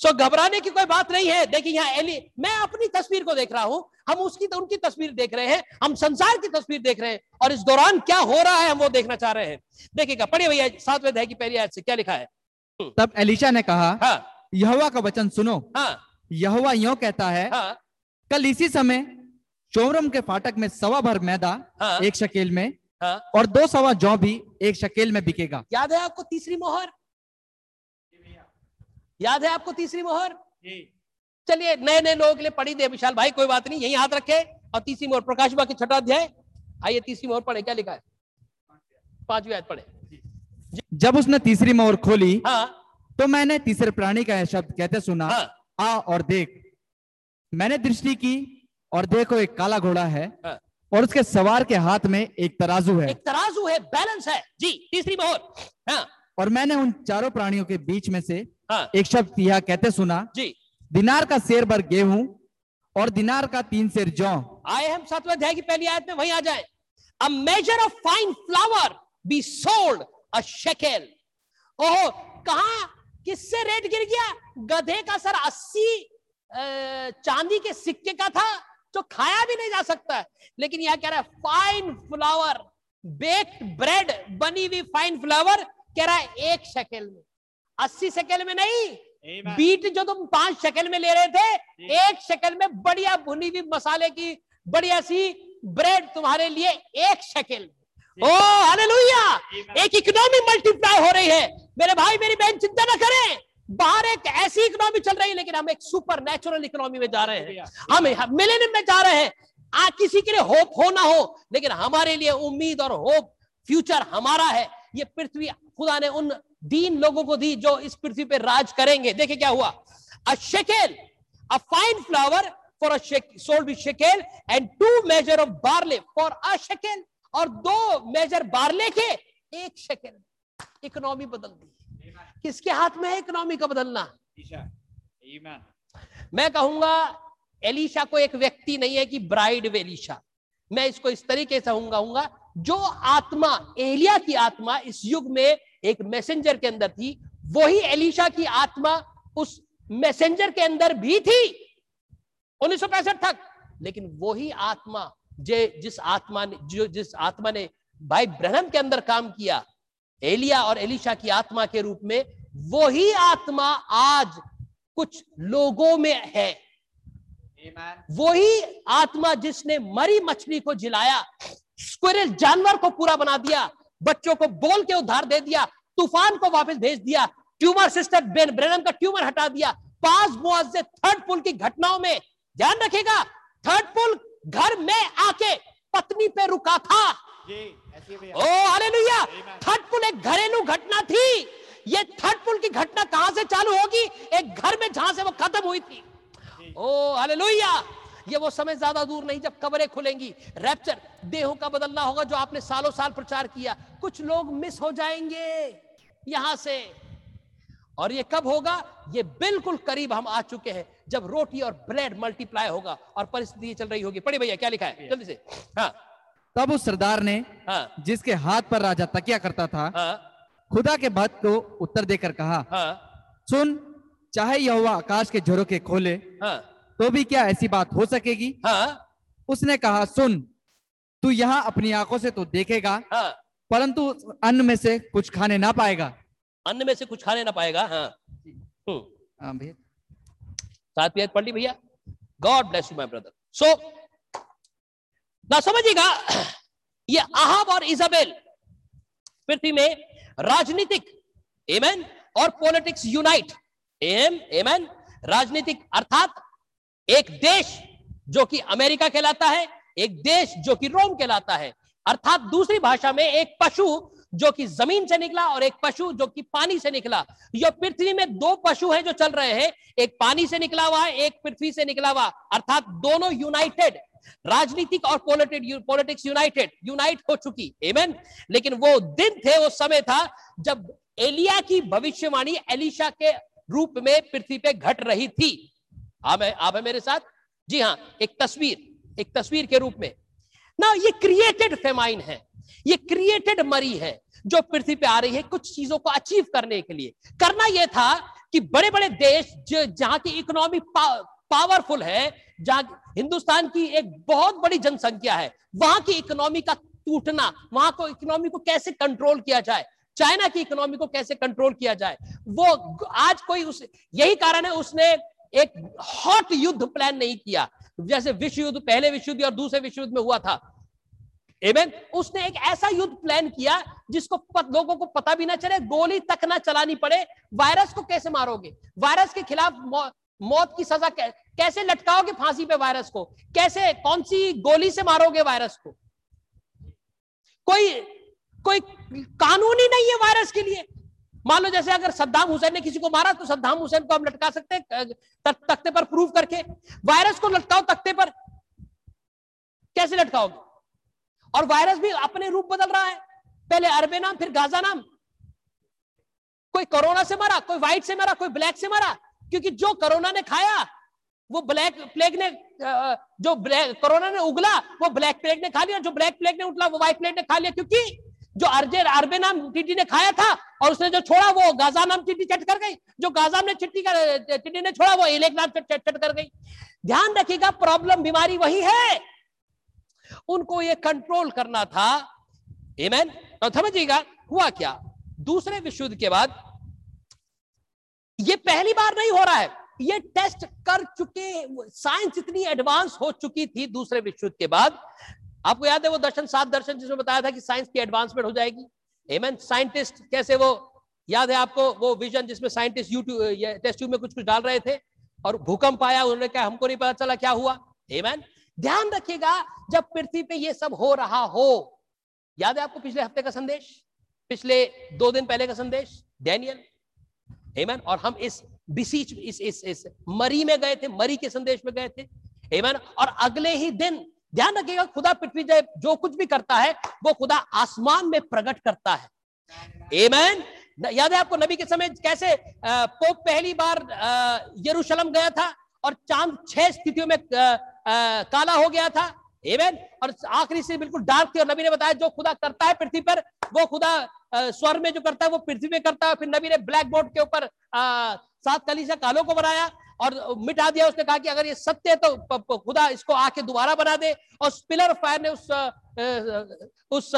सो घबराने की कोई बात नहीं है। देखिए यहाँ एली, मैं अपनी तस्वीर को देख रहा हूँ। हम उसकी, उनकी तस्वीर देख रहे हैं। हम संसार की तस्वीर देख रहे हैं। और इस दौरान क्या हो रहा है, हम वो देखना चाह रहे हैं। देखिएगा, पढ़िए भैया, सातवें की पहली आयत से क्या लिखा है। तब एलिशा ने कहा हाँ। यहवा का वचन सुनो। हाँ। यहवा यो कहता है हाँ। कल इसी समय चोरम के फाटक में सवा भर मैदा हाँ? एक शकेल में हाँ? और दो सवा जौ भी एक शकेल में बिकेगा। याद है आपको तीसरी मोहर? याद है आपको तीसरी मोहर? चलिए नए नए लोगों के लिए पढ़ी दे विशाल भाई कोई बात नहीं यही हाथ रखे। और तीसरी मोहर प्रकाश बा की छठा अध्याय। आइए तीसरी मोहर पढ़े क्या लिखा है? पांचवी आयत पढ़े। जब उसने तीसरी मोहर खोली हाँ। तो मैंने तीसरे प्राणी का शब्द कहते सुना हाँ, आ और देख। मैंने दृष्टि की और देखो एक काला घोड़ा है हाँ, और उसके सवार के हाथ में एक तराजू है। एक तराजू है बैलेंस है। जी तीसरी मोहर। हाँ, और मैंने उन चारों प्राणियों के बीच में से हाँ, एक शब्द यह कहते सुना जी। दिनार का शेर भर गेहूँ और दिनार का तीन शेर जौ। आए हम सातवें अध्याय की पहली आयत में वहीं आ जाए। A measure of fine flour be sold a ओहो कहा? किससे रेट गिर गया? गधे का सर अस्सी चांदी के सिक्के का था जो खाया भी नहीं जा सकता है। लेकिन यह कह रहा है फाइन फ्लावर बेक्ड ब्रेड बनी हुई फाइन फ्लावर कह रहा है एक शकेल में। अस्सी शकेल में नहीं बीट जो तुम पाँच शकेल में ले रहे थे एक शकेल में बढ़िया भुनी हुई मसाले की बढ़िया सी ब्रेड तुम्हारे लिए एक शकेल। O hallelujah. एक इकोनॉमी मल्टीप्लाई हो रही है। मेरे भाई मेरी बहन चिंता ना करें। बाहर एक ऐसी इकोनॉमी चल रही है लेकिन हम एक सुपर नेचुरल इकोनॉमी में जा रहे हैं। हम मिलेनियम में जा रहे हैं। आ किसी के लिए होप हो ना हो लेकिन हमारे लिए उम्मीद और होप फ्यूचर हमारा है। ये पृथ्वी खुदा ने उन दीन लोगों को दी जो इस पृथ्वी पे राज करेंगे। देखिए क्या हुआ। A shekel a fine flour for a sold shekel and two measure of barley for a shekel और दो मेजर बार्ले के एक शेकेल इकोनॉमी बदल दी। किसके हाथ में है इकोनॉमी का बदलना? मैं कहूँगा एलिशा को एक व्यक्ति नहीं है कि ब्राइड वेलिशा मैं इसको इस तरीके से कहूँगा जो आत्मा एलिया की आत्मा इस युग में एक मैसेंजर के अंदर थी वही एलिशा की आत्मा उस मैसेंजर के अंदर भी थी। उन्नीस सौ पैंसठ तक। लेकिन वही आत्मा जे जिस आत्मा ने जो जिस आत्मा ने भाई ब्रहम के अंदर काम किया एलिया और एलिशा की आत्मा के रूप में वही आत्मा आज कुछ लोगों में है। वही आत्मा जिसने मरी मछली को जिलाया स्क्विरल जानवर को पूरा बना दिया बच्चों को बोल के उधार दे दिया तूफ़ान को वापस भेज दिया ट्यूमर सिस्टर बेन ब्रेनम का ट्यूमर हटा दिया पास मुआवजे थर्ड पुल की घटनाओं में ध्यान रखेगा थर्ड पुल घर में आके पत्नी पे रुका था। ओ हालेलुया। थर्ड पुल एक घरेलू घटना थी। ये थर्ड पुल की घटना कहाँ से चालू होगी? एक घर में जहाँ से वो खत्म हुई थी। O hallelujah. ये वो समय ज़्यादा दूर नहीं जब कब्रें खुलेंगी। रैप्चर देहों का बदलना होगा जो आपने सालों साल प्रचार किया। कुछ लोग मिस हो जाएँगे यहाँ से। और ये कब होगा? ये बिल्कुल करीब हम आ चुके हैं जब रोटी और ब्रेड मल्टीप्लाई होगा और परिस्थिति चल रही होगी। पढ़े भैया क्या लिखा है? जल्दी से। हाँ। तब उस सरदार ने हाँ, जिसके हाथ पर राजा तकिया करता था हाँ, खुदा के भक्त को उत्तर देकर कहा हाँ, सुन चाहे यह हुआ आकाश के झरोके खोले हाँ, तो भी क्या ऐसी बात हो सकेगी? हाँ? उसने कहा सुन तू यहाँ अपनी आँखों से तो देखेगा हाँ? परंतु अन्न में से कुछ खाने ना पाएगा। अन्न में से कुछ खाने ना पाएगा हाँ। हम्म। हाँ साथ पढ़ ली भैया। God bless you my brother so ना समझिएगा ये आहाब और इजाबेल पृथ्वी में राजनीतिक एमन और पॉलिटिक्स यूनाइट एम एमन राजनीतिक अर्थात एक देश जो कि अमेरिका कहलाता है एक देश जो कि रोम कहलाता है अर्थात दूसरी भाषा में एक पशु जो कि ज़मीन से निकला और एक पशु जो कि पानी से निकला। यह पृथ्वी में दो पशु हैं जो चल रहे हैं। एक पानी से निकला हुआ है, एक पृथ्वी से निकला हुआ। अर्थात दोनों यूनाइटेड राजनीतिक और पॉलिटिक्स यूनाइटेड यूनाइट हो चुकी। एमन लेकिन वो दिन थे, वो समय था जब एलिया की भविष्यवाणी एलिशा के रूप में पृथ्वी पे घट रही थी। आप है आप है मेरे साथ? जी हाँ एक तस्वीर एक तस्वीर के रूप में। ना, ये क्रिएटेड फेमाइन है। ये क्रिएटेड मरी है। जो पृथ्वी पे आ रही है कुछ चीज़ों को अचीव करने के लिए। करना यह था कि बड़े बड़े देश जहाँ की इकोनॉमी पावरफुल है, जहाँ हिंदुस्तान की एक बहुत बड़ी जनसंख्या है, वहाँ की इकोनॉमी का टूटना, वहाँ को इकोनॉमी को कैसे कंट्रोल किया जाए, चाइना की इकोनॉमी को कैसे कंट्रोल किया जाए, वो आज कोई उस, यही कारण है उसने एक हॉट युद्ध प्लान नहीं किया। जैसे विश्व युद्ध पहले विश्व युद्ध और दूसरे विश्व युद्ध में हुआ था। एमेन उसने एक ऐसा युद्ध प्लान किया जिसको पत, लोगों को पता भी ना चले गोली तक ना चलानी पड़े। वायरस को कैसे मारोगे? वायरस के खिलाफ मौ, मौत की सजा कै, कैसे लटकाओगे फांसी पे वायरस को? कैसे कौन सी गोली से मारोगे वायरस को? कोई कोई कानून ही नहीं है वायरस के लिए। मान लो जैसे अगर सद्दाम हुसैन ने किसी को मारा तो सद्दाम हुसैन को हम लटका सकते तख्ते पर प्रूव करके। वायरस को लटकाओ तख्ते पर। कैसे लटकाओगे? और वायरस भी अपने रूप बदल रहा है। पहले अरबे नाम, फिर गाजा नाम। कोई कोरोना से मरा, कोई व्हाइट से मरा, कोई ब्लैक से मरा, क्योंकि जो कोरोना ने खाया, वो ब्लैक प्लेग ने जो ब्लैक, कोरोना ने उगला, वो ब्लैक प्लेग ने खा लिया, जो ब्लैक प्लेग ने उठला, वो व्हाइट प्लेग ने खा लिया, क्योंकि जो अर्जे, अरबे नाम टिड्डी ने खाया था, और उसने जो छोड़ा, वो गाजा नाम टिड्डी चट कर गई। जो गाजा ने चिट्टी टिड्डी ने छोड़ा, वो इलेक नाम चट चट कर गई। ध्यान रखिएगा, प्रॉब्लम, बीमारी वही है उनको ये कंट्रोल करना था। एमैन तो समझिएगा, हुआ क्या? दूसरे विश्व युद्ध के बाद ये पहली बार नहीं हो रहा है। ये टेस्ट कर चुके साइंस इतनी एडवांस हो चुकी थी दूसरे विश्व युद्ध के बाद। आपको याद है वो दर्शन, सात दर्शन जिसमें बताया था कि साइंस की एडवांसमेंट हो जाएगी। एमन साइंटिस्ट कैसे वो, याद है आपको वो विजन जिसमें साइंटिस्ट यूट्यूब टेस्ट ट्यूब में कुछ कुछ डाल रहे थे और भूकंप आया, उन्होंने कहा हमको नहीं पता चला क्या हुआ। एमन ध्यान रखिएगा, जब पृथ्वी पे ये सब हो रहा हो। याद है आपको पिछले हफ़्ते का संदेश? पिछले दो दिन पहले का संदेश? डैनियल? हेमन? और हम इस बिसीच, इस इस इस मरी में गए थे, मरी के संदेश में गए थे। हेमन? और अगले ही दिन, ध्यान रखिएगा, खुदा पृथ्वी जो कुछ भी करता है, वो खुदा आसमान में प्रकट करता है। एमैन याद है आपको नबी के समय कैसे पोप पहली बार यरूशलेम गया था? और चाँद छह स्थितियों में काला हो गया था। एमेन और आखिरी से बिल्कुल डार्क थी और नबी ने बताया, जो खुदा करता है पृथ्वी पर, वो खुदा स्वर में जो करता है, वो पृथ्वी में करता है। फिर नबी ने ब्लैक बोर्ड के ऊपर सात कली से कालों को बनाया और मिटा दिया। उसने कहा कि अगर ये सत्य है तो खुदा इसको आके दोबारा बना दे। और स्पिलर फायर ने उस उस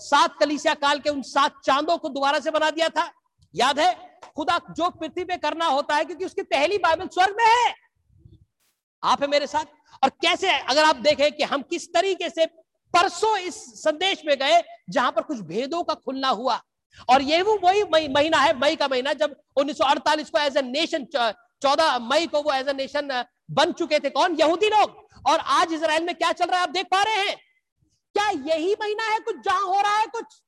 सात कलीसिया काल के उन सात चांदों को दोबारा से बना दिया था। याद है, खुदा जो पृथ्वी पे करना होता है, क्योंकि उसकी पहली बाइबल स्वर्ग में है। आप है मेरे साथ? और कैसे अगर आप देखें कि हम किस तरीके से परसों इस संदेश में गए जहाँ पर कुछ भेदों का खुलना हुआ। और ये वो वही महीना है, मई का महीना, जब 1948 को एज ए नेशन चौदह मई को वो एज ए नेशन बन चुके थे कौन? यहूदी लोग। और आज इसराइल में क्या चल रहा है आप देख पा रहे हैं? क्या यही महीना है कुछ जहाँ हो रहा है कुछ?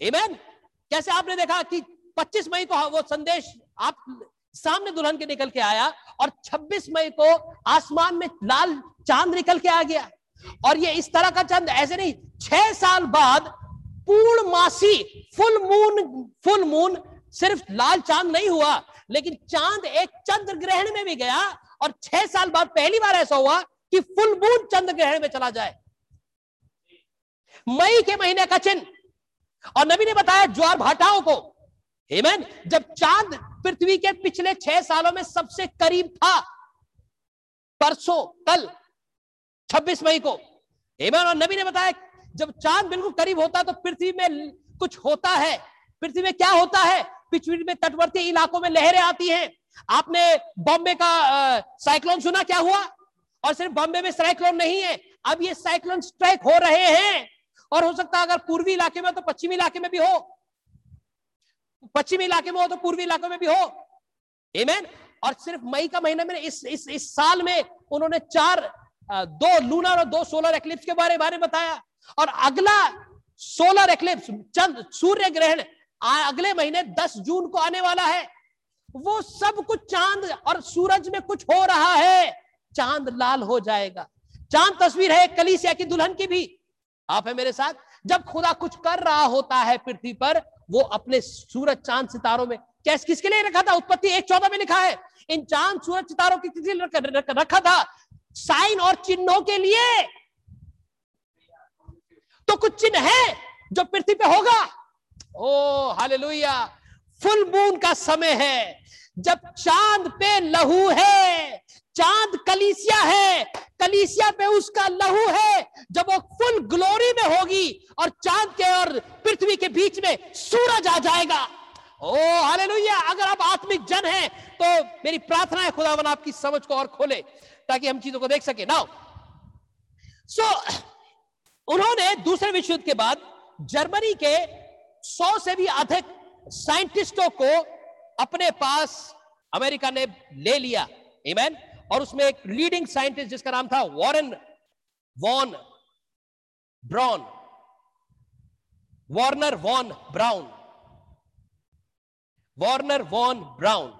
एमेन कैसे आपने देखा कि 25 मई को वो संदेश आप सामने दुल्हन के निकल के आया और 26 मई को आसमान में लाल चाँद निकल के आ गया। और ये इस तरह का चाँद, ऐसे नहीं, छह साल बाद पूर्णमासी फुल मून फुल मून सिर्फ़ लाल चाँद नहीं हुआ, लेकिन चाँद एक चंद्र ग्रहण में भी गया और छह साल बाद पहली बार ऐसा हुआ कि फुल मून चंद्र ग्रहण में चला जाए। मई के महीने का चिन्ह। और नबी ने बताया ज्वार भाटाओं को। हेमन जब चाँद पृथ्वी के पिछले छह सालों में सबसे करीब था। परसों, कल 26 मई को। हेमन और नबी ने बताया, जब चाँद बिल्कुल करीब होता है तो पृथ्वी में कुछ होता है। पृथ्वी में क्या होता है? पृथ्वी में तटवर्ती इलाकों में लहरें आती हैं। आपने बॉम्बे का साइक्लोन सुना क्या हुआ? और सिर्फ़ बॉम्बे में साइक्लोन नहीं है, अब ये साइक्लोन स्ट्राइक हो रहे हैं। और हो सकता है अगर पूर्वी इलाके में तो पश्चिमी इलाके में भी हो। पश्चिमी इलाके में हो तो पूर्वी इलाके में भी हो। एमेन और सिर्फ़ मई का महीना में इस इस इस साल में उन्होंने चार दो लूनर और दो सोलर एक्लिप्स के बारे में बताया। और अगला सोलर एक्लिप्स चंद, सूर्य ग्रहण अगले महीने 10 जून को आने वाला है। वो सब कुछ चाँद और सूरज में कुछ हो रहा है। चाँद लाल हो जाएगा। चाँद तस्वीर है कलीसिया की दुल्हन की भी। आप है मेरे साथ। जब खुदा कुछ कर रहा होता है पृथ्वी पर वो अपने सूरज चाँद सितारों में, कैस किसके लिए रखा था? उत्पत्ति एक चौदह में लिखा है। इन चाँद सूरज सितारों की किसी रखा था। साइन और चिन्हों के लिए। तो कुछ चिन्ह है जो पृथ्वी पे होगा। ओ, हालेलुया। फुल मून का समय है। जब चाँद पे लहू है चाँद कलीसिया है। कलीसिया पे उसका लहू है जब वो फुल ग्लोरी में होगी और चाँद के और पृथ्वी के बीच में सूरज आ जाएगा। Oh hallelujah. अगर आप आत्मिक जन हैं तो मेरी प्रार्थना है खुदावन आपकी समझ को और खोले ताकि हम चीज़ों को देख सके। नाउ सो so, उन्होंने दूसरे विश्व युद्ध के बाद जर्मनी के सौ से भी अधिक साइंटिस्टों को अपने पास अमेरिका ने ले लिया। इमेन और उसमें एक लीडिंग साइंटिस्ट जिसका नाम था Warren von Braun Wernher von Braun Wernher von Braun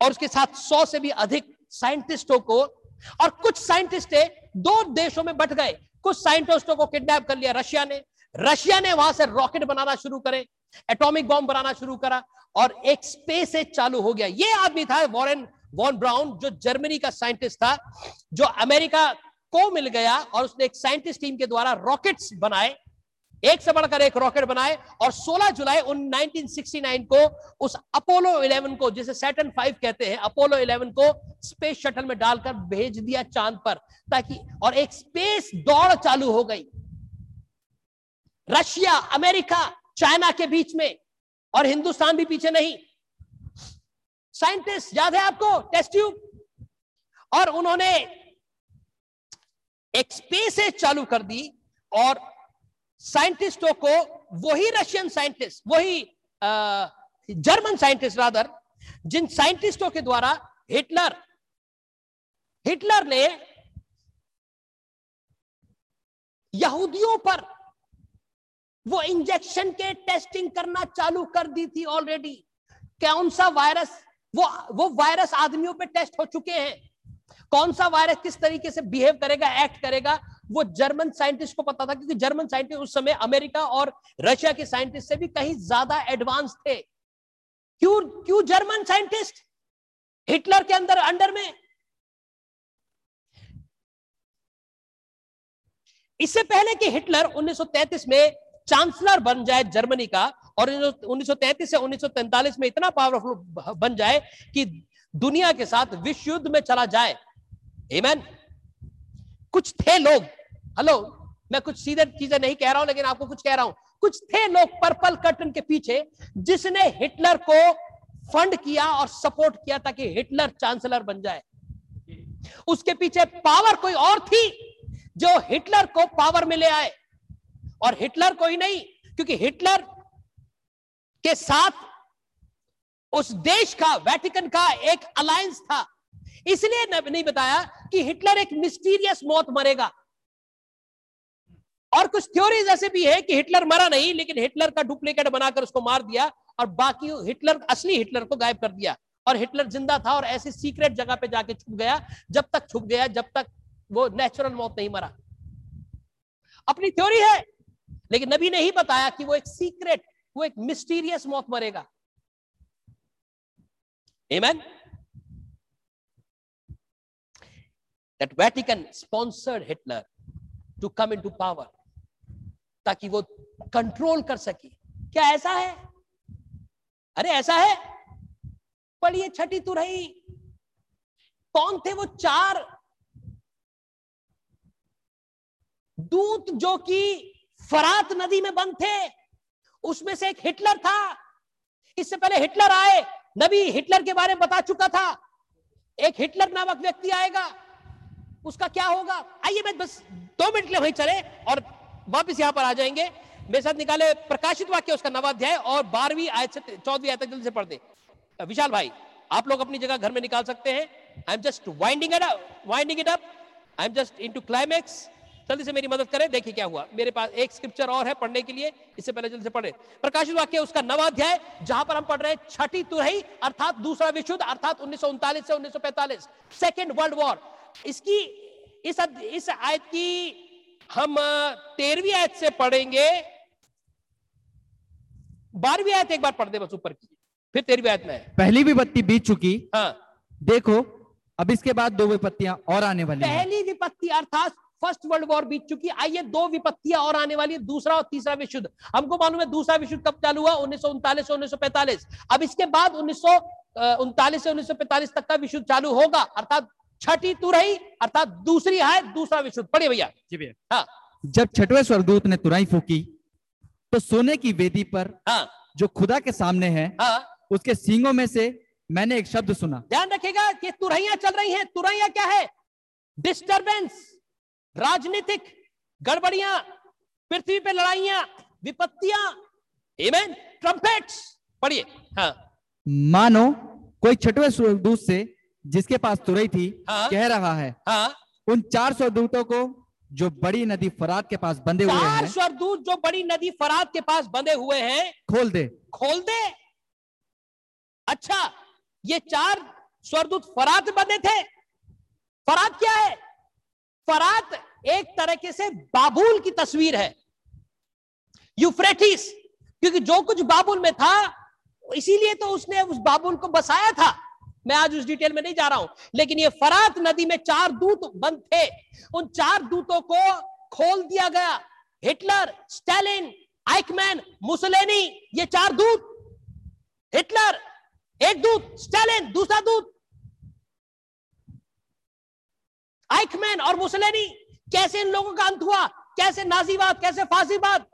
और उसके साथ सौ से भी अधिक साइंटिस्टों को और कुछ साइंटिस्ट दो देशों में बट गए। कुछ साइंटिस्टों को किडनैप कर लिया रशिया ने। रशिया ने वहाँ से रॉकेट बनाना शुरू करे एटॉमिक बॉम्ब बनाना शुरू करा और एक स्पेस चालू हो गया। ये आदमी था वॉरेन वॉन ब्राउन जो जर्मनी का साइंटिस्ट था, जो अमेरिका को मिल गया और उसने एक साइंटिस्ट टीम के द्वारा रॉकेट्स बनाए, एक से बढ़कर एक रॉकेट बनाए और 16 जुलाई उन 1969 को उस अपोलो 11 को, जिसे सैटन 5 कहते हैं अपोलो 11 को स्पेस शटल में डालकर भेज दिया चाँद पर ताकि, और एक स्पेस दौड़ चालू हो गई। रशिया अमेरिका चाइना के बीच में और हिंदुस्तान भी पीछे नहीं। साइंटिस्ट, याद है आपको? टेस्ट ट्यूब और उन्होंने एक स्पेस चालू कर दी और साइंटिस्टों को वही रशियन साइंटिस्ट वही जर्मन साइंटिस्ट रादर जिन साइंटिस्टों के द्वारा हिटलर हिटलर ने यहूदियों पर वो इंजेक्शन के टेस्टिंग करना चालू कर दी थी ऑलरेडी कौन सा वायरस वो वो वायरस आदमियों पे टेस्ट हो चुके हैं। कौन सा वायरस किस तरीके से बिहेव करेगा एक्ट करेगा, वो जर्मन साइंटिस्ट को पता था, क्योंकि जर्मन साइंटिस्ट उस समय अमेरिका और रशिया के साइंटिस्ट से भी कहीं ज़्यादा एडवांस थे। क्यों क्यों जर्मन साइंटिस्ट हिटलर के अंदर अंडर में। इससे पहले कि हिटलर 1933 में चांसलर बन जाए जर्मनी का और 1933 से 1943 में इतना पावरफुल बन जाए कि दुनिया के साथ विश्व युद्ध में चला जाए। Amen? कुछ थे लोग। हेलो मैं कुछ सीधे चीज़ें नहीं कह रहा हूँ, लेकिन आपको कुछ कह रहा हूँ। कुछ थे लोग पर्पल कर्टन के पीछे जिसने हिटलर को फंड किया और सपोर्ट किया ताकि हिटलर चांसलर बन जाए। उसके पीछे पावर कोई और थी जो हिटलर को पावर में ले आए। और हिटलर कोई नहीं, क्योंकि हिटलर के साथ उस देश का वेटिकन का एक अलायंस था। इसलिए नहीं बताया कि हिटलर एक मिस्टीरियस मौत मरेगा। और कुछ थ्योरीज ऐसे भी है कि हिटलर मरा नहीं, लेकिन हिटलर का डुप्लीकेट बनाकर उसको मार दिया और बाकी हिटलर असली हिटलर को गायब कर दिया। और हिटलर ज़िंदा था और ऐसी सीक्रेट जगह पे जाके छुप गया, जब तक छुप गया, जब तक वो नेचुरल मौत नहीं मरा। अपनी थ्योरी है, लेकिन नबी ने ही बताया कि वो एक सीक्रेट वो एक मिस्टीरियस मौत मरेगा। Amen? That Vatican sponsored Hitler to come into power. ताकि वो कंट्रोल कर सके। क्या ऐसा है? अरे ऐसा है? पढ़िए छठी तुरही कौन थे वो चार दूत जो कि फरात नदी में बंद थे? उसमें से एक हिटलर था। इससे पहले हिटलर आए, नबी हिटलर के बारे में बता चुका था। एक हिटलर नामक व्यक्ति आएगा, उसका क्या होगा? आइए मैं बस दो मिनट के वहीं चले और वापस यहाँ पर आ जाएँगे। मेरे साथ निकाले प्रकाशित वाक्य, उसका नवाध्याय और बारहवीं आयत से, चौदहवीं आयत तक जल्दी से पढ़ दे। विशाल भाई, आप लोग अपनी जगह घर में निकाल सकते हैं। I am just winding winding it up I am just into climax जल्दी से मेरी मदद करें देखिए क्या हुआ। मेरे पास एक स्क्रिप्चर और है पढ़ने के लिए इससे पहले जल्दी से पढ़े। प्रकाशित वाक्य उसका नवाध्याय जहाँ पर हम पढ़ रहे हैं छठी तुरही अर्थात दूसरा विश्व अर्थात उन्नीस सौ उनतालीस से उन्नीस सेकेंड वर्ल्ड वॉर इसकी इस इस आयत की हम तेरहवीं आयत से पढ़ेंगे। बारहवीं आयत एक बार पढ़ दे बस ऊपर की। फिर तेरहवीं आयत में। पहली भी बत्ती बीत चुकी। हाँ। देखो अब इसके बाद दो विपत्तियाँ और आने वाली पहली विपत्ति अर्थात फ़र्स्ट वर्ल्ड वॉर बीत चुकी आइए दो विपत्तियाँ और आने वाली है दूसरा और तीसरा विश्व युद्ध। हमको मालूम है दूसरा विश्व युद्ध कब चालू हुआ? उन्नीस सौ उनतालीस से उन्नीस अब इसके बाद उन्नीस सौ उनतालीस से उन्नीस सौ पैंतालीस तक का विश्व चालू होगा। अर्थात छठी तुरही अर्थात दूसरी है दूसरा विश्व पढ़िए भैया। जी भैया। हाँ। जब छठवें स्वर्गदूत ने तुरही फूकी तो सोने की वेदी पर हाँ। जो खुदा के सामने है हाँ। उसके सींगों में से मैंने एक शब्द सुना। ध्यान रखेगा कि तुरहियाँ चल रही हैं। तुरहियाँ क्या है? डिस्टरबेंस। राजनीतिक गड़बड़ियाँ पृथ्वी पे लड़ाइयाँ विपत्तियाँ। एमेन ट्रम्पेट्स पढ़िए। हाँ। मानो कोई छठवें स्वर्गदूत से जिसके पास तुरई थी हाँ? कह रहा है हाँ? उन चार स्वर्गदूतों को जो बड़ी नदी फरात के पास बंधे हुए हैं स्वर्गदूत जो बड़ी नदी फरात के पास बंधे हुए हैं खोल दे। खोल दे। अच्छा ये चार स्वरदूत फरात बने थे। फरात क्या है? फरात एक तरीके से बाबुल की तस्वीर है। यूफ्रेटिस, क्योंकि जो कुछ बाबुल में था, इसीलिए तो उसने उस बाबुल को बसाया था। मैं आज उस डिटेल में नहीं जा रहा हूँ, लेकिन ये फरात नदी में चार दूत बंद थे। उन चार दूतों को खोल दिया गया। हिटलर, स्टैलिन, आइकमैन, मुसलेनी, ये चार दूत। हिटलर, एक दूत, स्टैलिन, दूसरा दूत। आइकमैन और मुसलेनी, कैसे इन लोगों का अंत हुआ? कैसे नाजीवाद, कैसे फांसीवाद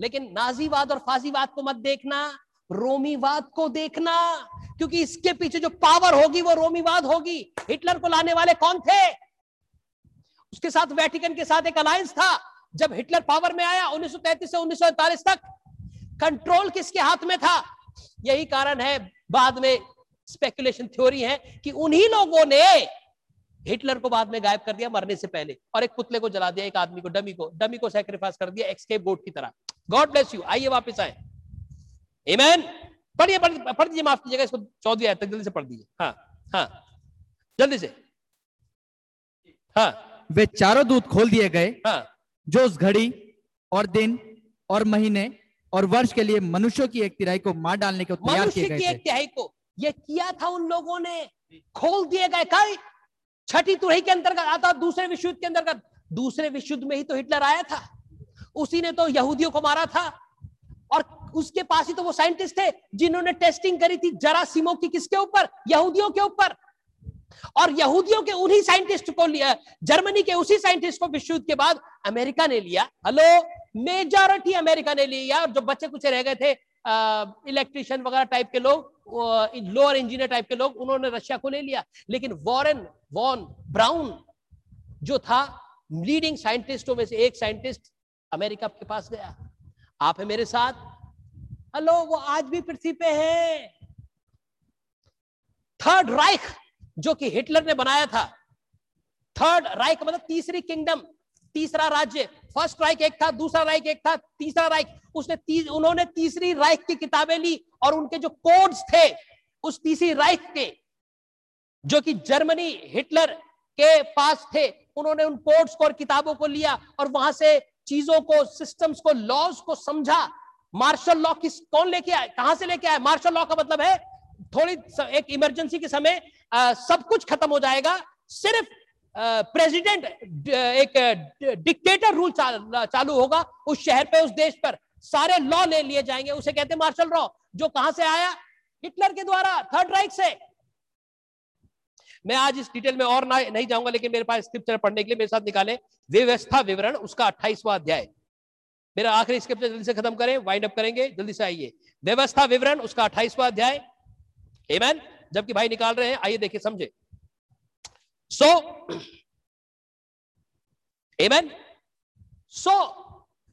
लेकिन नाजीवाद और फांसीवाद को मत देखना, रोमीवाद को देखना, क्योंकि इसके पीछे जो पावर होगी, वो रोमीवाद होगी। हिटलर को लाने वाले कौन थे? उसके साथ वेटिकन के साथ एक अलायंस था। जब हिटलर पावर में आया 1933 से 1948 तक कंट्रोल किसके हाथ में था? यही कारण है, बाद में स्पेकुलेशन थ्योरी है कि उन्हीं लोगों ने हिटलर को बाद में गायब कर दिया मरने से पहले और एक पुतले को जला दिया एक आदमी को डमी को डमी को सेक्रीफाइस कर दिया एक्सकेप बोट की तरह। गॉड ब्लेस यू आइए वापस आए। Amen? पढ़िए पढ़ दीजिए माफ़ कीजिएगा इसको चौदह आयत तक जल्दी से पढ़ दीजिए। हाँ हाँ। जल्दी से। हाँ। वे चारों दूत खोल दिए गए हाँ। जो उस घड़ी और दिन और महीने और वर्ष के लिए मनुष्यों की एक तिहाई को मार डालने को तैयार किए गए एक तिहाई को। ये किया था उन लोगों ने। खोल दिए गए। कई छठी तुरही के अंतर्गत आता, दूसरे विश्व युद्ध के अंतर्गत। दूसरे विश्व युद्ध में ही तो हिटलर आया था। उसी ने तो यहूदियों को मारा था। और उसके पास ही तो वो साइंटिस्ट थे जिन्होंने टेस्टिंग करी थी जरासीमो की किसके ऊपर? यहूदियों के ऊपर। और यहूदियों के उन्हीं साइंटिस्ट को लिया, जर्मनी के उसी साइंटिस्ट को विश्व युद्ध के बाद अमेरिका ने लिया। हेलो, मेजॉरिटी अमेरिका ने लिया। जो बच्चे कुछ रह गए थे इलेक्ट्रिशियन वगैरह टाइप के लोग लोअर इंजीनियर टाइप के लोग, उन्होंने रशिया को ले लिया। लेकिन वॉरेन, वॉन ब्राउन जो था लीडिंग साइंटिस्टों में से एक साइंटिस्ट अमेरिका के पास गया। आप है मेरे साथ? हेलो, वो आज भी पृथ्वी पे है। थर्ड राइख जो कि हिटलर ने बनाया था। थर्ड राइक मतलब तीसरी किंगडम तीसरा राज्य फ़र्स्ट राइक एक था दूसरा राइक एक था तीसरा राइक उसने तीस, उन्होंने तीसरी राइक की किताबें ली और उनके जो कोड्स थे उस तीसरी राइक के जो कि जर्मनी हिटलर के पास थे उन्होंने उन कोड्स को और किताबों को लिया और वहाँ से चीज़ों को सिस्टम्स को लॉज को समझा। मार्शल लॉ किस कौन लेके आए कहाँ से लेके आए मार्शल लॉ का मतलब है थोड़ी एक इमरजेंसी के समय आ, सब कुछ खत्म हो जाएगा सिर्फ़ प्रेसिडेंट एक डिक्टेटर रूल चालू होगा उस शहर पे, उस देश पर। सारे लॉ ले लिए जाएँगे, उसे कहते मार्शल लॉ जो कहाँ से आया? हिटलर के द्वारा थर्ड राइट से। मैं आज इस डिटेल में और ना, नहीं जाऊँगा, लेकिन मेरे पास स्क्रिप्चर पढ़ने के लिए मेरे साथ निकाले। व्यवस्था विवरण, उसका अट्ठाईसवा अध्याय। मेरा आखिरी स्क्रिप्चर जल्दी से खत्म करें वाइंड अप करेंगे, जल्दी से आइए। व्यवस्था विवरण, उसका अट्ठाईसवा अध्याय। जबकि भाई निकाल रहे हैं, आइए देखिए, समझे। सो एमैन सो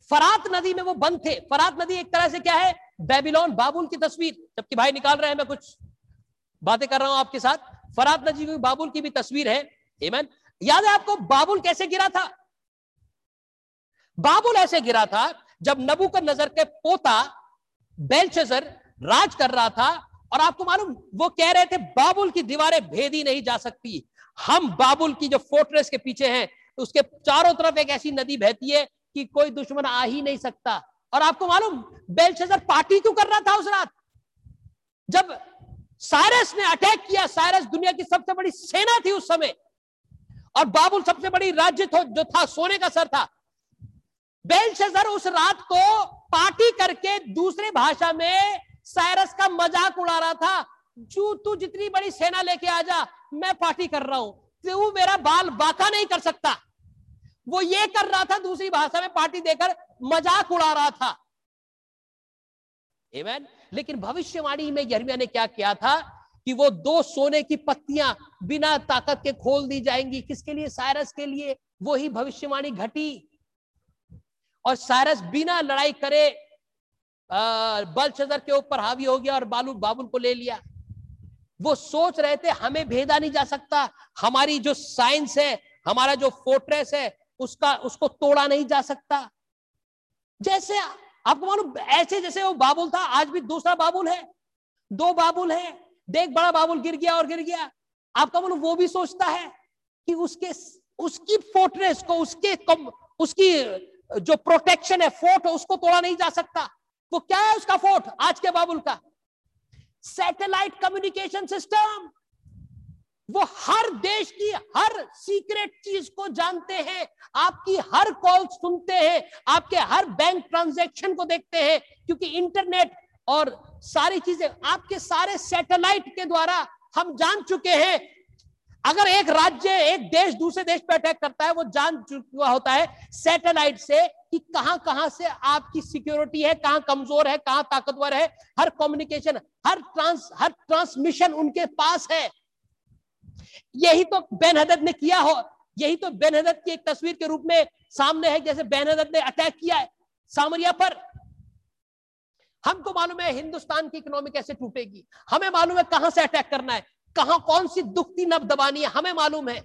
फरात नदी में वो बंद थे। फरात नदी एक तरह से क्या है? बेबीलोन बाबुल की तस्वीर। जबकि भाई निकाल रहे हैं, मैं कुछ बातें कर रहा हूँ आपके साथ। फरात नदी की बाबुल की भी तस्वीर है। एमैन याद है आपको बाबुल कैसे गिरा था? बाबुल ऐसे गिरा था, जब नबू का नज़र के पोता बेलचजर राज कर रहा था, और आपको मालूम, वो कह रहे थे बाबुल की दीवारें भेदी नहीं जा सकती। हम बाबुल की जो फोर्ट्रेस के पीछे हैं उसके चारों तरफ़ एक ऐसी नदी बहती है कि कोई दुश्मन आ ही नहीं सकता। और आपको मालूम, बेलशजर पार्टी क्यों कर रहा था उस रात? जब साइरस ने अटैक किया, साइरस दुनिया की सबसे बड़ी सेना थी उस समय। और बाबुल सबसे बड़ी राज्य जो था, सोने का सर था। बेलशजर उस रात को पार्टी करके दूसरे भाषा में साइरस का मज़ाक उड़ा रहा था। जू तू जितनी बड़ी सेना लेके आ जा, मैं पार्टी कर रहा हूँ। तू मेरा बाल बाका नहीं कर सकता। वो ये कर रहा था, दूसरी भाषा में पार्टी देकर मज़ाक उड़ा रहा था। Amen? लेकिन भविष्यवाणी में यर्मिया ने क्या किया था कि वो दो सोने की पत्तियाँ बिना ताकत के खोल दी जाएँगी। किसके लिए? सायरस के लिए। वो ही भविष्यवाणी घटी। और सायरस बिना लड़ाई करे बलशदर के ऊपर हावी हो गया और बालू, बाबुल को ले लिया। वो सोच रहे थे हमें भेदा नहीं जा सकता। हमारी जो साइंस है हमारा जो फोर्ट्रेस है उसका उसको तोड़ा नहीं जा सकता। जैसे आपको मालूम ऐसे जैसे वो बाबुल था आज भी दूसरा बाबुल है। दो बाबुल है। देख बड़ा बाबुल गिर गया और गिर गया। आपका मालूम वो भी सोचता है कि उसके उसकी फोर्ट्रेस को उसके कम, उसकी जो प्रोटेक्शन है फोर्ट उसको तोड़ा नहीं जा सकता। वो क्या है उसका फोर्ट आज के बाबुल का? सैटेलाइट कम्युनिकेशन सिस्टम वो हर देश की हर सीक्रेट चीज़ को जानते हैं, आपकी हर कॉल सुनते हैं, आपके हर बैंक ट्रांजैक्शन को देखते हैं, क्योंकि इंटरनेट और सारी चीज़ें, आपके सारे सैटेलाइट के द्वारा हम जान चुके हैं। अगर एक राज्य, एक देश दूसरे देश पर अटैक करता है, वो जान चुका होता है सैटेलाइट से कि कहाँ कहाँ से आपकी सिक्योरिटी है, कहाँ कमज़ोर है, कहाँ ताकतवर है, हर कम्युनिकेशन हर ट्रांस हर ट्रांसमिशन उनके पास है। यही तो बेन हदद ने किया हो। यही तो बेन हदद की एक तस्वीर के रूप में सामने है, जैसे बेन हदद ने अटैक किया है सामरिया पर। हमको मालूम है हिंदुस्तान की इकोनॉमी कैसे टूटेगी। हमें मालूम है कहाँ से अटैक करना है। कहाँ कौन सी दुखती नब दबानी है, हमें मालूम है।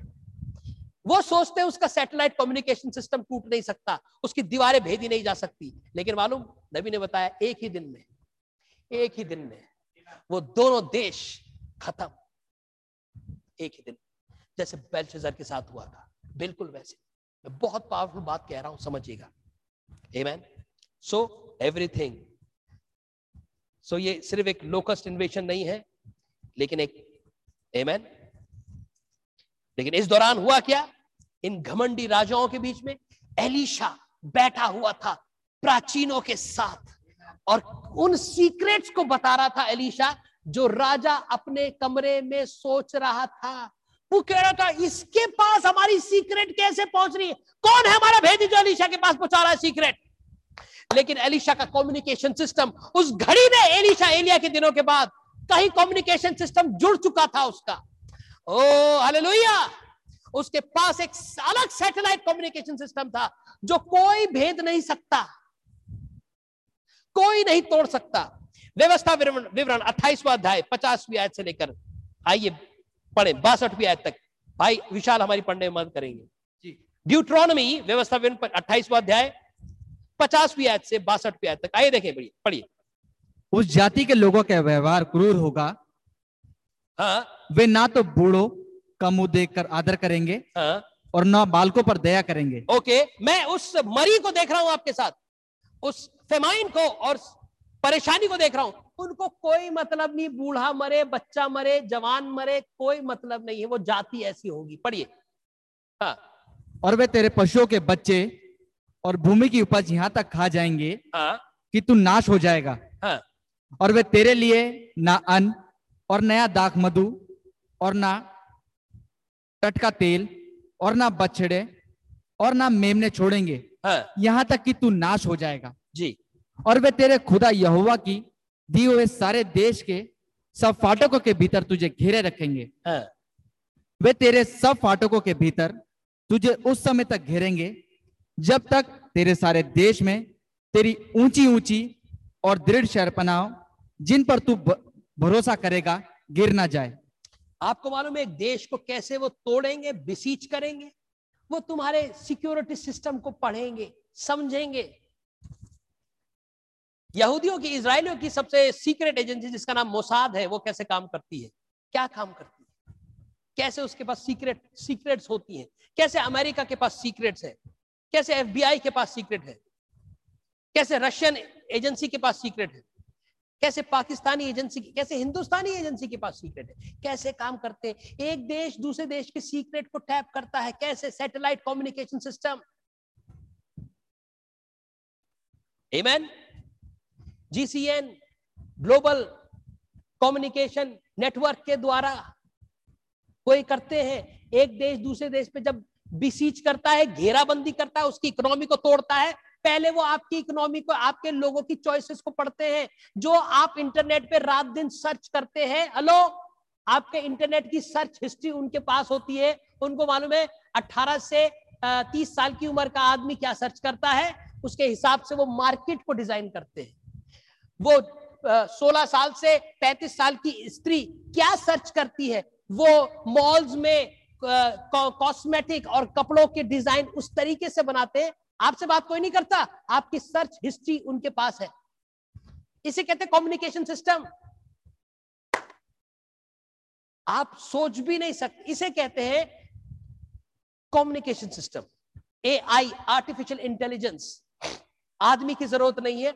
वो सोचते हैं उसका सैटेलाइट कम्युनिकेशन सिस्टम टूट नहीं सकता, उसकी दीवारें भेदी नहीं जा सकती। लेकिन मालूम, नबी ने बताया, एक ही दिन में, एक ही दिन में वो दोनों देश खत्म। एक ही दिन। जैसे बेलशेजर के साथ हुआ था। बिल्कुल वैसे। मैं बहुत पावरफुल बात कह रहा हूँ, समझिएगा। एमैन सो एवरीथिंग सो ये सिर्फ़ एक लोकस्ट इन्वेशन नहीं है, लेकिन एक एमैन लेकिन इस दौरान हुआ क्या? इन घमंडी राजाओं के बीच में एलिशा बैठा हुआ था प्राचीनों के साथ। और उन सीक्रेट्स को बता रहा था एलिशा, जो राजा अपने कमरे में सोच रहा था। वो कह रहा था, इसके पास हमारी सीक्रेट कैसे पहुँच रही है? कौन है हमारा भेदी जो अलीशा के पास पहुँचा रहा है सीक्रेट लेकिन एलिशा का कम्युनिकेशन सिस्टम उस घड़ी में एलिशा एलिया के दिनों के बाद कहीं कम्युनिकेशन सिस्टम जुड़ चुका था उसका। ओ हालेलुया उसके पास एक अलग सैटेलाइट कम्युनिकेशन सिस्टम था जो कोई भेद नहीं सकता कोई नहीं तोड़ सकता। व्यवस्था विवरण अट्ठाईसवा अध्याय पचासवीं आयत से लेकर आइए पढ़े बासठवीं आयत तक। भाई विशाल हमारी पढ़ने में मदद करेंगे। ड्यूट्रॉनमी व्यवस्था विवरण अट्ठाईसवा अध्याय पचासवीं आयत से बासठवीं आयत तक। आइए देखें पढ़िए। उस जाति के लोगों का व्यवहार क्रूर होगा। हाँ। वे ना तो बूढ़ो का मुँह देखकर आदर करेंगे हाँ। और ना बालकों पर दया करेंगे। ओके मैं उस मरी को देख रहा हूँ आपके साथ। उस फेमाइन को और परेशानी को देख रहा हूँ। उनको कोई मतलब नहीं बूढ़ा मरे बच्चा मरे जवान मरे कोई मतलब नहीं है। वो जाति ऐसी होगी। पढ़िए। हाँ। और वे तेरे पशुओं के बच्चे और भूमि की उपज यहाँ तक खा जाएँगे हाँ। कि तू नाश हो जाएगा। हाँ। और वे तेरे लिए ना अन्न और नया दाख मधु और ना टटका तेल और ना बछड़े और ना मेमने छोड़ेंगे। हाँ। यहाँ तक कि तू नाश हो जाएगा। जी। और वे तेरे खुदा यहोवा की दी हुए सारे देश के सब फाटकों के भीतर तुझे घेरे रखेंगे। हाँ। वे तेरे सब फाटकों के भीतर तुझे उस समय तक घेरेंगे जब तक तेरे सारे देश में तेरी ऊँची ऊँची और दृढ़ शहरपनाव जिन पर तू भरोसा करेगा गिर ना जाए। आपको मालूम है, एक देश को कैसे वो तोड़ेंगे बिसीच करेंगे? वो तुम्हारे सिक्योरिटी सिस्टम को पढ़ेंगे, समझेंगे। यहूदियों की इसराइलियों की सबसे सीक्रेट एजेंसी जिसका नाम मोसाद है, वो कैसे काम करती है? क्या काम करती है? कैसे उसके पास सीक्रेट सीक्रेट्स होती हैं? कैसे अमेरिका के पास सीक्रेट्स है? कैसे एफबीआई के पास सीक्रेट है? कैसे रशियन एजेंसी के पास सीक्रेट है? कैसे पाकिस्तानी एजेंसी की, कैसे हिंदुस्तानी एजेंसी के पास सीक्रेट है? कैसे काम करते हैं? एक देश दूसरे देश के सीक्रेट को टैप करता है, कैसे satellite communication system MN GCN global communication network के द्वारा कोई करते हैं? एक देश दूसरे देश पे जब बिसीच करता है, घेराबंदी करता है, उसकी इकोनॉमी को तोड़ता है पहले वो आपकी इकोनॉमी को, आपके लोगों की चॉइसेस को पढ़ते हैं, जो आप इंटरनेट पे रात दिन सर्च करते हैं। हेलो आपके इंटरनेट की सर्च हिस्ट्री उनके पास होती है। उनको मालूम है 18 से 30 साल की उम्र का आदमी क्या सर्च करता है? उसके हिसाब से वो मार्केट को डिज़ाइन करते हैं। वो 16 साल से 35 साल की स्त्री क्या सर्च करती है? वो मॉल्स में कॉस्मेटिक और कपड़ों के डिज़ाइन उस तरीके से बनाते हैं आपसे बात कोई नहीं करता। आपकी सर्च हिस्ट्री उनके पास है। इसे कहते कम्युनिकेशन सिस्टम आप सोच भी नहीं सकते इसे कहते हैं communication system A I artificial intelligence आदमी की ज़रूरत नहीं है।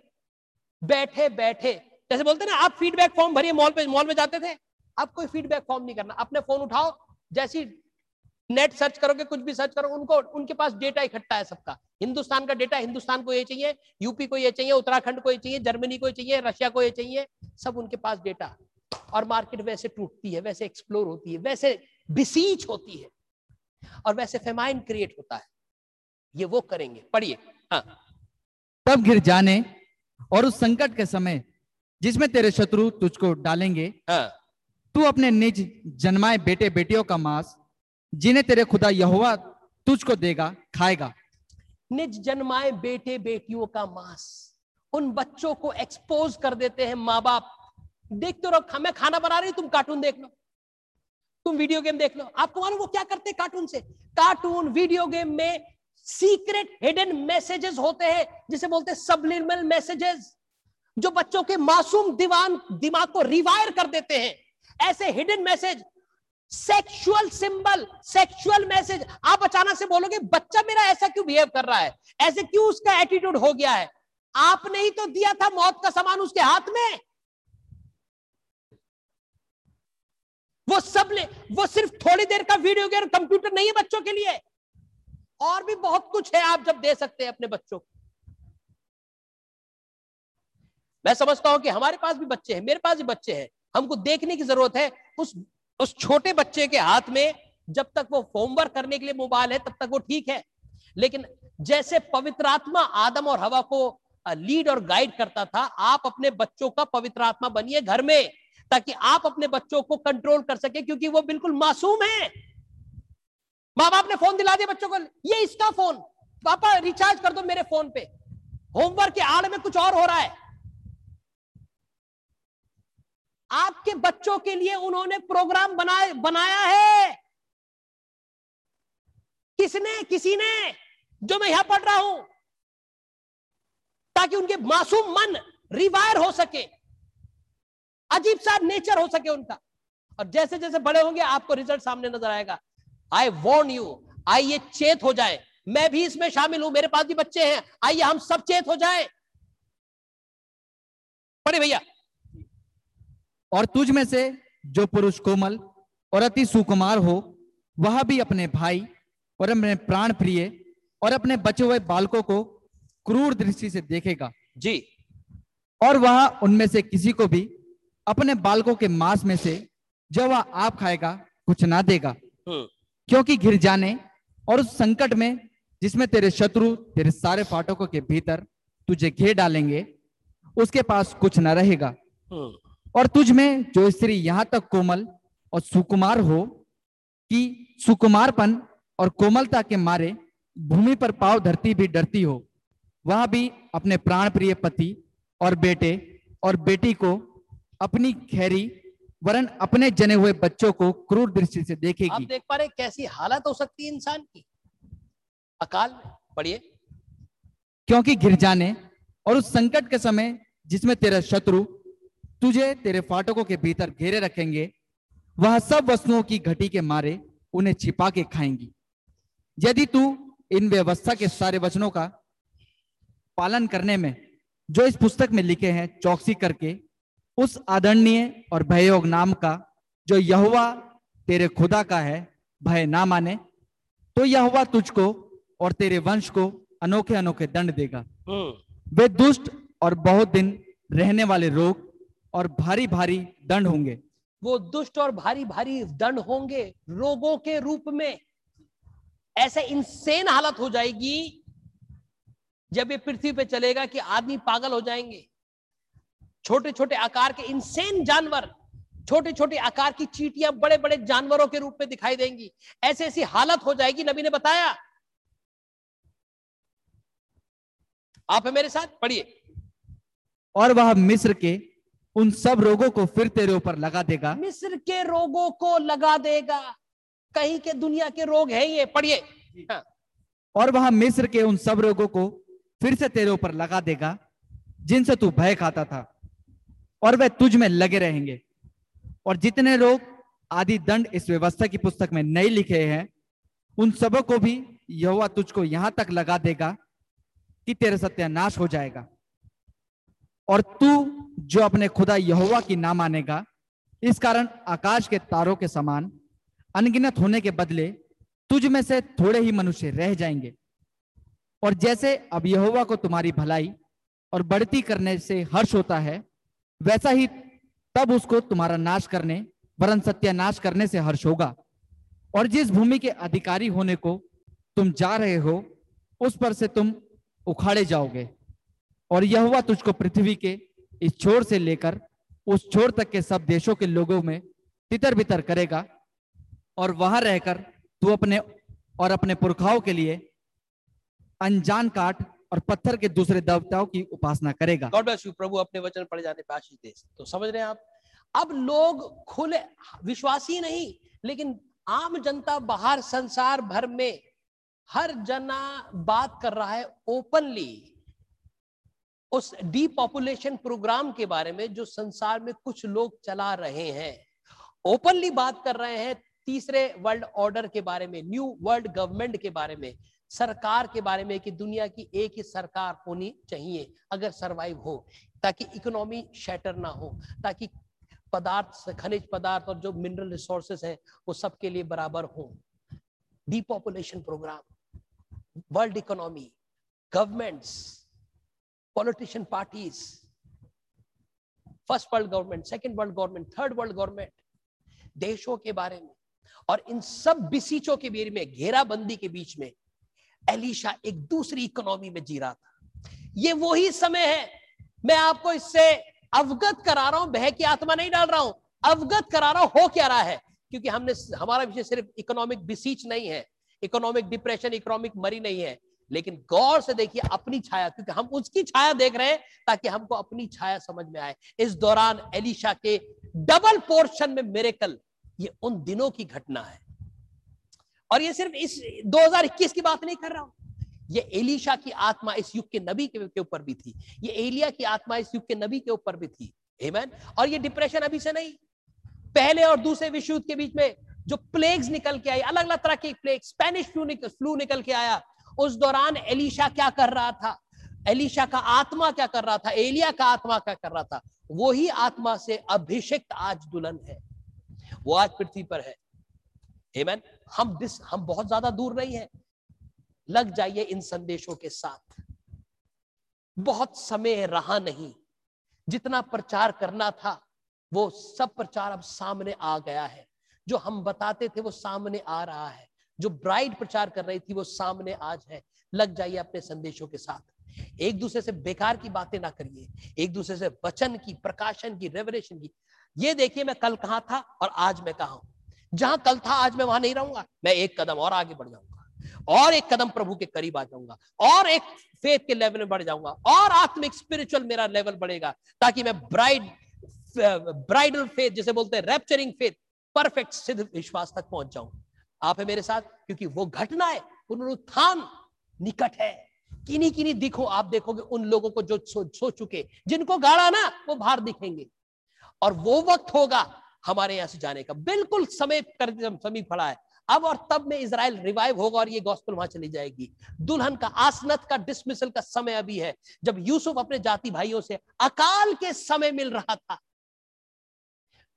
बैठे बैठे। जैसे बोलते ना, आप फीडबैक फॉर्म भरिए मॉल पे मॉल में जाते थे। अब कोई फीडबैक फॉर्म नहीं करना। अपने फ़ोन उठाओ, जैसी नेट सर्च करोगे कुछ भी सर्च करो उनको उनके पास डेटा इकट्ठा है सबका। हिंदुस्तान का डेटा हिंदुस्तान को ये चाहिए यूपी को ये चाहिए उत्तराखंड को ये चाहिए जर्मनी को ये चाहिए रशिया को ये चाहिए सब उनके पास डेटा। और मार्केट वैसे टूटती है वैसे एक्सप्लोर होती है वैसे बिसीच होती है और वैसे फेमाइन क्रिएट होता है। ये वो करेंगे। पढ़िए। हाँ। तब गिर जाने और उस संकट के समय जिसमें तेरे शत्रु तुझको डालेंगे हाँ। तू अपने निज जन्माए बेटे बेटियों का मांस जिन्हें तेरे खुदा यहोवा तुझको देगा, खाएगा। निज जन्माए बेटे बेटियों का मांस, उन बच्चों को एक्सपोज कर देते हैं माँ बाप देखते रहो मैं खाना बना रही तुम कार्टून देख लो। तुम वीडियो गेम देख लो। आपको मालूम वो क्या करते कार्टून से? कार्टून वीडियो गेम में सीक्रेट हिडन मैसेजेस होते हैं, जिसे बोलते हैं सबलिमिनल मैसेजेस जो बच्चों के मासूम दीवान, दिमाग को रिवायर कर देते हैं। ऐसे hidden message sexual symbol sexual message आप अचानक से बोलोगे, बच्चा मेरा ऐसा क्यों बिहेव कर रहा है? ऐसे क्यों उसका एटीट्यूड हो गया है? आपने ही तो दिया था मौत का सामान उसके हाथ में। वो सब ले, वो सिर्फ़ थोड़ी देर का वीडियो गेम कंप्यूटर नहीं है बच्चों के लिए। और भी बहुत कुछ है आप जब दे सकते हैं अपने बच्चों को। मैं समझता हूँ कि हमारे पास भी बच्चे हैं, मेरे पास भी बच्चे हैं। हमको देखने की ज़रूरत है, उस उस छोटे बच्चे के हाथ में जब तक वो होमवर्क करने के लिए मोबाइल है, तब तक वो ठीक है। लेकिन जैसे पवित्र आत्मा आदम और हवा को लीड और गाइड करता था, आप अपने बच्चों का पवित्र आत्मा बनिए घर में, ताकि आप अपने बच्चों को कंट्रोल कर सके, क्योंकि वो बिल्कुल मासूम है। माँ बाप ने फ़ोन दिला दिया बच्चों को, ये इसका फ़ोन पापा रिचार्ज कर दो मेरे फ़ोन पे। होमवर्क के आड़ में कुछ और हो रहा है। आपके बच्चों के लिए उन्होंने प्रोग्राम बनाए, बनाया है। किसने, किसी ने, जो मैं यहाँ पढ़ रहा हूँ, ताकि उनके मासूम मन रिवायर हो सके, अजीब सा नेचर हो सके उनका। और जैसे जैसे बड़े होंगे, आपको रिज़ल्ट सामने नज़र आएगा। आई वॉन्ट यू आई ये चेत हो जाए। मैं भी इसमें शामिल हूँ, मेरे पास भी बच्चे हैं। आइए, हम सब चेत हो जाए। पढ़े भैया और तुझ में से जो पुरुष कोमल और अति सुकुमार हो वह भी अपने भाई और अपने प्राण प्रिय और अपने बचे हुए बालकों को क्रूर दृष्टि से देखेगा जी और वह उनमें से किसी को भी अपने बालकों के मांस में से जो वह आप खाएगा कुछ ना देगा हम्म। क्योंकि घिर जाने और उस संकट में जिसमें तेरे शत्रु तेरे सारे फाटकों के भीतर तुझे घेर डालेंगे उसके पास कुछ न रहेगा हम्म। और तुझ में जो स्त्री यहाँ तक कोमल और सुकुमार हो कि सुकुमारपन और कोमलता के मारे भूमि पर पाव धरती भी डरती हो वह भी अपने प्राण प्रिय पति और बेटे और बेटी को अपनी खैरी वरन अपने जने हुए बच्चों को क्रूर दृष्टि से देखेगी। आप देख पा रहे कैसी हालत हो सकती है इंसान की। अकाल में पढ़िए। क्योंकि गिर जाने और उस संकट के समय जिसमें तेरा शत्रु तुझे तेरे फाटकों के भीतर घेरे रखेंगे। वह सब वस्तुओं की घटी के मारे उन्हें छिपा के खाएँगी। यदि तू इन व्यवस्था के सारे वचनों का पालन करने में जो इस पुस्तक में लिखे हैं चौकसी करके उस आदरणीय और भययोग नाम का जो यहुआ तेरे खुदा का है भय ना माने तो यहुआ तुझको और तेरे वंश को अनोखे अनोखे दंड देगा। हम्म। वे दुष्ट और बहुत दिन रहने वाले रोग और भारी भारी दंड होंगे। वो दुष्ट और भारी भारी दंड होंगे रोगों के रूप में। ऐसे इंसेन हालत हो जाएगी जब ये पृथ्वी पे चलेगा कि आदमी पागल हो जाएँगे। छोटे छोटे आकार के इंसेन जानवर छोटे छोटे आकार की चीटियाँ बड़े बड़े जानवरों के रूप में दिखाई देंगी। ऐसी ऐसी हालत हो जाएगी नबी ने बताया। आप है मेरे साथ? पढ़िए। और वह मिस्र के उन सब रोगों को फिर तेरे ऊपर लगा देगा। मिस्र के रोगों को लगा देगा। कहीं के दुनिया के रोग है ये पढ़िए। हाँ। और वह मिस्र के उन सब रोगों को फिर से तेरे ऊपर लगा देगा जिनसे तू भय खाता था। और वह तुझ में लगे रहेंगे। और जितने लोग आदि दंड इस व्यवस्था की पुस्तक में नहीं लिखे हैं उन सबों को भी यहोवा तुझको यहाँ तक लगा देगा कि तेरे सत्यानाश हो जाएगा। और तू जो अपने खुदा यहोवा की ना मानेगा, इस कारण आकाश के तारों के समान, अनगिनत होने के बदले तुझ में से थोड़े ही मनुष्य रह जाएँगे। और जैसे अब यहोवा को तुम्हारी भलाई और बढ़ती करने से हर्ष होता है, वैसा ही तब उसको तुम्हारा नाश करने, वरन सत्यानाश करने से हर्ष होगा। और जिस भूमि के अधिकारी होने को तुम जा रहे हो, उस पर से तुम उखाड़े जाओगे। और यह हुआ तुझको पृथ्वी के इस छोर से लेकर उस छोर तक के सब देशों के लोगों में तितर बितर करेगा। और वहाँ रहकर तू अपने और अपने पुरखाओं के लिए अनजान काट और पत्थर के दूसरे देवताओं की उपासना करेगा। गॉड ब्लेस यू प्रभु, अपने वचन पढ़े जाने पे आशीष दे। तो समझ रहे हैं आप? अब लोग खुले, विश्वासी नहीं, लेकिन आम जनता बाहर, संसार भर में हर जना बात कर रहा है ओपनली उस डीपॉपुलेशन प्रोग्राम के बारे में जो संसार में कुछ लोग चला रहे हैं। ओपनली बात कर रहे हैं तीसरे वर्ल्ड ऑर्डर के बारे में न्यू वर्ल्ड गवर्नमेंट के बारे में, सरकार के बारे में कि दुनिया की एक ही सरकार होनी चाहिए अगर सरवाइव हो, ताकि इकोनॉमी शैटर ना हो, ताकि पदार्थ खनिज पदार्थ और जो मिनरल रिसोर्सेस हैं वो सबके लिए बराबर हो। Depopulation programme world economy governments politician parties first world government second world government third world government देशों के बारे में और इन सब बिसीचों के बीच में, घेराबंदी के बीच में, एलिशा एक दूसरी इकोनॉमी में जी रहा था। ये वही समय है। मैं आपको इससे अवगत करा रहा हूँ, बह की आत्मा नहीं डाल रहा हूँ। अवगत करा रहा हूँ, हो क्या रहा है? क्योंकि हमने हमारा विषय सिर्फ़ इकोनॉमिक बिसीच नहीं है। इकोनॉमिक डिप्रेशन इकोनॉमिक मरी नहीं है। लेकिन गौर से देखिए अपनी छाया, क्योंकि हम उसकी छाया देख रहे हैं ताकि हमको अपनी छाया समझ में आए। इस दौरान एलिशा के डबल पोर्शन में मेरे कल ये उन दिनों की घटना है। और ये सिर्फ़ इस 2021 की बात नहीं कर रहा हूँ। ये एलिशा की आत्मा इस युग के नबी के ऊपर भी थी। ये एलिया की आत्मा इस युग के नबी के ऊपर भी थी। Amen? और ये डिप्रेशन अभी से नहीं। पहले और दूसरे विश्व युद्ध के बीच में जो प्लेग्स निकल के आई अलग अलग तरह के प्लेग स्पेनिश फ्लू निकल फ्लू निकल के आया। उस दौरान एलिशा क्या कर रहा था? एलिशा का आत्मा क्या कर रहा था? एलिया का आत्मा क्या कर रहा था? वही आत्मा से अभिषिक्त आज दुल्हन है। वो आज पृथ्वी पर है। Amen? हम दिस हम बहुत ज़्यादा दूर नहीं है। लग जाइए इन संदेशों के साथ। बहुत समय रहा नहीं। जितना प्रचार करना था, वो सब प्रचार अब सामने आ गया है। जो हम बताते थे, वो सामने आ रहा है। जो ब्राइड प्रचार कर रही थी वो सामने आज है। लग जाइए अपने संदेशों के साथ। एक दूसरे से बेकार की बातें ना करिए। एक दूसरे से वचन की, प्रकाशन की रेवलेशन की। ये देखिए मैं कल कहा था और आज मैं कहा हूँ। जहाँ कल था, आज मैं वहाँ नहीं रहूँगा। मैं एक कदम और आगे बढ़ जाऊँगा। और एक कदम प्रभु के करीब आ जाऊँगा। और एक फेथ के लेवल में बढ़ जाऊँगा। और आत्मिक स्पिरिचुअल मेरा लेवल बढ़ेगा। ताकि मैं ब्राइड ब्राइडल फेथ जिसे बोलते हैं रैप्चरिंग फेथ परफेक्ट सिद्ध विश्वास तक पहुँच जाऊँ। आप है मेरे साथ क्योंकि वो घटना है पुनरुत्थान निकट है। किन्हीं किन्हीं दिखो आप देखोगे उन लोगों को जो सो, सो चुके जिनको गाड़ा ना वो बाहर दिखेंगे। और वो वक्त होगा हमारे यहाँ से जाने का। बिल्कुल समय कर समीप पड़ा है। अब और तब में इसराइल रिवाइव होगा और ये गॉस्पल वहाँ चली जाएगी। दुल्हन का आसनत का डिसमिसल का समय अभी है। जब यूसुफ अपने जाति भाइयों से अकाल के समय मिल रहा था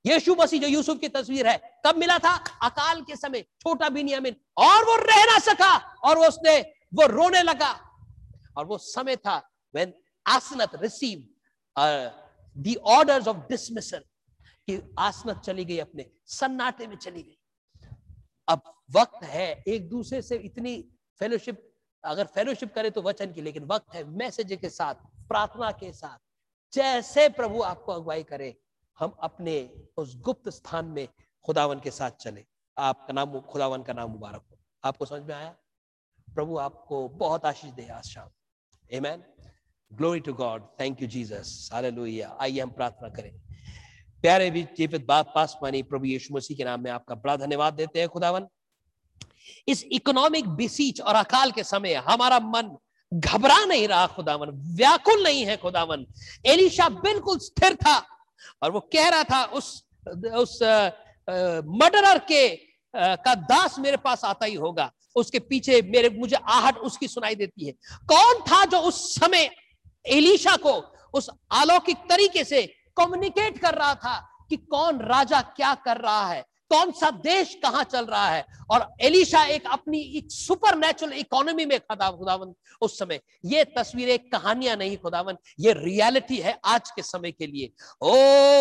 यीशु मसीह जो यूसुफ की तस्वीर है, कब मिला था? अकाल के समय, छोटा बिनियामिन। और वो रह ना सका, और वो उसने, वो रोने लगा। और वो समय था when Asenath receive the orders of dismissal कि आसनत चली गई अपने, सन्नाटे में चली गई। अब वक्त है, एक दूसरे से इतनी फेलोशिप अगर फेलोशिप करे तो वचन की, लेकिन वक्त है मैसेज के साथ, प्रार्थना के साथ। जैसे प्रभु आपको अगुवाई करे हम अपने उस गुप्त स्थान में खुदावन के साथ चले। आपका नाम खुदावन का नाम मुबारक हो। आपको समझ में आया? प्रभु आपको बहुत आशीष दे आज शाम। Amen. Glory to God thank you Jesus hallelujah आइए हम प्रार्थना करें। प्यारे भी जीवित बात पास मानी प्रभु यीशु मसीह के नाम में आपका बड़ा धन्यवाद देते हैं खुदावन। इस इकोनॉमिक बिसीच और अकाल के समय हमारा मन घबरा नहीं रहा खुदावन। व्याकुल नहीं है खुदावन। एलिशा बिल्कुल स्थिर था। और वो कह रहा था उस उस मर्डरर के आ, का दास मेरे पास आता ही होगा। उसके पीछे मेरे मुझे आहट उसकी सुनाई देती है। कौन था जो उस समय एलिशा को उस अलौकिक तरीके से कम्युनिकेट कर रहा था कि कौन राजा क्या कर रहा है? कौन सा देश कहाँ चल रहा है? और एलिशा एक अपनी एक सुपर नेचुरल इकोनॉमी में खदा, खुदावन उस समय। ये तस्वीरें, कहानियाँ नहीं, खुदावन। ये रियलिटी है आज के समय के लिए। ओ,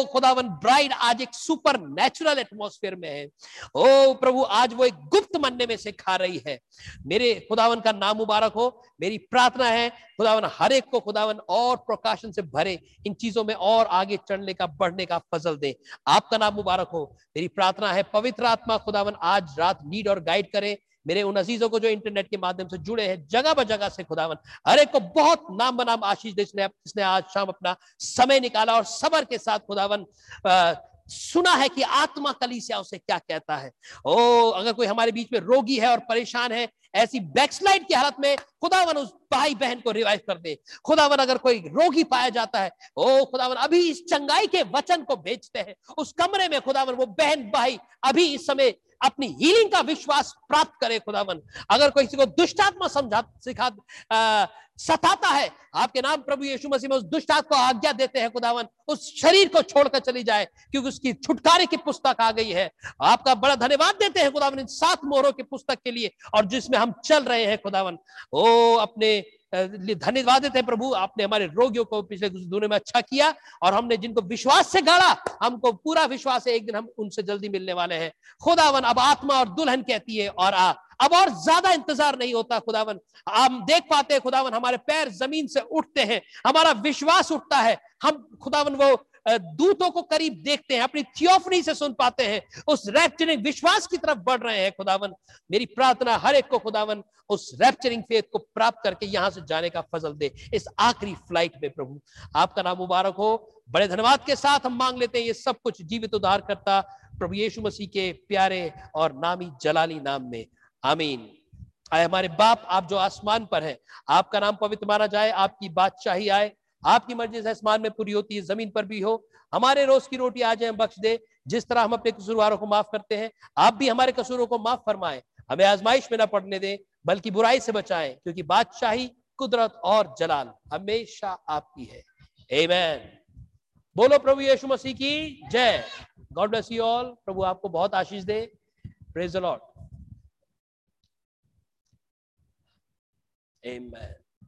खुदावन ब्राइड आज एक सुपर नेचुरल एटमोस्फेयर में है। ओ, प्रभु, आज वो एक गुप्त मनने में से खा रही है। मेरे खुदावन का नाम मुबारक हो। मेरी प्रार्थना है, खुदावन, हर एक को खुदावन और प्रकाशन से भरे, इन चीज़ों में और आगे चढ़ने का, बढ़ने का फजल दे। आपका नाम मुबारक हो। मेरी प्रार्थना है पवित्र आत्मा खुदावन आज रात लीड और गाइड करे। मेरे उन अजीजों को जो इंटरनेट के माध्यम से जुड़े हैं जगह ब जगह से खुदावन हर एक को बहुत नाम बनाम आशीष दे इसने आज शाम अपना समय निकाला और सबर के साथ खुदावन आ, सुना है कि आत्मा कलीसिया उसे क्या कहता है। ओ अगर कोई हमारे बीच में रोगी है और परेशान है ऐसी बैकस्लाइड की हालत में खुदावन उस भाई बहन को रिवाइव कर दे। खुदावन अगर कोई रोगी पाया जाता है, ओ खुदावन, अभी इस चंगाई के वचन को भेजते हैं। उस कमरे में खुदावन, वो बहन, भाई, अभी इस समय अपनी हीलिंग का विश्वास प्राप्त करे खुदावन। अगर कोई किसी को दुष्टात्मा समझा, सिखा सताता है, आपके नाम प्रभु यीशु मसीह में उस दुष्टात्मा को आज्ञा देते हैं खुदावन, उस शरीर को छोड़कर चली जाए, क्योंकि उसकी छुटकारे की पुस्तक आ गई है। आपका बड़ा धन्यवाद देते हैं खुदावन इन सात मोहरों की पुस्तक के लिए और जिसमें हम चल रहे हैं खुदावन। ओ अपने धन्यवाद देते हैं प्रभु। आपने हमारे रोगियों को पिछले कुछ दिनों में अच्छा किया और हमने जिनको विश्वास से गाड़ा हमको पूरा विश्वास है, एक दिन हम उनसे जल्दी मिलने वाले हैं। खुदावन, अब आत्मा और दुल्हन कहती है, और, आ, अब और ज़्यादा इंतज़ार नहीं होता खुदावन। हम देख पाते हैं खुदावन, हमारे पैर ज़मीन से उठते हैं, हमारा विश्वास उठता है। हम, खुदावन, वो दूतों को करीब देखते हैं, अपनी थियोफनी से सुन पाते हैं, उस रैप्चरिंग विश्वास की तरफ़ बढ़ रहे हैं, खुदावन। मेरी प्रार्थना हर एक को, खुदावन, उस रैप्चरिंग फेथ को प्राप्त करके यहाँ से जाने का फजल दे, इस आखिरी फ़्लाइट में, प्रभु। आपका नाम मुबारक हो। बड़े धन्यवाद के साथ हम मांग लेते हैं ये सब कुछ जीवित उद्धार करता प्रभु यीशु मसीह के प्यारे और नामी जलाली नाम में। आमीन। आए हमारे बाप, आप जो आसमान पर है, आपका नाम पवित्र माना जाए, आपकी बादशाही आए। आपकी मर्ज़ी आसमान में पूरी होती है, ज़मीन पर भी हो। हमारे रोज की रोटी आज हम बख्श दे, जिस तरह हम अपने कसूरवारों को माफ़ करते हैं, आप भी हमारे कसूरों को माफ़ फरमाए। हमें आजमाइश में ना पड़ने दें, बल्कि बुराई से बचाएँ, क्योंकि बादशाही कुदरत और जलाल हमेशा आपकी है। Amen. बोलो प्रभु यीशु मसीह की जय। गॉड ब्लेस यू ऑल प्रभु आपको बहुत आशीष दे। Praise the Lord Amen.